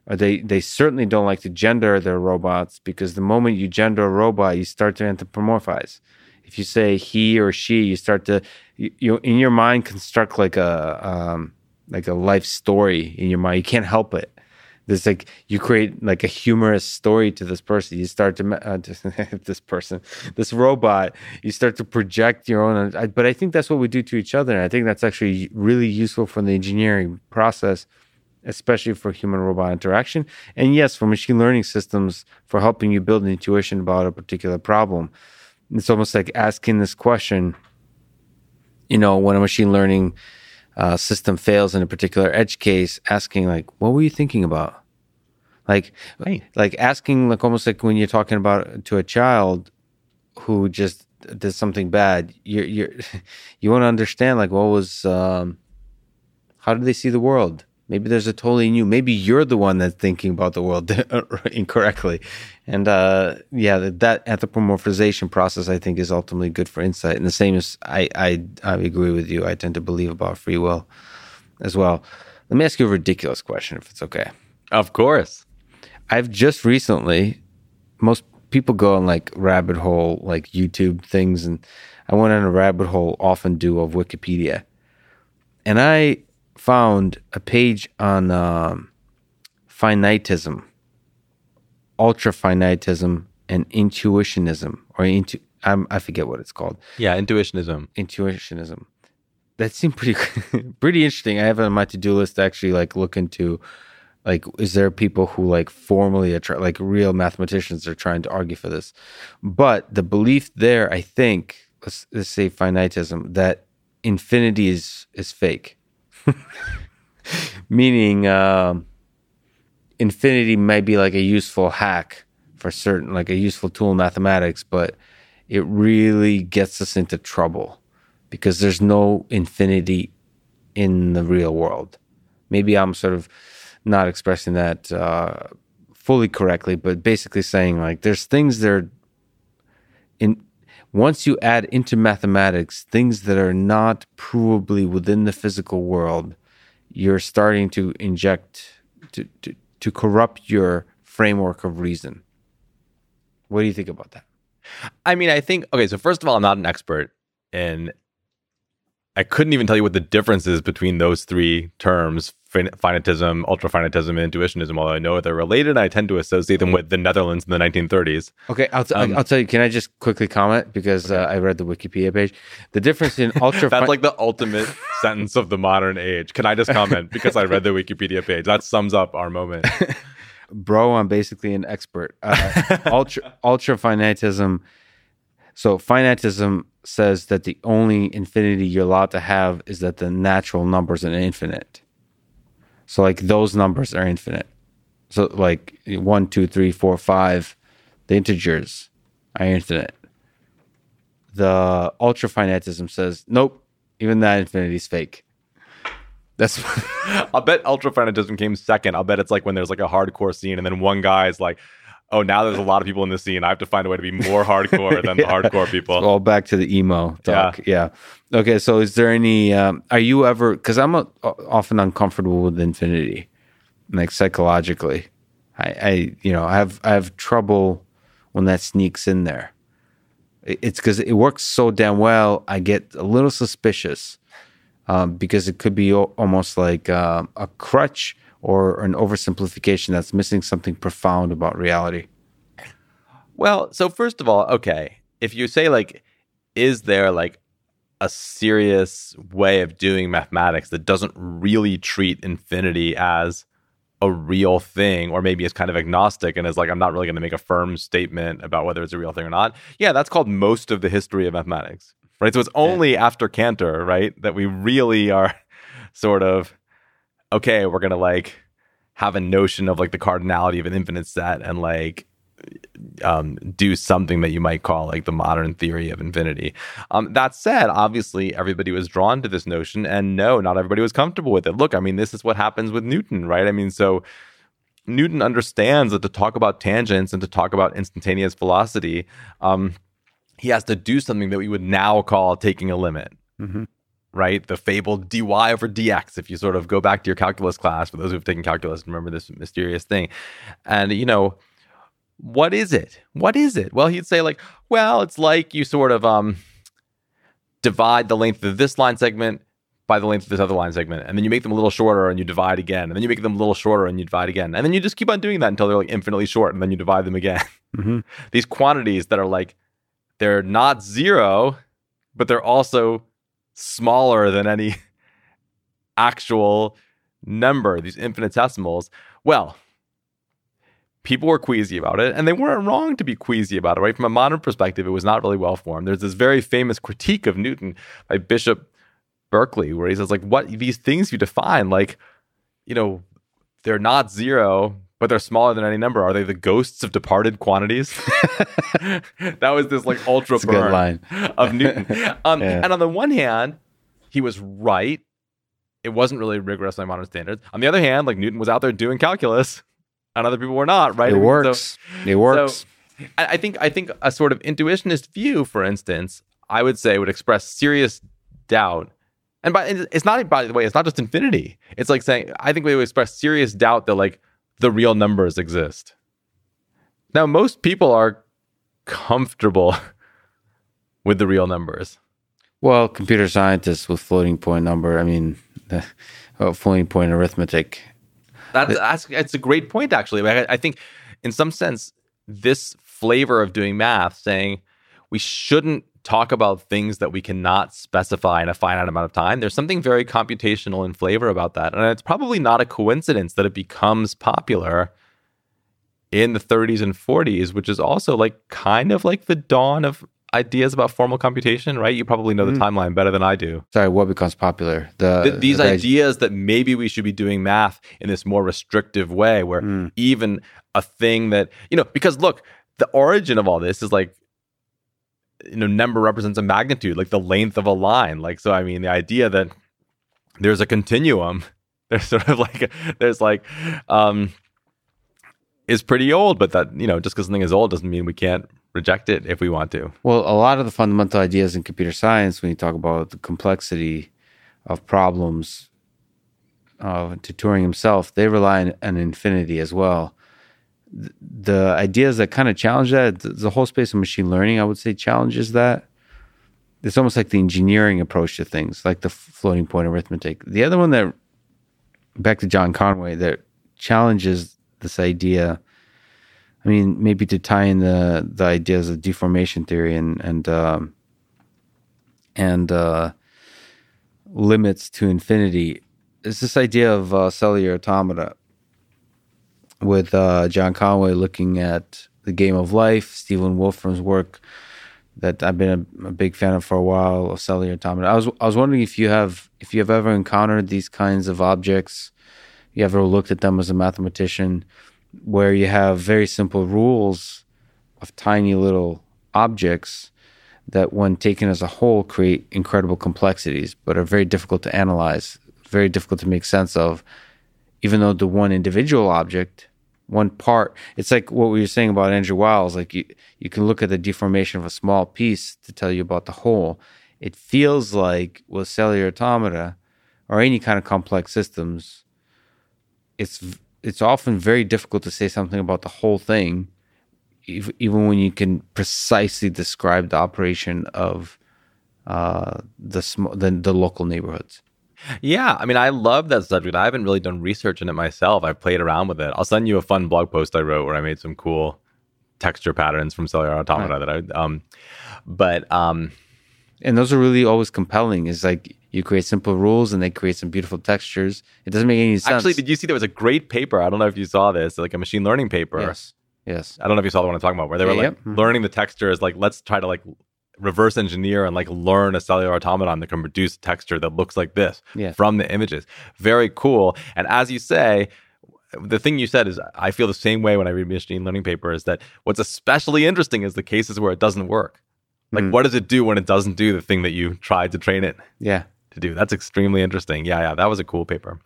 or they they certainly don't like to gender their robots because the moment you gender a robot, you start to anthropomorphize. If you say he or she, you start to you, you in your mind construct like a um, like a life story in your mind. You can't help it. There's like you create like a humorous story to this person. You start to uh, [LAUGHS] this person, this robot. You start to project your own. But I think that's what we do to each other, and I think that's actually really useful for the engineering process, especially for human robot interaction. And yes, for machine learning systems, for helping you build an intuition about a particular problem. It's almost like asking this question: you know, when a machine learning uh, system fails in a particular edge case, asking like, "What were you thinking about?" Like, Right. like asking like almost like when you're talking about to a child who just did something bad. You're you're [LAUGHS] you want to understand like what was um, how did they see the world? Maybe there's a totally new. Maybe you're the one that's thinking about the world [LAUGHS] incorrectly, and uh, yeah, that, that anthropomorphization process I think is ultimately good for insight. And the same as I, I I agree with you. I tend to believe about free will as well. Let me ask you a ridiculous question, if it's okay. Of course. I've just recently, most people go on like rabbit hole, like YouTube things, and I went on a rabbit hole often do of Wikipedia, and I found a page on um, finitism, ultra finitism, and intuitionism, or intu- I'm, I forget what it's called, Yeah, intuitionism. intuitionism. That seemed pretty [LAUGHS] pretty interesting. I have it on my to do list to actually like look into like is there people who like formally attra- like real mathematicians are trying to argue for this but the belief there i think let's, let's say finitism that infinity is is fake [LAUGHS] meaning um infinity might be like a useful hack for certain like a useful tool in mathematics but it really gets us into trouble because there's no infinity in the real world. Maybe i'm sort of not expressing that uh, fully correctly, but basically saying like there's things that are in once you add into mathematics things that are not provably within the physical world, you're starting to inject to to, to corrupt your framework of reason. What do you think about that? I mean, I think okay. So first of all, I'm not an expert, and I couldn't even tell you what the difference is between those three terms: fin- finitism, ultrafinitism, and intuitionism. Although I know they're related, I tend to associate them with the Netherlands in the 1930s. Okay, I'll, t- Um, I'll tell you. Can I just quickly comment because uh, I read the Wikipedia page. The difference in ultra [LAUGHS] That's like the ultimate [LAUGHS] sentence of the modern age. Can I just comment because I read the Wikipedia page? That sums up our moment. [LAUGHS] bro i'm basically an expert uh, ultra ultra finitism so finitism says that the only infinity you're allowed to have is that the natural numbers are infinite. So like those numbers are infinite. So like one two three four five the integers are infinite. The ultra finitism says nope even that infinity is fake. That's [LAUGHS] I'll bet ultrafinitism came second. I'll bet it's like when there's like a hardcore scene, and then one guy is like, "Oh, now there's a lot of people in the scene. I have to find a way to be more hardcore than the [LAUGHS] hardcore people." all back to the emo talk. Yeah. Okay. So, is there any? Um, are you ever? Because I'm a, often uncomfortable with infinity, like psychologically. I, I, you know, I have I have trouble when that sneaks in there. It's because it works so damn well. I get a little suspicious um, because it could be al- almost like um, a crutch or an oversimplification that's missing something profound about reality. Well, so first of all, okay, if you say like, is there like a serious way of doing mathematics that doesn't really treat infinity as a real thing, or maybe is kind of agnostic and is like, I'm not really going to make a firm statement about whether it's a real thing or not? Yeah, that's called most of the history of mathematics, right? So it's only after Cantor, right, that we really are [LAUGHS] sort of okay. We're to like have a notion of like the cardinality of an infinite set and like um, do something that you might call like the modern theory of infinity. Um, that said, obviously everybody was drawn to this notion, and no, not everybody was comfortable with it. Look, I mean, this is what happens with Newton, right? I mean, so Newton understands that to talk about tangents and to talk about instantaneous velocity, um, he has to do something that we would now call taking a limit right? The fabled dy over dx. If you sort of go back to your calculus class, for those who've taken calculus, and remember this mysterious thing. And, you know, what is it? What is it? Well, he'd say, like, well, it's like you sort of um, divide the length of this line segment by the length of this other line segment. And then you make them a little shorter and you divide again. And then you make them a little shorter and you divide again. And then you just keep on doing that until they're like infinitely short. And then you divide them again. Mhm. [LAUGHS] These quantities that are like, they're not zero, but they're also smaller than any [LAUGHS] actual number, these infinitesimals. Well, people were queasy about it, and they weren't wrong to be queasy about it, right? From a modern perspective, it was not really well formed. There's this very famous critique of Newton by Bishop Berkeley, where he says like, "What these things you define, like, you know, they're not zero, but they're smaller than any number. Are they the ghosts of departed quantities?" [LAUGHS] that was this like ultra burn line. [LAUGHS] of Newton. Um, Yeah. And on the one hand, he was right. It wasn't really rigorous by modern standards. On the other hand, like Newton was out there doing calculus, and other people were not. Right? It mean, so- works. it works. I I think I think a sort of intuitionist view, for instance, I would say would express serious doubt. And by it's not by the way, it's not just infinity. It's like saying I think we would express serious doubt that like the real numbers exist. Now, most people are comfortable [LAUGHS] with the real numbers. well, computer scientists with floating point number. I mean, the, [LAUGHS] uh, floating point arithmetic. That's that's it's a great point actually. I, I think in some sense this flavor of doing math saying we shouldn't talk about things that we cannot specify in a finite amount of time. There's something very computational in flavor about that. And it's probably not a coincidence that it becomes popular in the 30s and 40s, which is also like kind of like the dawn of ideas about formal computation, right? You probably know the timeline better than I do. Sorry, what becomes popular? The Th- these the ideas that maybe we should be doing math in this more restrictive way where Mm. even a thing that you know because look the origin of all this is like you know number represents a magnitude like the length of a line like so i mean the idea that there's a continuum [LAUGHS] there's sort of like there's like um is pretty old but that you know just because something is old doesn't mean we can't reject it if we want to Well, a lot of the fundamental ideas in computer science, when you talk about the complexity of problems uh, to Turing himself, they rely on, on infinity as well. Th- The ideas that kind of challenge that, th- the whole space of machine learning, I would say, challenges that. It's almost like the engineering approach to things, like the floating point arithmetic. The other one that, back to John Conway, that challenges this idea. I mean, maybe to tie in the the ideas of deformation theory and and um, and uh, limits to infinity is this idea of uh, cellular automata. With uh, John Conway looking at the game of life, Stephen Wolfram's work that I've been a, a big fan of for a while of cellular automata. I was I was wondering if you have if you have ever encountered these kinds of objects, you ever looked at them as a mathematician, where you have very simple rules of tiny little objects that, when taken as a whole, create incredible complexities, but are very difficult to analyze, very difficult to make sense of, even though the one individual object, one part, it's like what we were saying about Andrew Wiles, like you, you can look at the deformation of a small piece to tell you about the whole. It feels like with cellular automata or any kind of complex systems, it's it's often very difficult to say something about the whole thing, ev- even when you can precisely describe the operation of uh, the, sm- the the local neighborhoods. Yeah, I mean, I love that subject. I haven't really done research in it myself. I've played around with it. I'll send you a fun blog post I wrote where I made some cool texture patterns from cellular automata that I um but um And those are really always compelling. Is like you create simple rules and they create some beautiful textures. It doesn't make any sense. actually did you see there was a great paper? I don't know if you saw this, like a machine learning paper. yes, yes, I don't know if you saw the one I'm talking about where they were Yeah, like yep. Mhm. learning the textures like let's try to like reverse engineer and like learn a cellular automaton that can produce texture that looks like this Yeah. from the images. Very cool. And as you say, the thing you said is I feel the same way when I read machine learning paper is that what's especially interesting is the cases where it doesn't work. Like Mm. what does it do when it doesn't do the thing that you tried to train it yeah. to do? That's extremely interesting. Yeah, yeah, that was a cool paper.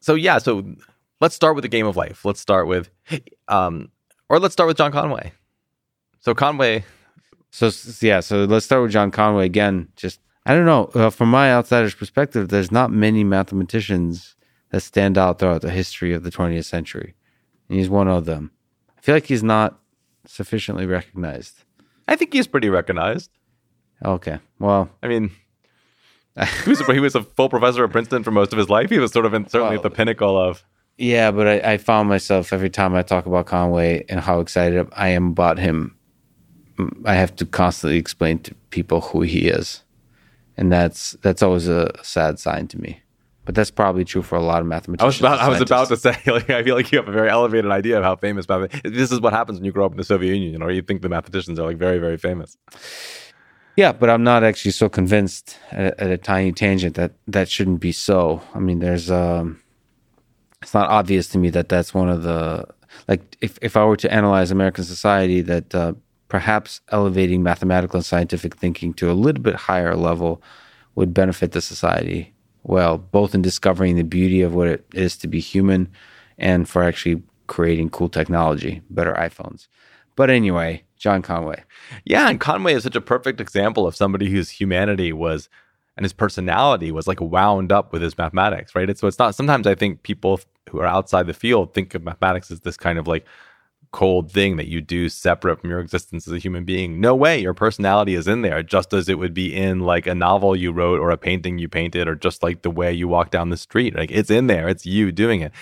So yeah, so let's start with the game of life. Let's start with um or let's start with John Conway. So Conway So yeah, so let's start with John Conway again. Just I don't know. Uh, from my outsider's perspective, there's not many mathematicians that stand out throughout the history of the 20th century, and he's one of them. I feel like he's not sufficiently recognized. I think he's pretty recognized. Okay, well, I mean, [LAUGHS] he was a, he was a full professor at Princeton for most of his life. He was sort of in, certainly at the pinnacle of. yeah, but I, I found myself every time I talk about Conway and how excited I am about him. I have to constantly explain to people who he is, and that's that's always a sad sign to me. But that's probably true for a lot of I mathematicians. was about I was about to say [LAUGHS] like I feel like you have a very elevated idea of how famous math. This is what happens when you grow up in the Soviet Union, or you think the mathematicians are like very very famous. Yeah, but I'm not actually so convinced at, at, a tiny tangent that that shouldn't be so. I mean, there's um, it's not obvious to me that that's one of the like if if I were to analyze American society, that uh, perhaps elevating mathematical and scientific thinking to a little bit higher level would benefit the society well, both in discovering the beauty of what it is to be human and for actually creating cool technology, better iPhones. But anyway, John Conway. Yeah, and Conway is such a perfect example of somebody whose humanity was and his personality was like wound up with his mathematics, right? So it's not sometimes I think people who are outside the field think of mathematics as this kind of like cold thing that you do separate from your existence as a human being. No way, your personality is in there, just as it would be in like a novel you wrote or a painting you painted or just like the way you walk down the street. Like it's in there, it's you doing it.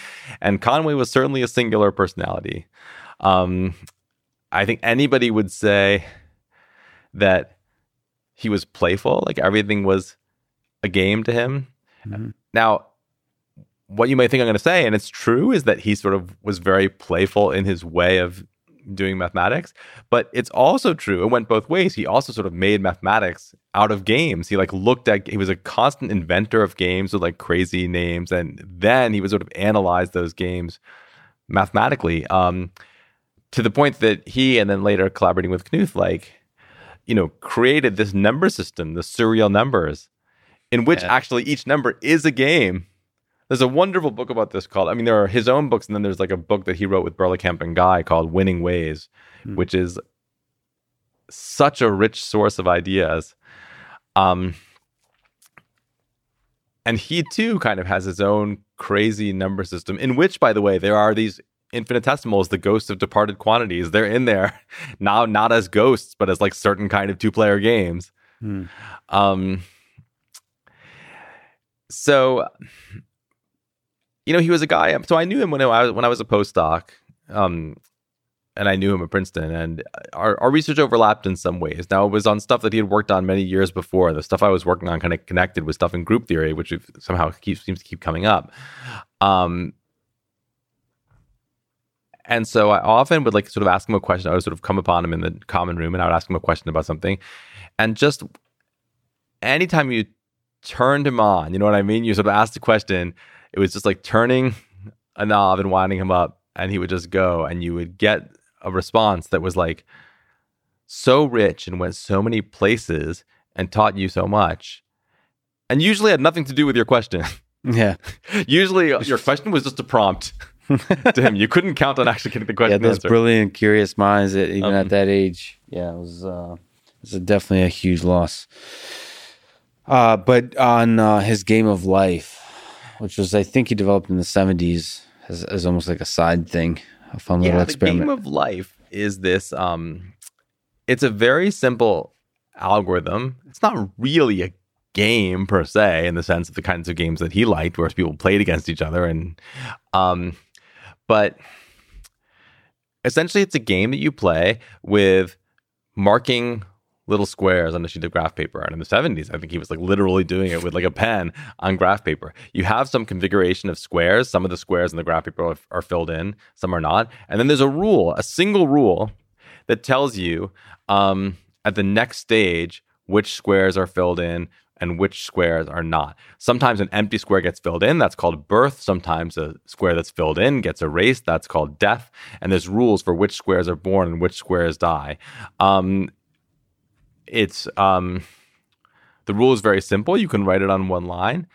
And Conway was certainly a singular personality. Um, I think anybody would say that he was playful, like everything was a game to him. Mm-hmm. Now, what you might think I'm going to say, and it's true, is that he sort of was very playful in his way of doing mathematics. But it's also true, it went both ways. He also sort of made mathematics out of games. He like looked at, he was a constant inventor of games with like crazy names. And then he would sort of analyze those games mathematically um, to the point that he, and then later collaborating with Knuth, like, you know, created this number system, the surreal numbers, in which yeah. actually each number is a game there's a wonderful book about this called, I mean, there are his own books, and then there's like a book that he wrote with Berlekamp and Guy called Winning Ways, mm. which is such a rich source of ideas. Um, and he too kind of has his own crazy number system, in which, by the way, there are these infinitesimals, the ghosts of departed quantities. They're in there [LAUGHS] now, not as ghosts, but as like certain kind of two player games. Mm. Um, so you know, he was a guy. So I knew him when I was when I was a postdoc, um, and I knew him at Princeton, and our, our research overlapped in some ways. Now it was on stuff that he had worked on many years before. The stuff I was working on kind of connected with stuff in group theory, which somehow keeps seems to keep coming up. Um, and so I often would like sort of ask him a question. I would sort of come upon him in the common room, and I would ask him a question about something, and just anytime you turned him on, you know what I mean? You sort of asked a question it was just like turning a knob and winding him up, and he would just go, and you would get a response that was like so rich and went so many places and taught you so much, and usually had nothing to do with your question. [LAUGHS] Yeah. usually your question was just a prompt. [LAUGHS] to him. You couldn't count on actually getting the question. Yeah, those answered. brilliant, curious minds that even um, at that age, yeah, it was uh, it was definitely a huge loss. Uh, but on uh, his game of life, which was I think he developed in the seventies as, as almost like a side thing, a fun yeah, little experiment. The game of life is this. Um, it's a very simple algorithm. It's not really a game per se in the sense of the kinds of games that he liked, where people played against each other, and um, but essentially it's a game that you play with marking little squares on a sheet of graph paper. And in the 70s, I think he was like literally doing it with like a pen on graph paper. You have some configuration of squares. Some of the squares in the graph paper are, are filled in, some are not. And then there's a rule, a single rule that tells you um, at the next stage which squares are filled in and which squares are not. Sometimes an empty square gets filled in, that's called birth. Sometimes a square that's filled in gets erased, that's called death. And there's rules for which squares are born and which squares die. Um, it's um, the rule is very simple. You can write it on one line.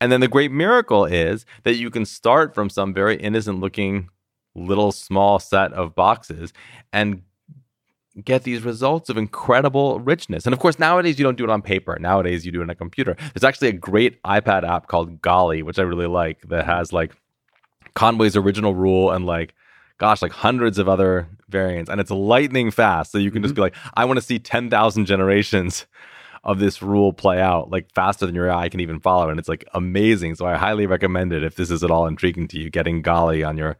And then the great miracle is that you can start from some very innocent looking little small set of boxes and get these results of incredible richness. And of course, nowadays you don't do it on paper. Nowadays you do it on a computer. There's actually a great iPad app called Golly, which I really like, that has like Conway's original rule and like gosh, like hundreds of other variants, and it's lightning fast. So you can just mm-hmm. be like, I want to see 10,000 generations of this rule play out like faster than your eye can even follow. And it's like amazing. So I highly recommend it if this is at all intriguing to you, getting Golly on your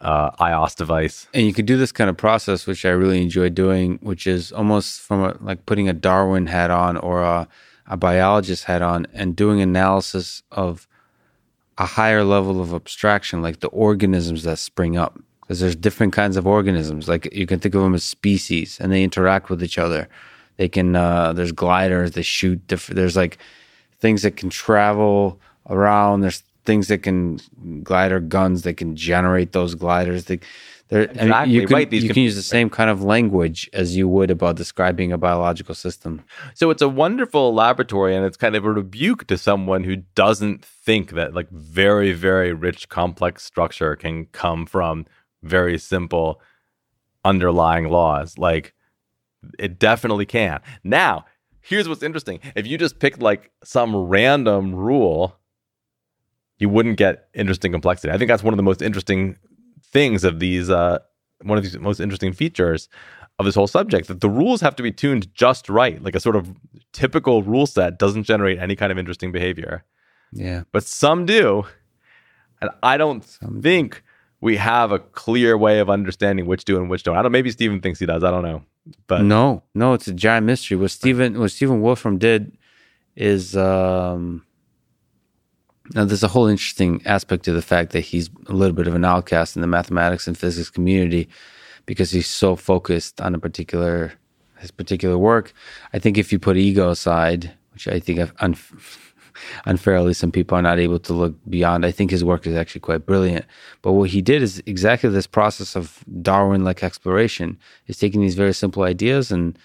uh, iOS device. And you can do this kind of process, which I really enjoy doing, which is almost from a, like putting a Darwin hat on or a, a biologist hat on and doing analysis of a higher level of abstraction, like the organisms that spring up because there's different kinds of organisms. Like you can think of them as species, and they interact with each other They can uh, there's gliders. They shoot. Diff- there's like things that can travel around. There's things that can glider guns that can generate those gliders. They, exactly. I mean, you can, right. These you can, can use the same kind of language as you would about describing a biological system. So it's a wonderful laboratory, and it's kind of a rebuke to someone who doesn't think that like very, very rich, complex structure can come from very simple underlying laws. Like it definitely can. Now, here's what's interesting. If you just picked like some random rule, you wouldn't get interesting complexity. I think that's one of the most interesting things of these uh one of these most interesting features of this whole subject that the rules have to be tuned just right. Like a sort of typical rule set doesn't generate any kind of interesting behavior. Yeah. But some do. And I don't some think we have a clear way of understanding which do and which don't. I don't. Maybe Stephen thinks he does. I don't know. But no, no, it's a giant mystery. What Stephen, what Stephen Wolfram did is um, now there's a whole interesting aspect to the fact that he's a little bit of an outcast in the mathematics and physics community because he's so focused on a particular his particular work. I think if you put ego aside, which I think I've un- unfairly some people are not able to look beyond. I think his work is actually quite brilliant. But what he did is exactly this process of Darwin like exploration is taking these very simple ideas and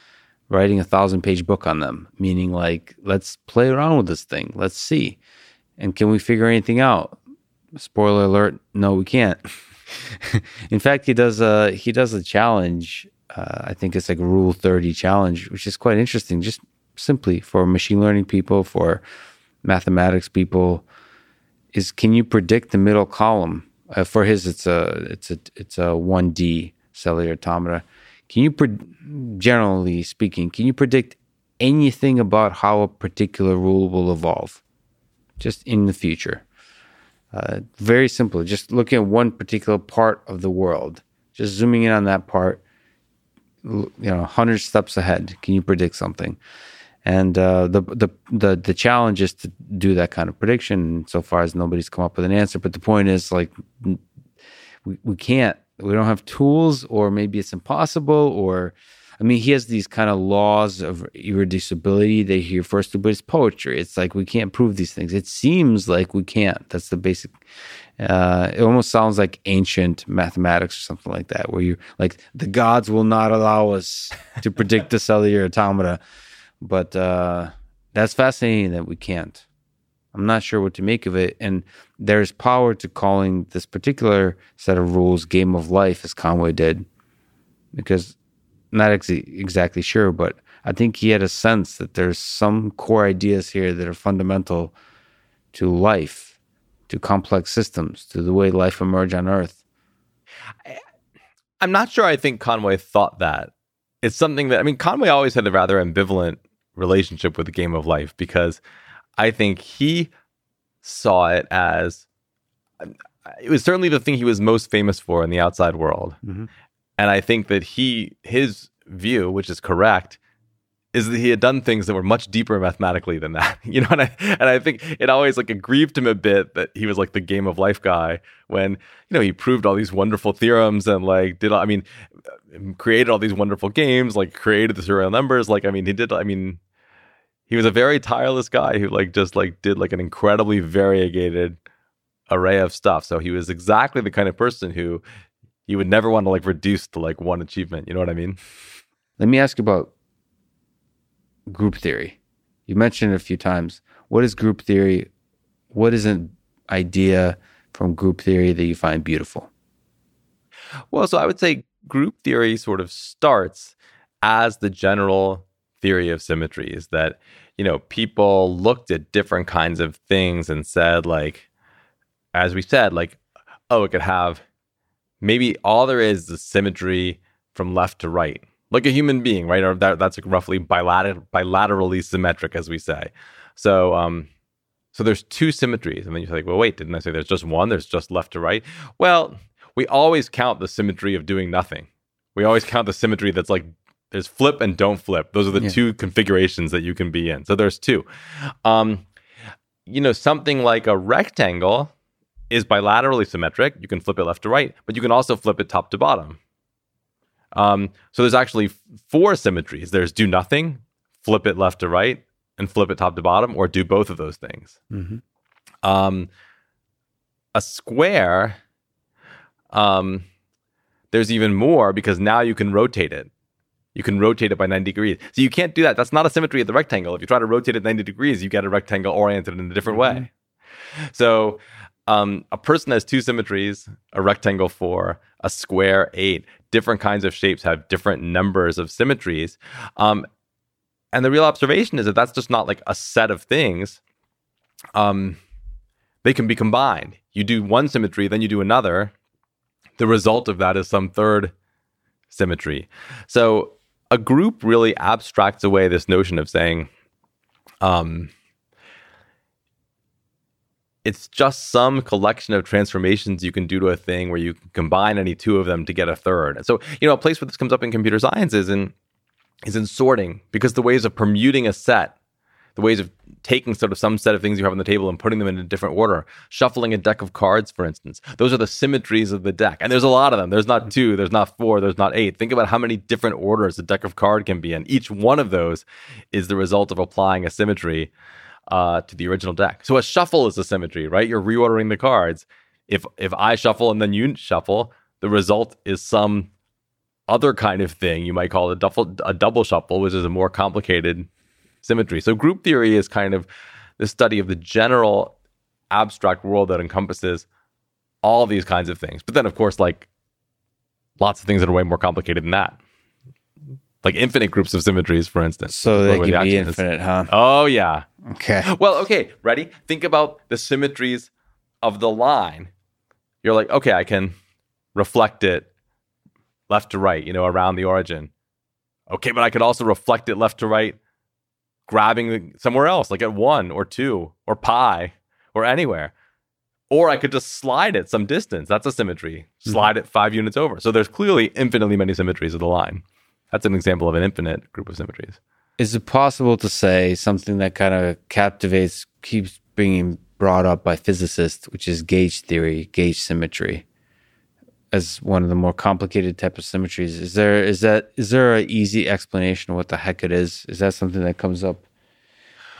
writing a thousand page book on them, meaning like, let's play around with this thing. Let's see. And can we figure anything out? Spoiler alert, no, we can't. [LAUGHS] In fact, he does a he does a challenge. Uh, I think it's like Rule Thirty challenge, which is quite interesting. Just simply for machine learning people, for mathematics people is can you predict the middle column? Uh, for his, it's a it's a it's a one D cellular automata. Can you, pre- generally speaking, can you predict anything about how a particular rule will evolve, just in the future? Uh, very simple. Just looking at one particular part of the world, just zooming in on that part. You know, hundred steps ahead. Can you predict something? And uh, the, the the the challenge is to do that kind of prediction. So far as nobody's come up with an answer, but the point is like we we can't. We don't have tools, or maybe it's impossible, or I mean, he has these kind of laws of irreducibility that he refers to, but it's poetry. It's like we can't prove these things. It seems like we can't. That's the basic. Uh, it almost sounds like ancient mathematics or something like that, where you like the gods will not allow us to predict the cellular automata. But uh, that's fascinating that we can't. I'm not sure what to make of it. And there's power to calling this particular set of rules game of life, as Conway did, because not ex- exactly sure, but I think he had a sense that there's some core ideas here that are fundamental to life, to complex systems, to the way life emerged on Earth. I, I'm not sure I think Conway thought that. It's something that, I mean, Conway always had a rather ambivalent relationship with the game of life because I think he saw it as it was certainly the thing he was most famous for in the outside world. Mm-hmm. And I think that he his view, which is correct, is that he had done things that were much deeper mathematically than that. [LAUGHS] You know, and I and I think it always like aggrieved him a bit that he was like the game of life guy when, you know, he proved all these wonderful theorems and like did I mean created all these wonderful games, like created the surreal numbers. Like, I mean, he did, I mean, he was a very tireless guy who like just like did like an incredibly variegated array of stuff. So he was exactly the kind of person who you would never want to like reduce to like one achievement. You know what I mean? Let me ask about group theory. You mentioned it a few times. What is group theory? What is an idea from group theory that you find beautiful? Well, so I would say group theory sort of starts as the general theory of symmetries that you know people looked at different kinds of things and said like as we said like oh it could have maybe all there is is symmetry from left to right like a human being right or that, that's like roughly bilateral, bilaterally symmetric as we say so um so there's two symmetries and then you're like well wait didn't i say there's just one there's just left to right well we always count the symmetry of doing nothing we always count the symmetry that's like there's flip and don't flip. Those are the yeah. two configurations that you can be in. So there's two. Um, you know, something like a rectangle is bilaterally symmetric. You can flip it left to right, but you can also flip it top to bottom. Um, so there's actually four symmetries. There's do nothing, flip it left to right, and flip it top to bottom, or do both of those things. Mm-hmm. Um, a square, um, there's even more because now you can rotate it. You can rotate it by 90 degrees. So you can't do that. That's not a symmetry of the rectangle. If you try to rotate it 90 degrees, you get a rectangle oriented in a different way. So um, a person has two symmetries, a rectangle four, a square eight. Different kinds of shapes have different numbers of symmetries. Um, and the real observation is that that's just not like a set of things. Um, they can be combined. You do one symmetry, then you do another. The result of that is some third symmetry. So a group really abstracts away this notion of saying, um, it's just some collection of transformations you can do to a thing where you combine any two of them to get a third. So, you know, a place where this comes up in computer science is in is in sorting because the ways of permuting a set, the ways of taking sort of some set of things you have on the table and putting them in a different order, shuffling a deck of cards, for instance. Those are the symmetries of the deck. And there's a lot of them. There's not two, there's not four, there's not eight. Think about how many different orders a deck of card can be in. Each one of those is the result of applying a symmetry uh, to the original deck. So a shuffle is a symmetry, right? You're reordering the cards. If if I shuffle and then you shuffle, the result is some other kind of thing. You might call it a double a double shuffle, which is a more complicated symmetry. So group theory is kind of the study of the general abstract world that encompasses all these kinds of things. But then of course like lots of things that are way more complicated than that like infinite groups of symmetries, for instance. So they can the be infinite, is. huh? Oh yeah. Okay. Well, okay. Ready? Think about the symmetries of the line. You're like, okay, I can reflect it left to right, you know, around the origin. Okay, but I could also reflect it left to right, grabbing the, somewhere else, like at one or two or pi or anywhere. Or I could just slide it some distance. That's a symmetry. Mm-hmm. Slide mm-hmm. it five units over. So there's clearly infinitely many symmetries of the line. That's an example of an infinite group of symmetries. Is it possible to say something that kind of captivates, keeps being brought up by physicists, which is gauge theory, gauge symmetry, as one of the more complicated type of symmetries? Is there is that is there an easy explanation of what the heck it is? Is that something that comes up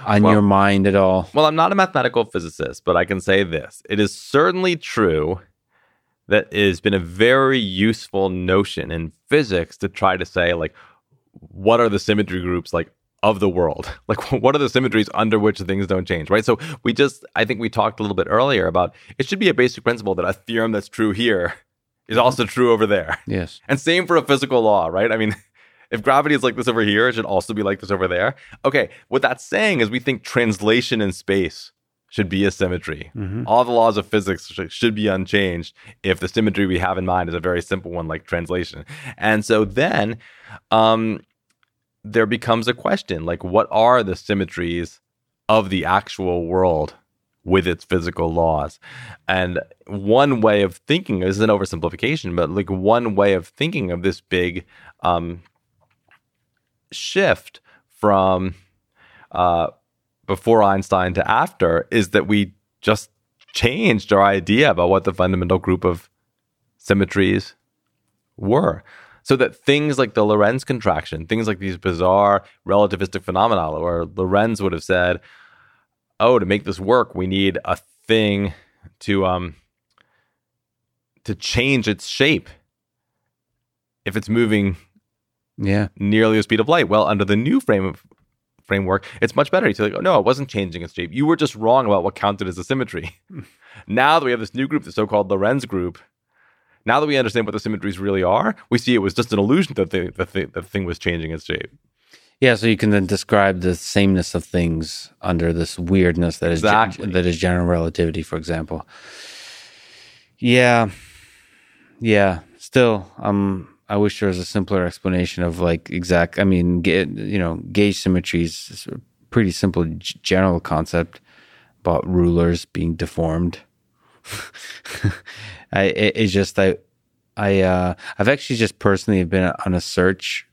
on well, your mind at all? Well, I'm not a mathematical physicist, but I can say this: it is certainly true that it has been a very useful notion in physics to try to say like what are the symmetry groups like of the world? [LAUGHS] Like what are the symmetries under which things don't change right? So we just i think we talked a little bit earlier about it should be a basic principle that a theorem that's true here [LAUGHS] is also true over there. Yes. And same for a physical law right? I mean [LAUGHS] if gravity is like this over here it should also be like this over there. Okay what that's saying is we think translation in space should be a symmetry. Mm-hmm. All the laws of physics sh- should be unchanged if the symmetry we have in mind is a very simple one like translation. And so then um, there becomes a question like, what are the symmetries of the actual world? with its physical laws. And one way of thinking this is an oversimplification, but like one way of thinking of this big um, shift from uh, before Einstein to after is that we just changed our idea about what the fundamental group of symmetries were. So that things like the Lorentz contraction, things like these bizarre relativistic phenomena, where Lorentz would have said, "Oh, to make this work, we need a thing to um to change its shape if it's moving yeah nearly the speed of light." Well, under the new frame of framework, it's much better. You say, like, oh, no, it wasn't changing its shape. You were just wrong about what counted as a symmetry. [LAUGHS] now that we have this new group, the so called Lorentz group, now that we understand what the symmetries really are, we see it was just an illusion that the, that the, the thing was changing its shape. Yeah, so you can then describe the sameness of things under this weirdness that is exactly. ge- that is general relativity, for example. Yeah, yeah. Still, um, I wish there was a simpler explanation of like exact. I mean, get, you know, gauge symmetry is a pretty simple g- general concept about rulers being deformed. [LAUGHS] I it, it's just I I uh, I've actually just personally been on a search,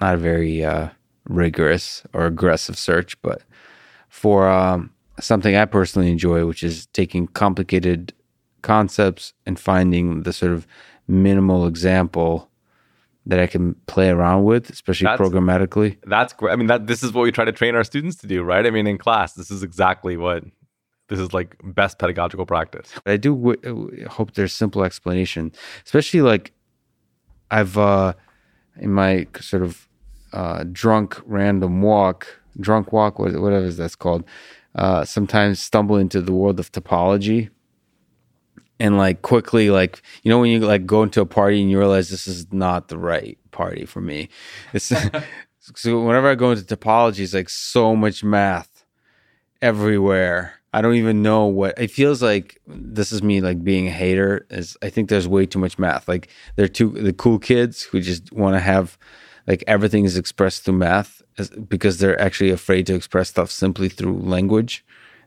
not a very uh, rigorous or aggressive search, but for um, something I personally enjoy, which is taking complicated concepts and finding the sort of minimal example that I can play around with, especially That's- programmatically. That's great. I mean, that this is what we try to train our students to do, right? I mean, in class, this is exactly what this is like best pedagogical practice. I do w- hope there's simple explanation, especially like I've uh, in my sort of uh, drunk random walk, drunk walk, whatever that's called. Uh, sometimes stumble into the world of topology, and like quickly, like you know when you like go into a party and you realize this is not the right party for me. It's [LAUGHS] so whenever I go into topology, it's like so much math everywhere. I don't even know what it feels like. This is me like being a hater. Is I think there's way too much math. Like they're too the cool kids who just want to have like everything is expressed through math because they're actually afraid to express stuff simply through language.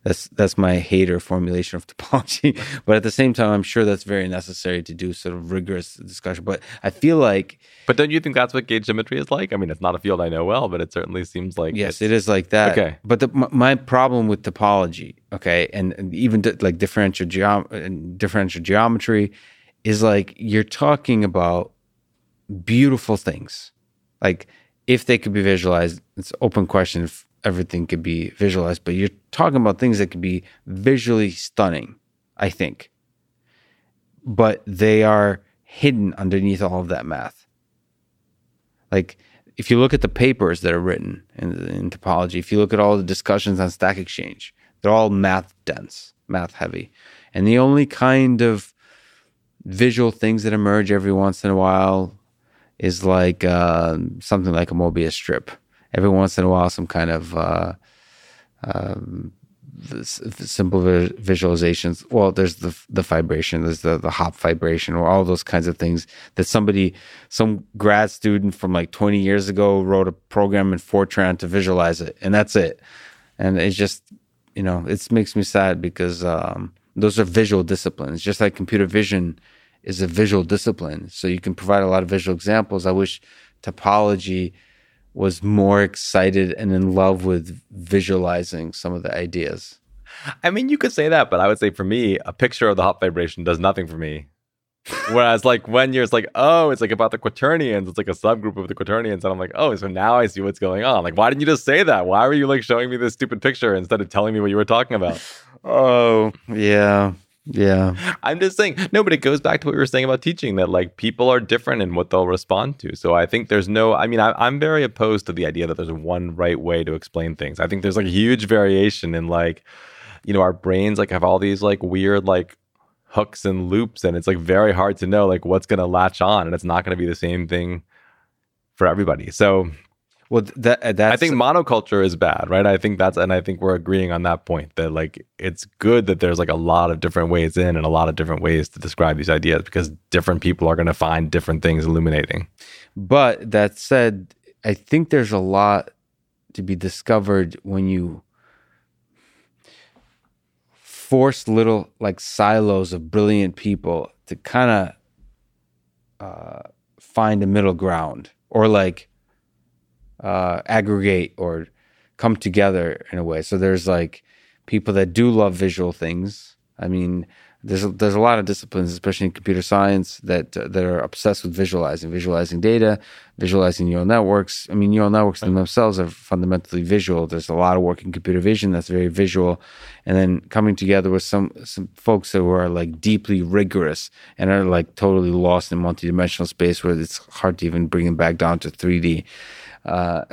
That's that's my hater formulation of topology. [LAUGHS] but at the same time, I'm sure that's very necessary to do sort of rigorous discussion. But I feel like But don't you think that's what gauge symmetry is like? I mean, it's not a field I know well, but it certainly seems like Yes, it's- like that. Okay. But the, my, my problem with topology, okay, and, and even di- like differential geom- and differential geometry, is like you're talking about beautiful things. Like if they could be visualized, it's open question if everything could be visualized. But you're talking about things that could be visually stunning. I think, but they are hidden underneath all of that math. Like if you look at the papers that are written in, in topology, if you look at all the discussions on Stack Exchange, they're all math dense, math heavy. And the only kind of visual things that emerge every once in a while is like uh, something like a Mobius strip. Every once in a while, some kind of uh, um, simple vi- visualizations. Well, there's the the fibration, there's the the Hopf fibration, or all those kinds of things that somebody, some grad student from like 20 years ago, wrote a program in Fortran to visualize it, and that's it. And it's just, you know, it makes me sad because um, those are visual disciplines, just like computer vision is a visual discipline. So you can provide a lot of visual examples. I wish topology was more excited and in love with visualizing some of the ideas. I mean, you could say that, but I would say for me, a picture of the Hopf fibration does nothing for me. Whereas, like when you're it's like, oh, it's like about the quaternions, it's like a subgroup of the quaternions, and I'm like, oh, so now I see what's going on. Like, why didn't you just say that? Why were you like showing me this stupid picture instead of telling me what you were talking about? [LAUGHS] Oh, yeah. Yeah. I'm just saying, no, but it goes back to what we were saying about teaching that like people are different in what they'll respond to. So I think there's no, I mean, I, I'm very opposed to the idea that there's one right way to explain things. I think there's like huge variation in like, you know, our brains like have all these like weird like hooks and loops, and it's like very hard to know like what's going to latch on, and it's not going to be the same thing for everybody. So Well, that that's I think monoculture is bad, right? I think that's, and I think we're agreeing on that point that like it's good that there's like a lot of different ways in and a lot of different ways to describe these ideas because different people are going to find different things illuminating. But that said, I think there's a lot to be discovered when you force little like silos of brilliant people to kind of uh, find a middle ground or like uh, aggregate or come together in a way. So there's like people that do love visual things. I mean, there's a, there's a lot of disciplines, especially in computer science, that that are obsessed with visualizing, visualizing data, visualizing neural networks. I mean, neural networks in themselves are fundamentally visual. There's a lot of work in computer vision that's very visual, and then coming together with some some folks who are like deeply rigorous and are like totally lost in multidimensional space, where it's hard to even bring them back down to 3D. Uh,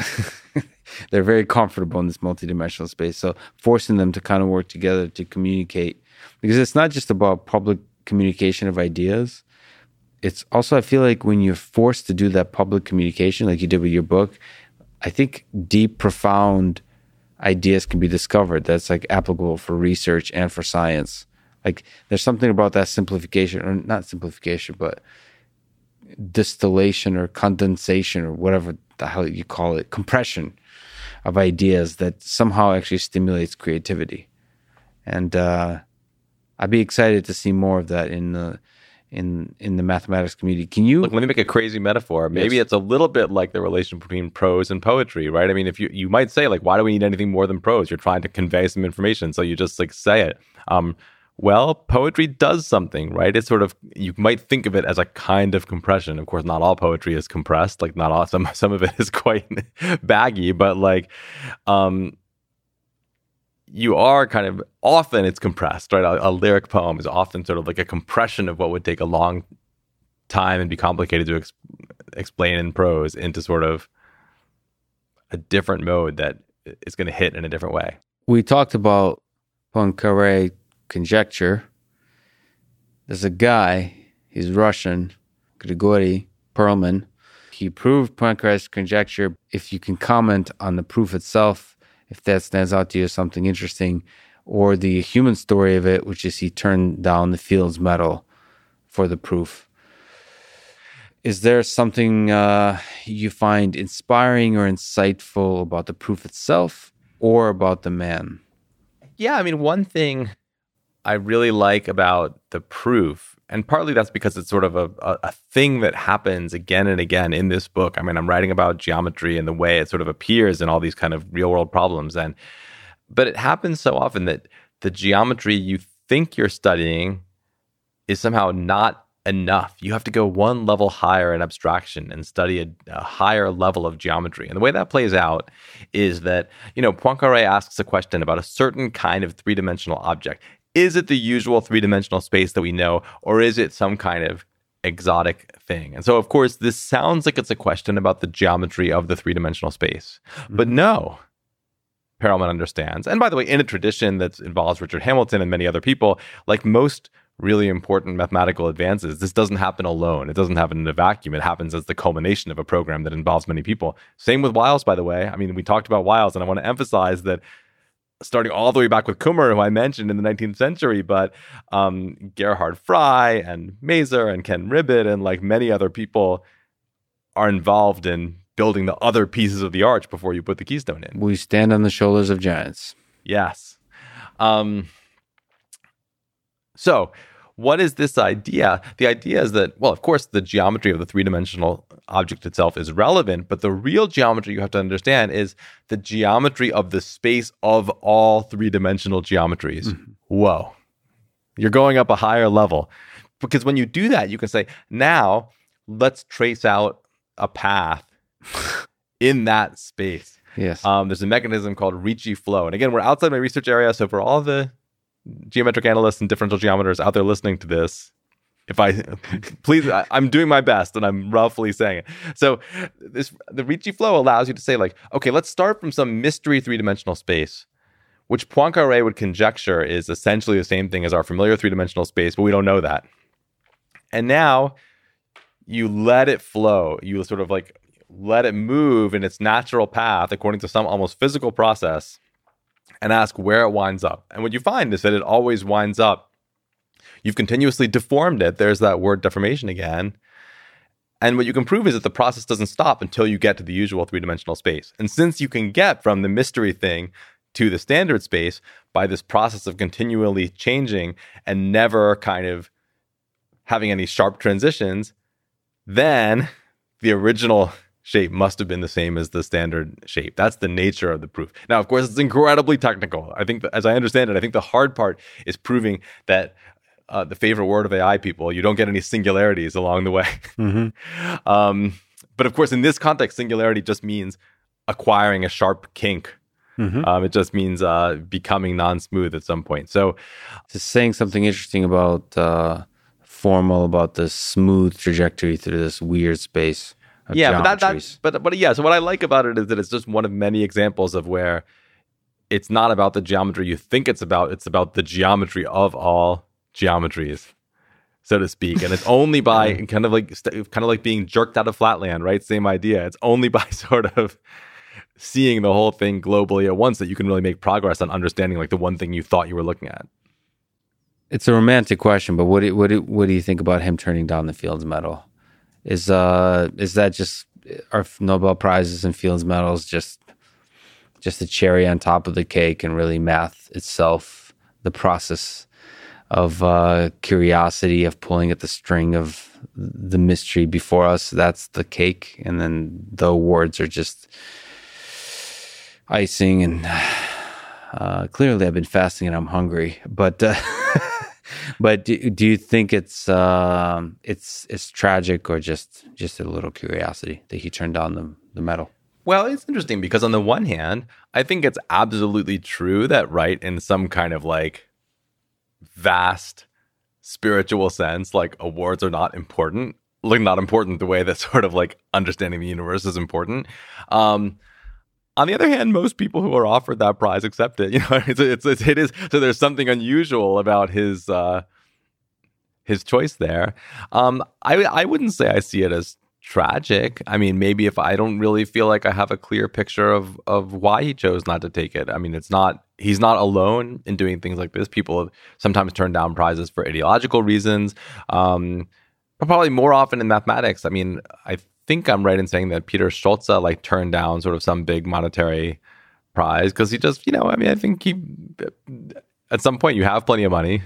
[LAUGHS] they're very comfortable in this multidimensional space. So forcing them to kind of work together to communicate, because it's not just about public communication of ideas. It's also I feel like when you're forced to do that public communication, like you did with your book, I think deep, profound ideas can be discovered that's like applicable for research and for science. Like there's something about that simplification, or not simplification, but distillation or condensation or whatever the hell you call it, compression of ideas that somehow actually stimulates creativity. And uh, I'd be excited to see more of that in the in in the mathematics community. Can you Look, let me make a crazy metaphor. Maybe Yes. it's a little bit like the relation between prose and poetry, right? I mean, if you you might say like, why do we need anything more than prose? You're trying to convey some information, so you just like say it. Um, well, poetry does something, right? It's sort of you might think of it as a kind of compression. Of course, not all poetry is compressed. Like not all [LAUGHS] some some of it is quite [LAUGHS] baggy, but like um you are kind of often it's compressed, right? A, a, lyric poem is often sort of like a compression of what would take a long time and be complicated to ex- explain in prose into sort of a different mode that is going to hit in a different way. We talked about Poincaré conjecture. There's a guy, he's Russian, Grigory Perelman. He proved Poincaré's conjecture. If you can comment on the proof itself, if that stands out to you as something interesting, or the human story of it, which is he turned down the Fields Medal for the proof. Is there something uh, you find inspiring or insightful about the proof itself or about the man? Yeah, I mean, one thing I really like about the proof, and partly that's because it's sort of a, a, a, thing that happens again and again in this book. I mean, I'm writing about geometry and the way it sort of appears in all these kind of real world problems. And but it happens so often that the geometry you think you're studying is somehow not enough. You have to go one level higher in abstraction and study a, a, higher level of geometry. And the way that plays out is that, you know, Poincaré asks a question about a certain kind of three dimensional object is it the usual three dimensional space that we know, or is it some kind of exotic thing? And so, of course, this sounds like it's a question about the geometry of the three dimensional space. Mm-hmm. But no, Perelman understands. And by the way, in a tradition that involves Richard Hamilton and many other people, like most really important mathematical advances, this doesn't happen alone. It doesn't happen in a vacuum. It happens as the culmination of a program that involves many people. Same with Wiles, by the way. I mean, we talked about Wiles, and I want to emphasize that starting all the way back with Kummer, who I mentioned in the 19th century, but um, Gerhard Frey and Mazur and Ken Ribet and like many other people are involved in building the other pieces of the arch before you put the keystone in. We stand on the shoulders of giants. Yes. Um, so what is this idea? The idea is that, well, of course, the geometry of the three dimensional object itself is relevant, but the real geometry you have to understand is the geometry of the space of all three dimensional geometries. Mm-hmm. Whoa. You're going up a higher level. Because when you do that, you can say, now let's trace out a path [LAUGHS] in that space. Yes. Um, there's a mechanism called Ricci flow. And again, we're outside my research area. So for all the geometric analysts and differential geometers out there listening to this, if I please, I, am doing my best and I'm roughly saying it. So this the Ricci flow allows you to say like, okay, let's start from some mystery three dimensional space, which Poincaré would conjecture is essentially the same thing as our familiar three dimensional space, but we don't know that. And now you let it flow. You sort of like let it move in its natural path according to some almost physical process and ask where it winds up. And what you find is that it always winds up. You've continuously deformed it. There's that word deformation again. And what you can prove is that the process doesn't stop until you get to the usual three dimensional space. And since you can get from the mystery thing to the standard space by this process of continually changing and never kind of having any sharp transitions, then the original shape must have been the same as the standard shape. That's the nature of the proof. Now, of course, it's incredibly technical. I think, that, as I understand it, I think the hard part is proving that uh, the favorite word of AI people, you don't get any singularities along the way. Mm-hmm. [LAUGHS] um, but of course, in this context, singularity just means acquiring a sharp kink. Mm-hmm. Um, it just means uh, becoming non-smooth at some point. So, just saying something interesting about uh, formal about the smooth trajectory through this weird space yeah, but that, that but but yeah. So what I like about it is that it's just one of many examples of where it's not about the geometry you think it's about. It's about the geometry of all geometries, so to speak. And it's only [LAUGHS] by kind of like kind of like being jerked out of flatland, right? Same idea. It's only [LAUGHS] by sort of seeing the whole thing globally at once that you can really make progress on understanding like the one thing you thought you were looking at. It's a romantic question, but what do, what do, what do you think about him turning down the Fields Medal? Is uh is that just our Nobel prizes and Fields medals just just the cherry on top of the cake and really math itself, the process of uh, curiosity of pulling at the string of the mystery before us. That's the cake, and then the awards are just icing. And [SIGHS] uh, clearly, I've been fasting and I'm hungry, but. Uh, [LAUGHS] but do, do you think it's um, it's it's tragic or just just a little curiosity that he turned down the the medal? Well, it's interesting because on the one hand, I think it's absolutely true that right in some kind of like vast spiritual sense, like awards are not important. Like not important the way that [LAUGHS] sort of like understanding the universe is important. Um, on the other hand, most people who are offered that prize accept it. [LAUGHS] You know, it's, it's, it's it is so. There's something unusual about his uh, his choice there. Um, I I wouldn't say I see it as tragic. I mean, maybe if I don't really feel like I have a clear picture of of why he chose not to take it. I mean, it's not he's not alone in doing things like this. People have sometimes turn down prizes for ideological reasons. Um, but probably more often in mathematics. I mean, I think I'm right in saying that Peter Scholze like turned down sort of some big monetary prize because he just, you know, I mean, I think he at some point you have plenty of money.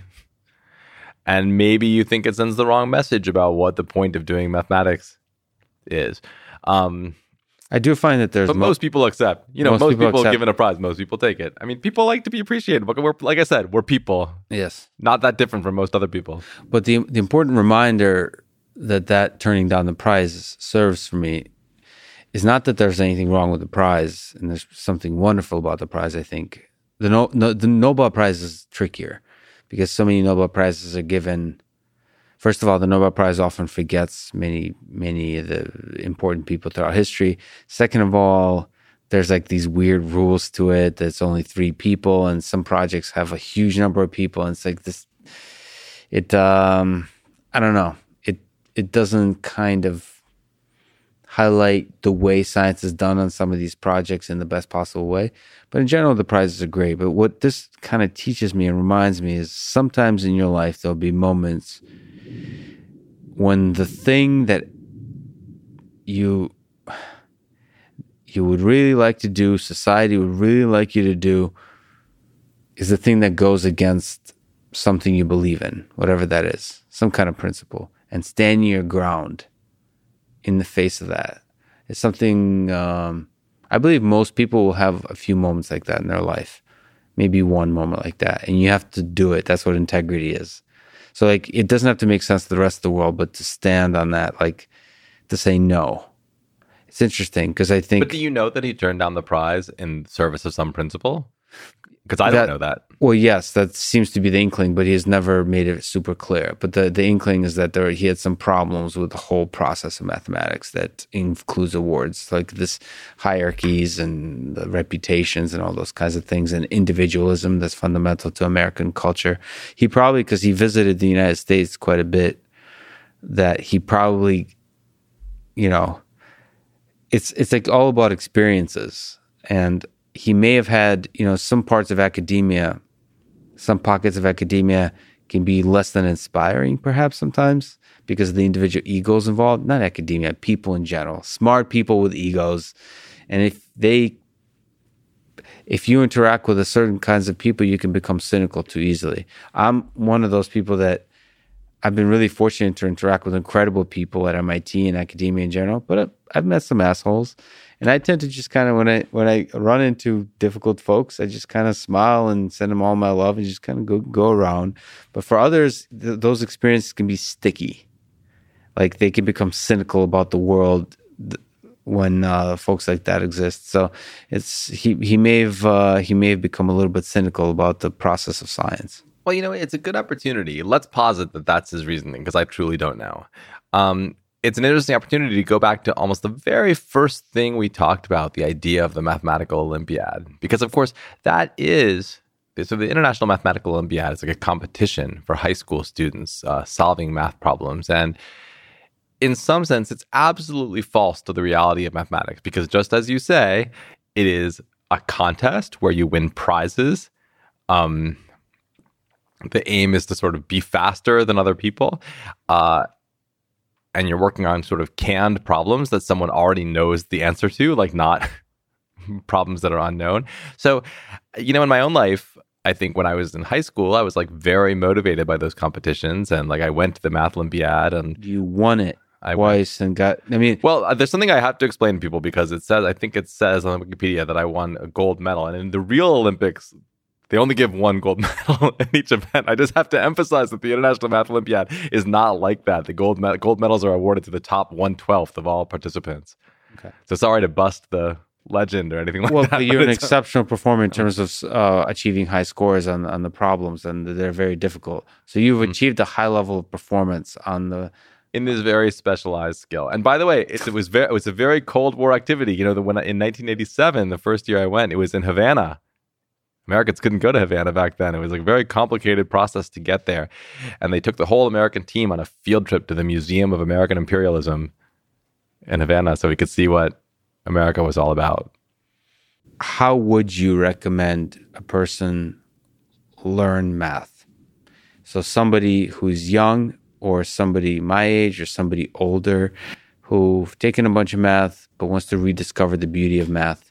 And maybe you think it sends the wrong message about what the point of doing mathematics is. Um, I do find that there's but mo- most people accept. You know, most, Most people, people accept- given a prize, most people take it. I mean, people like to be appreciated. But we're like I said, we're people, yes, not that different from most other people. but the the important reminder that that turning down the prize serves for me is not that there's anything wrong with the prize and there's something wonderful about the prize. I think the no, no the Nobel Prize is trickier because so many Nobel prizes are given. First of all, the Nobel Prize often forgets many many of the important people throughout history. Second of all, there's like these weird rules to it that's only three people, and some projects have a huge number of people, and it's like this. It um, I don't know. It doesn't kind of highlight the way science is done on some of these projects in the best possible way. But in general, the prizes are great. But what this kind of teaches me and reminds me is sometimes in your life there'll be moments when the thing that you you would really like to do, society would really like you to do, is the thing that goes against something you believe in, whatever that is, some kind of principle, and stand your ground in the face of that. It's something um, I believe most people will have a few moments like that in their life, maybe one moment like that, and you have to do it. That's what integrity is. So like, it doesn't have to make sense to the rest of the world, but to stand on that, like, to say no. It's interesting because I think But do you know that he turned down the prize in service of some principle? Because I That- don't know that. Well, yes, that seems to be the inkling, but he has never made it super clear. But the, the inkling is that there he had some problems with the whole process of mathematics that includes awards, like this hierarchies and the reputations and all those kinds of things, and individualism that's fundamental to American culture. He probably, because he visited the United States quite a bit, that he probably, you know, it's it's like all about experiences and he may have had you know some parts of academia some pockets of academia can be less than inspiring perhaps sometimes because of the individual egos involved not academia people in general smart people with egos. And if they if you interact with a certain kinds of people you can become cynical too easily. I'm one of those people that I've been really fortunate to interact with incredible people at MIT and academia in general, but I've, met some assholes, and I tend to just kind of when I when I run into difficult folks, I just kind of smile and send them all my love and just kind of go go around. But for others, th- those experiences can be sticky, like they can become cynical about the world th- when uh, folks like that exist. So it's he he may have uh, he may have become a little bit cynical about the process of science. Well, you know, it's a good opportunity. Let's posit that that's his reasoning because I truly don't know. Um, it's an interesting opportunity to go back to almost the very first thing we talked about the idea of the mathematical Olympiad. Because, of course, that is so the International Mathematical Olympiad is like a competition for high school students uh, solving math problems. And in some sense, it's absolutely false to the reality of mathematics because, just as you say, it is a contest where you win prizes. Um, the aim is to sort of be faster than other people. Uh, and you're working on sort of canned problems that someone already knows the answer to, like not [LAUGHS] problems that are unknown. So, you know, in my own life, I think when I was in high school, I was like very motivated by those competitions. And like I went to the Math Olympiad and You won it I went. twice and got. I mean, Well, uh, there's something I have to explain to people because it says, I think it says on Wikipedia that I won a gold medal. And in the real Olympics, They only give one gold [LAUGHS] medal in each event. I just have to emphasize that the International Math Olympiad is not like that. The gold me- gold medals are awarded to the top one twelfth of all participants. Okay. So sorry to bust the legend or anything like well, that. Well, you're an exceptional performer in terms of uh, achieving high scores on on the problems, and they're very difficult. So you've mm-hmm. achieved a high level of performance on the in this very specialized skill. And by the way, it, it, was very it was a very Cold War activity. You know, the, when in 1987, the first year I went, it was in Havana. Americans couldn't go to Havana back then. It was like a very complicated process to get there. And they took the whole American team on a field trip to the Museum of American Imperialism in Havana so we could see what America was all about. How would you recommend a person learn math? So somebody who's young or somebody my age or somebody older who've taken a bunch of math but wants to rediscover the beauty of math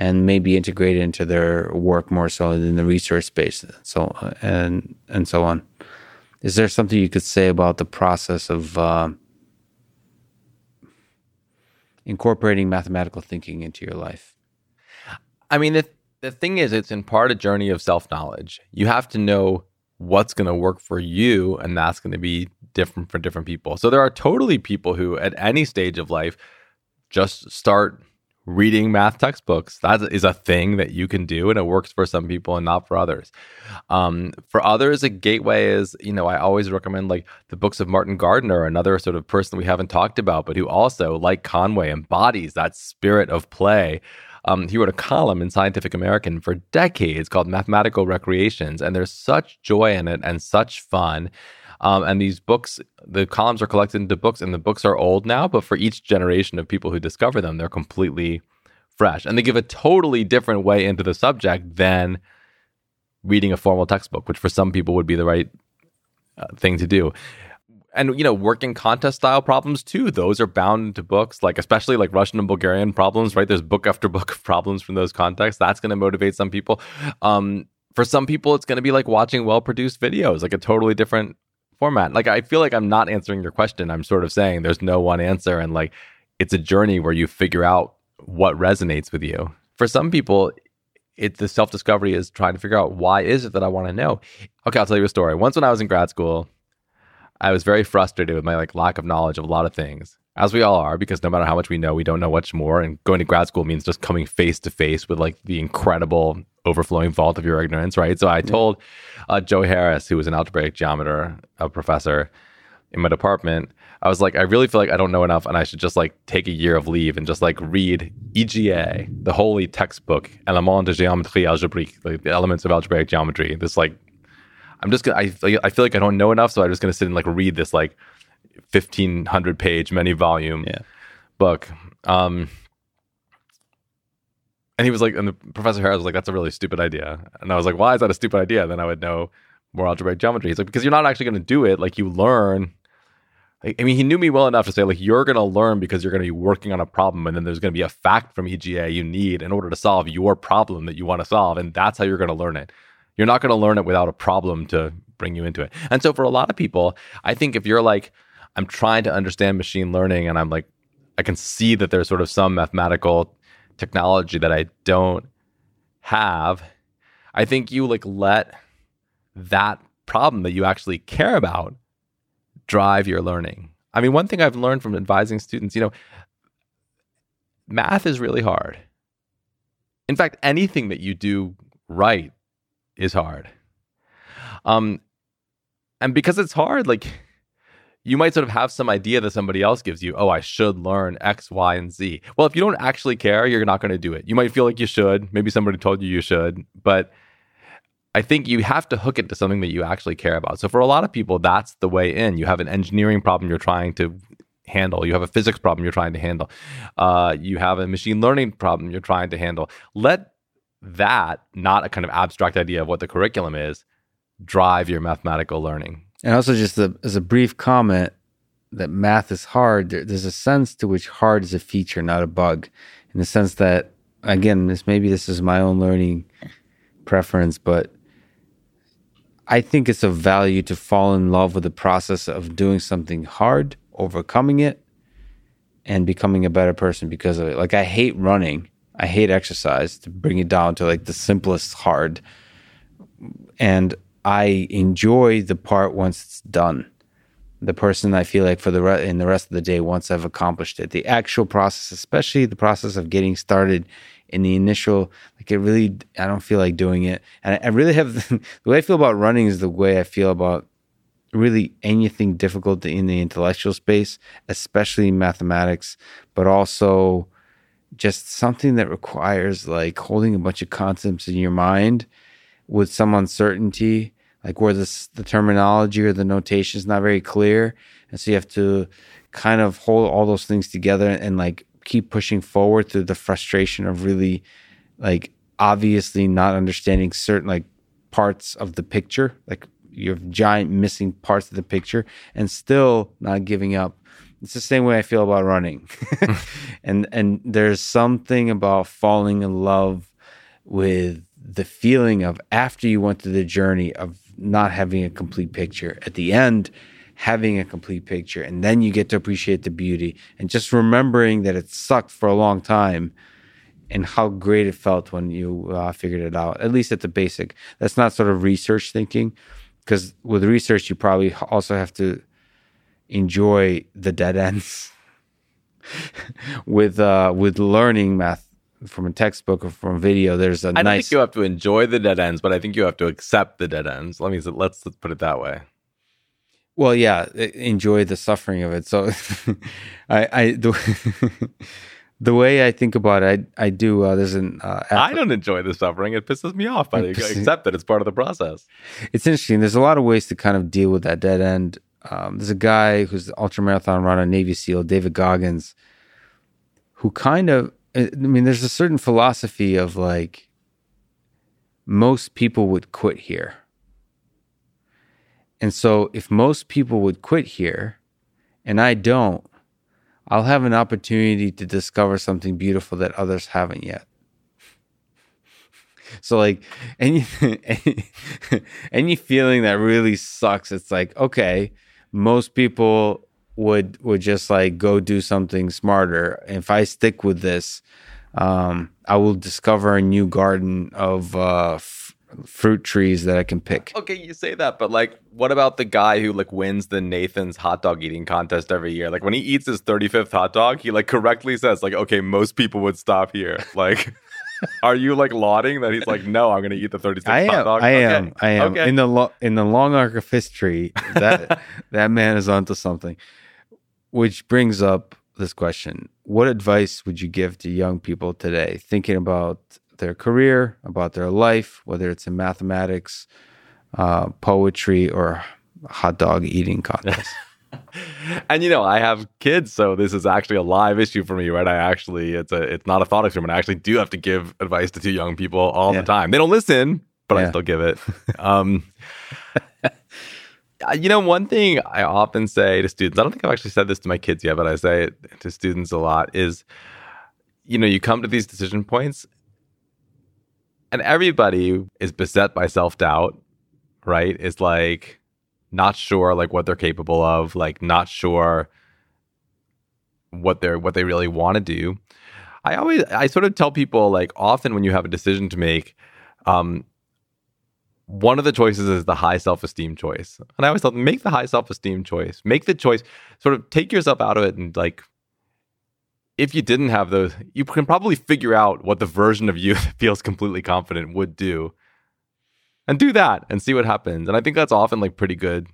and maybe integrate it into their work more so in the research space so and and so on. Is there something you could say about the process of uh, incorporating mathematical thinking into your life? I mean the, the thing is it's in part a journey of self-knowledge. You have to know what's going to work for you and that's going to be different for different people. So there are totally people who at any stage of life just start reading math textbooks. That is a thing that you can do and it works for some people and not for others. Um, for others a gateway is you know i always recommend like the books of martin gardner another sort of person we haven't talked about but who also like conway embodies that spirit of play. Um, he wrote a column in Scientific American for decades called Mathematical Recreations, and there's such joy in it and such fun. Um, and these books, the columns are collected into books, and the books are old now, but for each generation of people who discover them, they're completely fresh. And they give a totally different way into the subject than reading a formal textbook, which for some people would be the right uh, thing to do. And you know working contest style problems too those are bound to books like especially like russian and bulgarian problems right? There's book after [LAUGHS] book of problems from those contexts. That's going to motivate some people. Um, for some people it's going to be like watching well produced videos like a totally different format. Like i feel like i'm not answering your question. I'm sort of saying there's no one answer and like it's a journey where you figure out what resonates with you. For some people it the self discovery is trying to figure out why is it that i want to know. Okay i'll tell you a story. Once when i was in grad school I was very frustrated with my like lack of knowledge of a lot of things, as we all are, because no matter how much we know, we don't know much more. And going to grad school means just coming face to face with like the incredible overflowing vault of your ignorance, right? So I told uh, Joe Harris, who was an algebraic geometer, a professor in my department, I was like, I really feel like I don't know enough, and I should just like take a year of leave and just like read EGA, the holy textbook, Éléments de géométrie algébrique, like the elements of algebraic geometry. This like I'm just gonna. I I feel like I don't know enough, so I'm just gonna sit and like read this like 1500 page, many volume yeah. book. Um, and he was like, and the professor Harris was like, "That's a really stupid idea." And I was like, "Why is that a stupid idea?" Then I would know more algebraic geometry. He's like, "Because you're not actually going to do it. Like you learn." I mean, he knew me well enough to say, like, you're going to learn because you're going to be working on a problem, and then there's going to be a fact from EGA you need in order to solve your problem that you want to solve, and that's how you're going to learn it. You're not going to learn it without a problem to bring you into it. And so for a lot of people, I think if you're like, I'm trying to understand machine learning and I'm like, I can see that there's sort of some mathematical technology that I don't have. I think you like let that problem that you actually care about drive your learning. I mean, one thing I've learned from advising students, you know, math is really hard. In fact, anything that you do right is hard. Um, and because it's hard, like you might sort of have some idea that somebody else gives you. Oh, I should learn X, Y, and Z. Well, if you don't actually care, you're not going to do it. You might feel like you should. Maybe somebody told you you should, but I think you have to hook it to something that you actually care about. So for a lot of people, that's the way in. You have an engineering problem you're trying to handle. You have a physics problem you're trying to handle. Uh, you have a machine learning problem you're trying to handle. Let that, not a kind of abstract idea of what the curriculum is, drive your mathematical learning. And also, just as a brief comment, that math is hard. There, there's a sense to which hard is a feature, not a bug, in the sense that, again, this maybe this is my own learning preference, but I think it's of value to fall in love with the process of doing something hard, overcoming it, and becoming a better person because of it. Like I hate running I hate exercise to bring it down to like the simplest hard. and I enjoy the part once it's done. The person I feel like for the re- in the rest of the day once I've accomplished it. The actual process, especially the process of getting started in the initial, like it really, I don't feel like doing it. And I, I really have [LAUGHS] the way I feel about running is the way I feel about really anything difficult in the intellectual space, especially mathematics, but also just something that requires like holding a bunch of concepts in your mind with some uncertainty, like where this, the terminology or the notation is not very clear. And so you have to kind of hold all those things together and like keep pushing forward through the frustration of really like obviously not understanding certain like parts of the picture, like you have giant missing parts of the picture and still not giving up. It's the same way I feel about running. [LAUGHS] [LAUGHS] and and there's something about falling in love with the feeling of after you went through the journey of not having a complete picture. At the end, having a complete picture and then you get to appreciate the beauty and just remembering that it sucked for a long time and how great it felt when you uh, figured it out at least at the basic that's not sort of research thinking because with research you probably also have to enjoy the dead ends [LAUGHS] with uh with learning math from a textbook or from a video there's a I nice think you have to enjoy the dead ends, but I think you have to accept the dead ends. Let me let's put it that way. well yeah enjoy the suffering of it so [LAUGHS] i i the, [LAUGHS] the way i think about it i, I do uh, there's an uh, I don't enjoy the suffering. It pisses me off, but I accept that it's part of the process. it's interesting. There's a lot of ways to kind of deal with that dead end. Um, there's a guy who's the ultramarathon runner, Navy SEAL, David Goggins, who kind of, I mean, there's a certain philosophy of like, most people would quit here. And so if most people would quit here and I don't, I'll have an opportunity to discover something beautiful that others haven't yet. So like any any, [LAUGHS] any feeling that really sucks, it's like okay, most people would would just like go do something smarter. If I stick with this, um, I will discover a new garden of uh, f- fruit trees that I can pick. Okay, you say that, but like, what about the guy who like wins the Nathan's hot dog eating contest every year? Like when he eats his 35th hot dog, he like correctly says like, okay, most people would stop here. [LAUGHS] Like, are you like lauding that he's like, no, I'm gonna eat the 36th I hot am. dog? I Okay. am. I am. Okay. In the lo- in the long arc of history, that [LAUGHS] that man is onto something. Which brings up this question: What advice would you give to young people today, thinking about their career, about their life, whether it's in mathematics, uh, poetry, or hot dog eating contest? [LAUGHS] [LAUGHS] and you know, I have kids, so this is actually a live issue for me, right? I actually, it's a, it's not a thought experiment. I actually do have to give advice to two young people all Yeah. the time. They don't listen, but I still give it. [LAUGHS] Um, uh, you know, one thing I often say to students, I don't think I've actually said this to my kids yet, but I say it to students a lot is, you know, you come to these decision points and everybody is beset by self doubt, right? It's like not sure like what they're capable of, like not sure what they're what they really want to do. I always I sort of tell people like often when you have a decision to make, um, one of the choices is the high self-esteem choice. And I always tell them make the high self-esteem choice. Make the choice, sort of take yourself out of it and like if you didn't have those, you can probably figure out what the version of you [LAUGHS] that feels completely confident would do. And do that and see what happens. And I think that's often like pretty good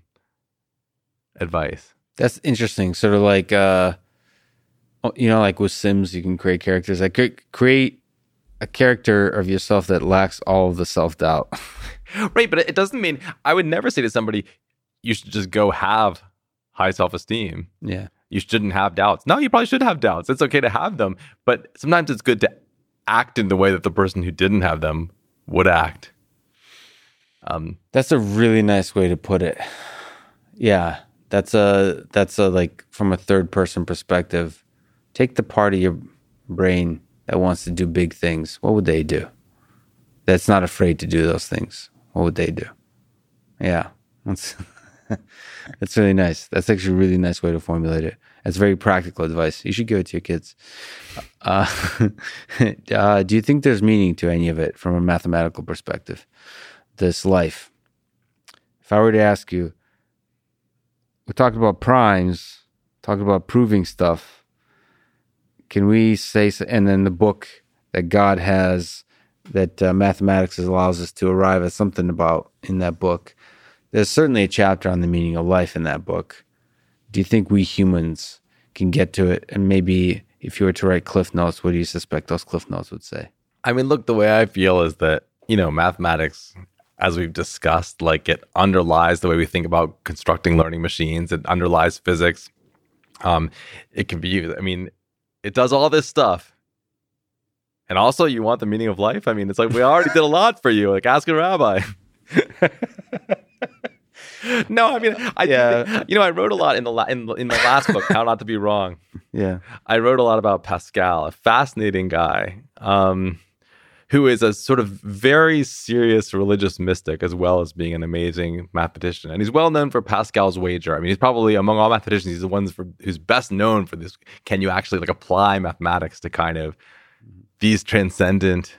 advice. That's interesting. Sort of like, uh, oh, you know, like with Sims, you can create characters. Like cre- create a character of yourself that lacks all of the self doubt. [LAUGHS] Right, but it doesn't mean I would never say to somebody, you should just go have high self esteem. yeah. You shouldn't have doubts. No, you probably should have doubts. It's okay to have them, but sometimes it's good to act in the way that the person who didn't have them would act. Um, That's a really nice way to put it. Yeah, that's a that's a like from a third person perspective. Take the part of your brain that wants to do big things. What would they do? That's not afraid to do those things. What would they do? Yeah, that's [LAUGHS] that's really nice. That's actually a really nice way to formulate it. That's very practical advice. You should give it to your kids. Uh, [LAUGHS] uh, do you think there's meaning to any of it from a mathematical perspective? This life if I were to ask you, we talked about primes, talked about proving stuff. Can we say, and then the book that God has, that uh, mathematics allows us to arrive at something about in that book. There's certainly a chapter on the meaning of life in that book. Do you think we humans can get to it? And maybe if you were to write cliff notes, what do you suspect those cliff notes would say? I mean, look, the way I feel is that, you know, mathematics, as we've discussed, like it underlies the way we think about constructing learning machines, it underlies physics. Um, it can be used, I mean, it does all this stuff. And also, you want the meaning of life? I mean, it's like we already did a lot for you. Like, ask a rabbi. [LAUGHS] no, I mean, I yeah. you know, I wrote a lot in the la- in, in the last book, How Not to Be Wrong. Yeah, I wrote a lot about Pascal, a fascinating guy. Um, who is a sort of very serious religious mystic as well as being an amazing mathematician. And he's well known for Pascal's wager. I mean, he's probably among all mathematicians, he's the ones who's best known for this. Can you actually like apply mathematics to kind of these transcendent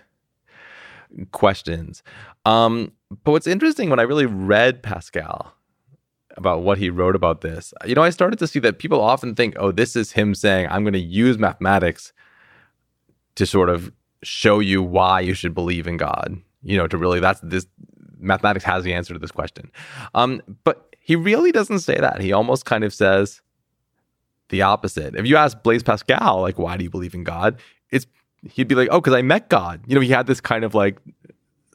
questions? Um, but what's interesting when I really read Pascal about what he wrote about this, you know, I started to see that people often think, oh, this is him saying, I'm going to use mathematics to sort of show you why you should believe in God. You know, to really that's this mathematics has the answer to this question. Um, but he really doesn't say that. He almost kind of says the opposite. If you ask Blaise Pascal, like, why do you believe in God? It's he'd be like, oh, because I met God. You know, he had this kind of like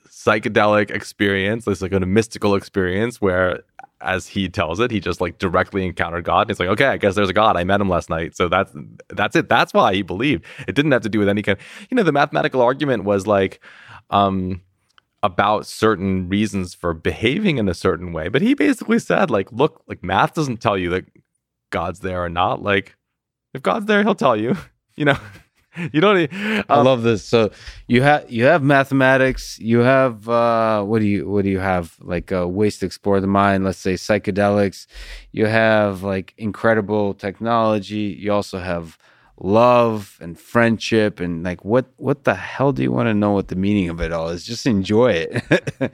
psychedelic experience, this like a mystical experience where as he tells it, he just like directly encountered God. And it's like, okay, I guess there's a God. I met him last night. So that's that's it. That's why he believed. It didn't have to do with any kind. You know, the mathematical argument was like um about certain reasons for behaving in a certain way. But he basically said, like, look, like math doesn't tell you that God's there or not. Like, if God's there, he'll tell you. [LAUGHS] You know, [LAUGHS] you don't. Um, I love this. So you have you have mathematics. You have uh, what do you what do you have like uh, ways to explore the mind? Let's say psychedelics. You have like incredible technology. You also have love and friendship and like what what the hell do you want to know what the meaning of it all is? Just enjoy it. [LAUGHS]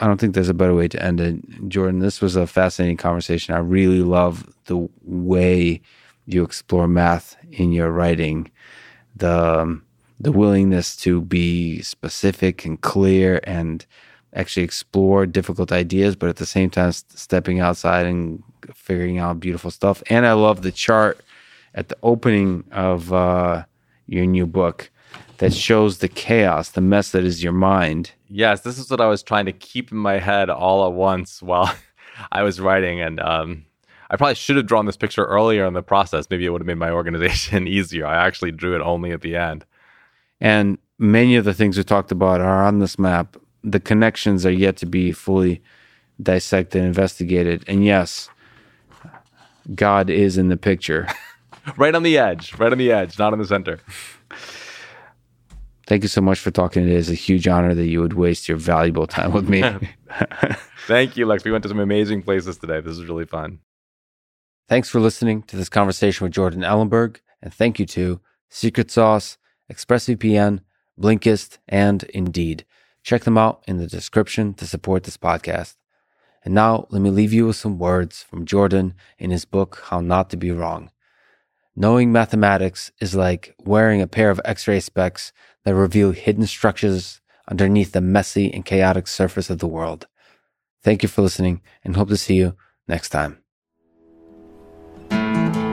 I don't think there's a better way to end it, Jordan. This was a fascinating conversation. I really love the way you explore math in your writing the um, the willingness to be specific and clear and actually explore difficult ideas, but at the same time stepping outside and figuring out beautiful stuff. And I love the chart at the opening of uh, your new book that shows the chaos, the mess that is your mind. Yes, this is what I was trying to keep in my head all at once while [LAUGHS] I was writing, and um, I probably should have drawn this picture earlier in the process. Maybe it would have made my [LAUGHS] organization easier. I actually drew it only at the end. And many of the things we talked about are on this map. The connections are yet to be fully dissected, and investigated. And yes, God is in the picture. [LAUGHS] right on the edge, right on the edge, not in the center. Thank you so much for talking today. It's a huge honor that you would waste your valuable time with me. [LAUGHS] Thank you, Lex. We went to some amazing places today. This is really fun. Thanks for listening to this conversation with Jordan Ellenberg, and thank you to Secret Sauce, ExpressVPN, Blinkist, and Indeed. Check them out in the description to support this podcast. And now, let me leave you with some words from Jordan in his book, How Not to Be Wrong. Knowing mathematics is like wearing a pair of x ray specs that reveal hidden structures underneath the messy and chaotic surface of the world. Thank you for listening and hope to see you next time. Thank you.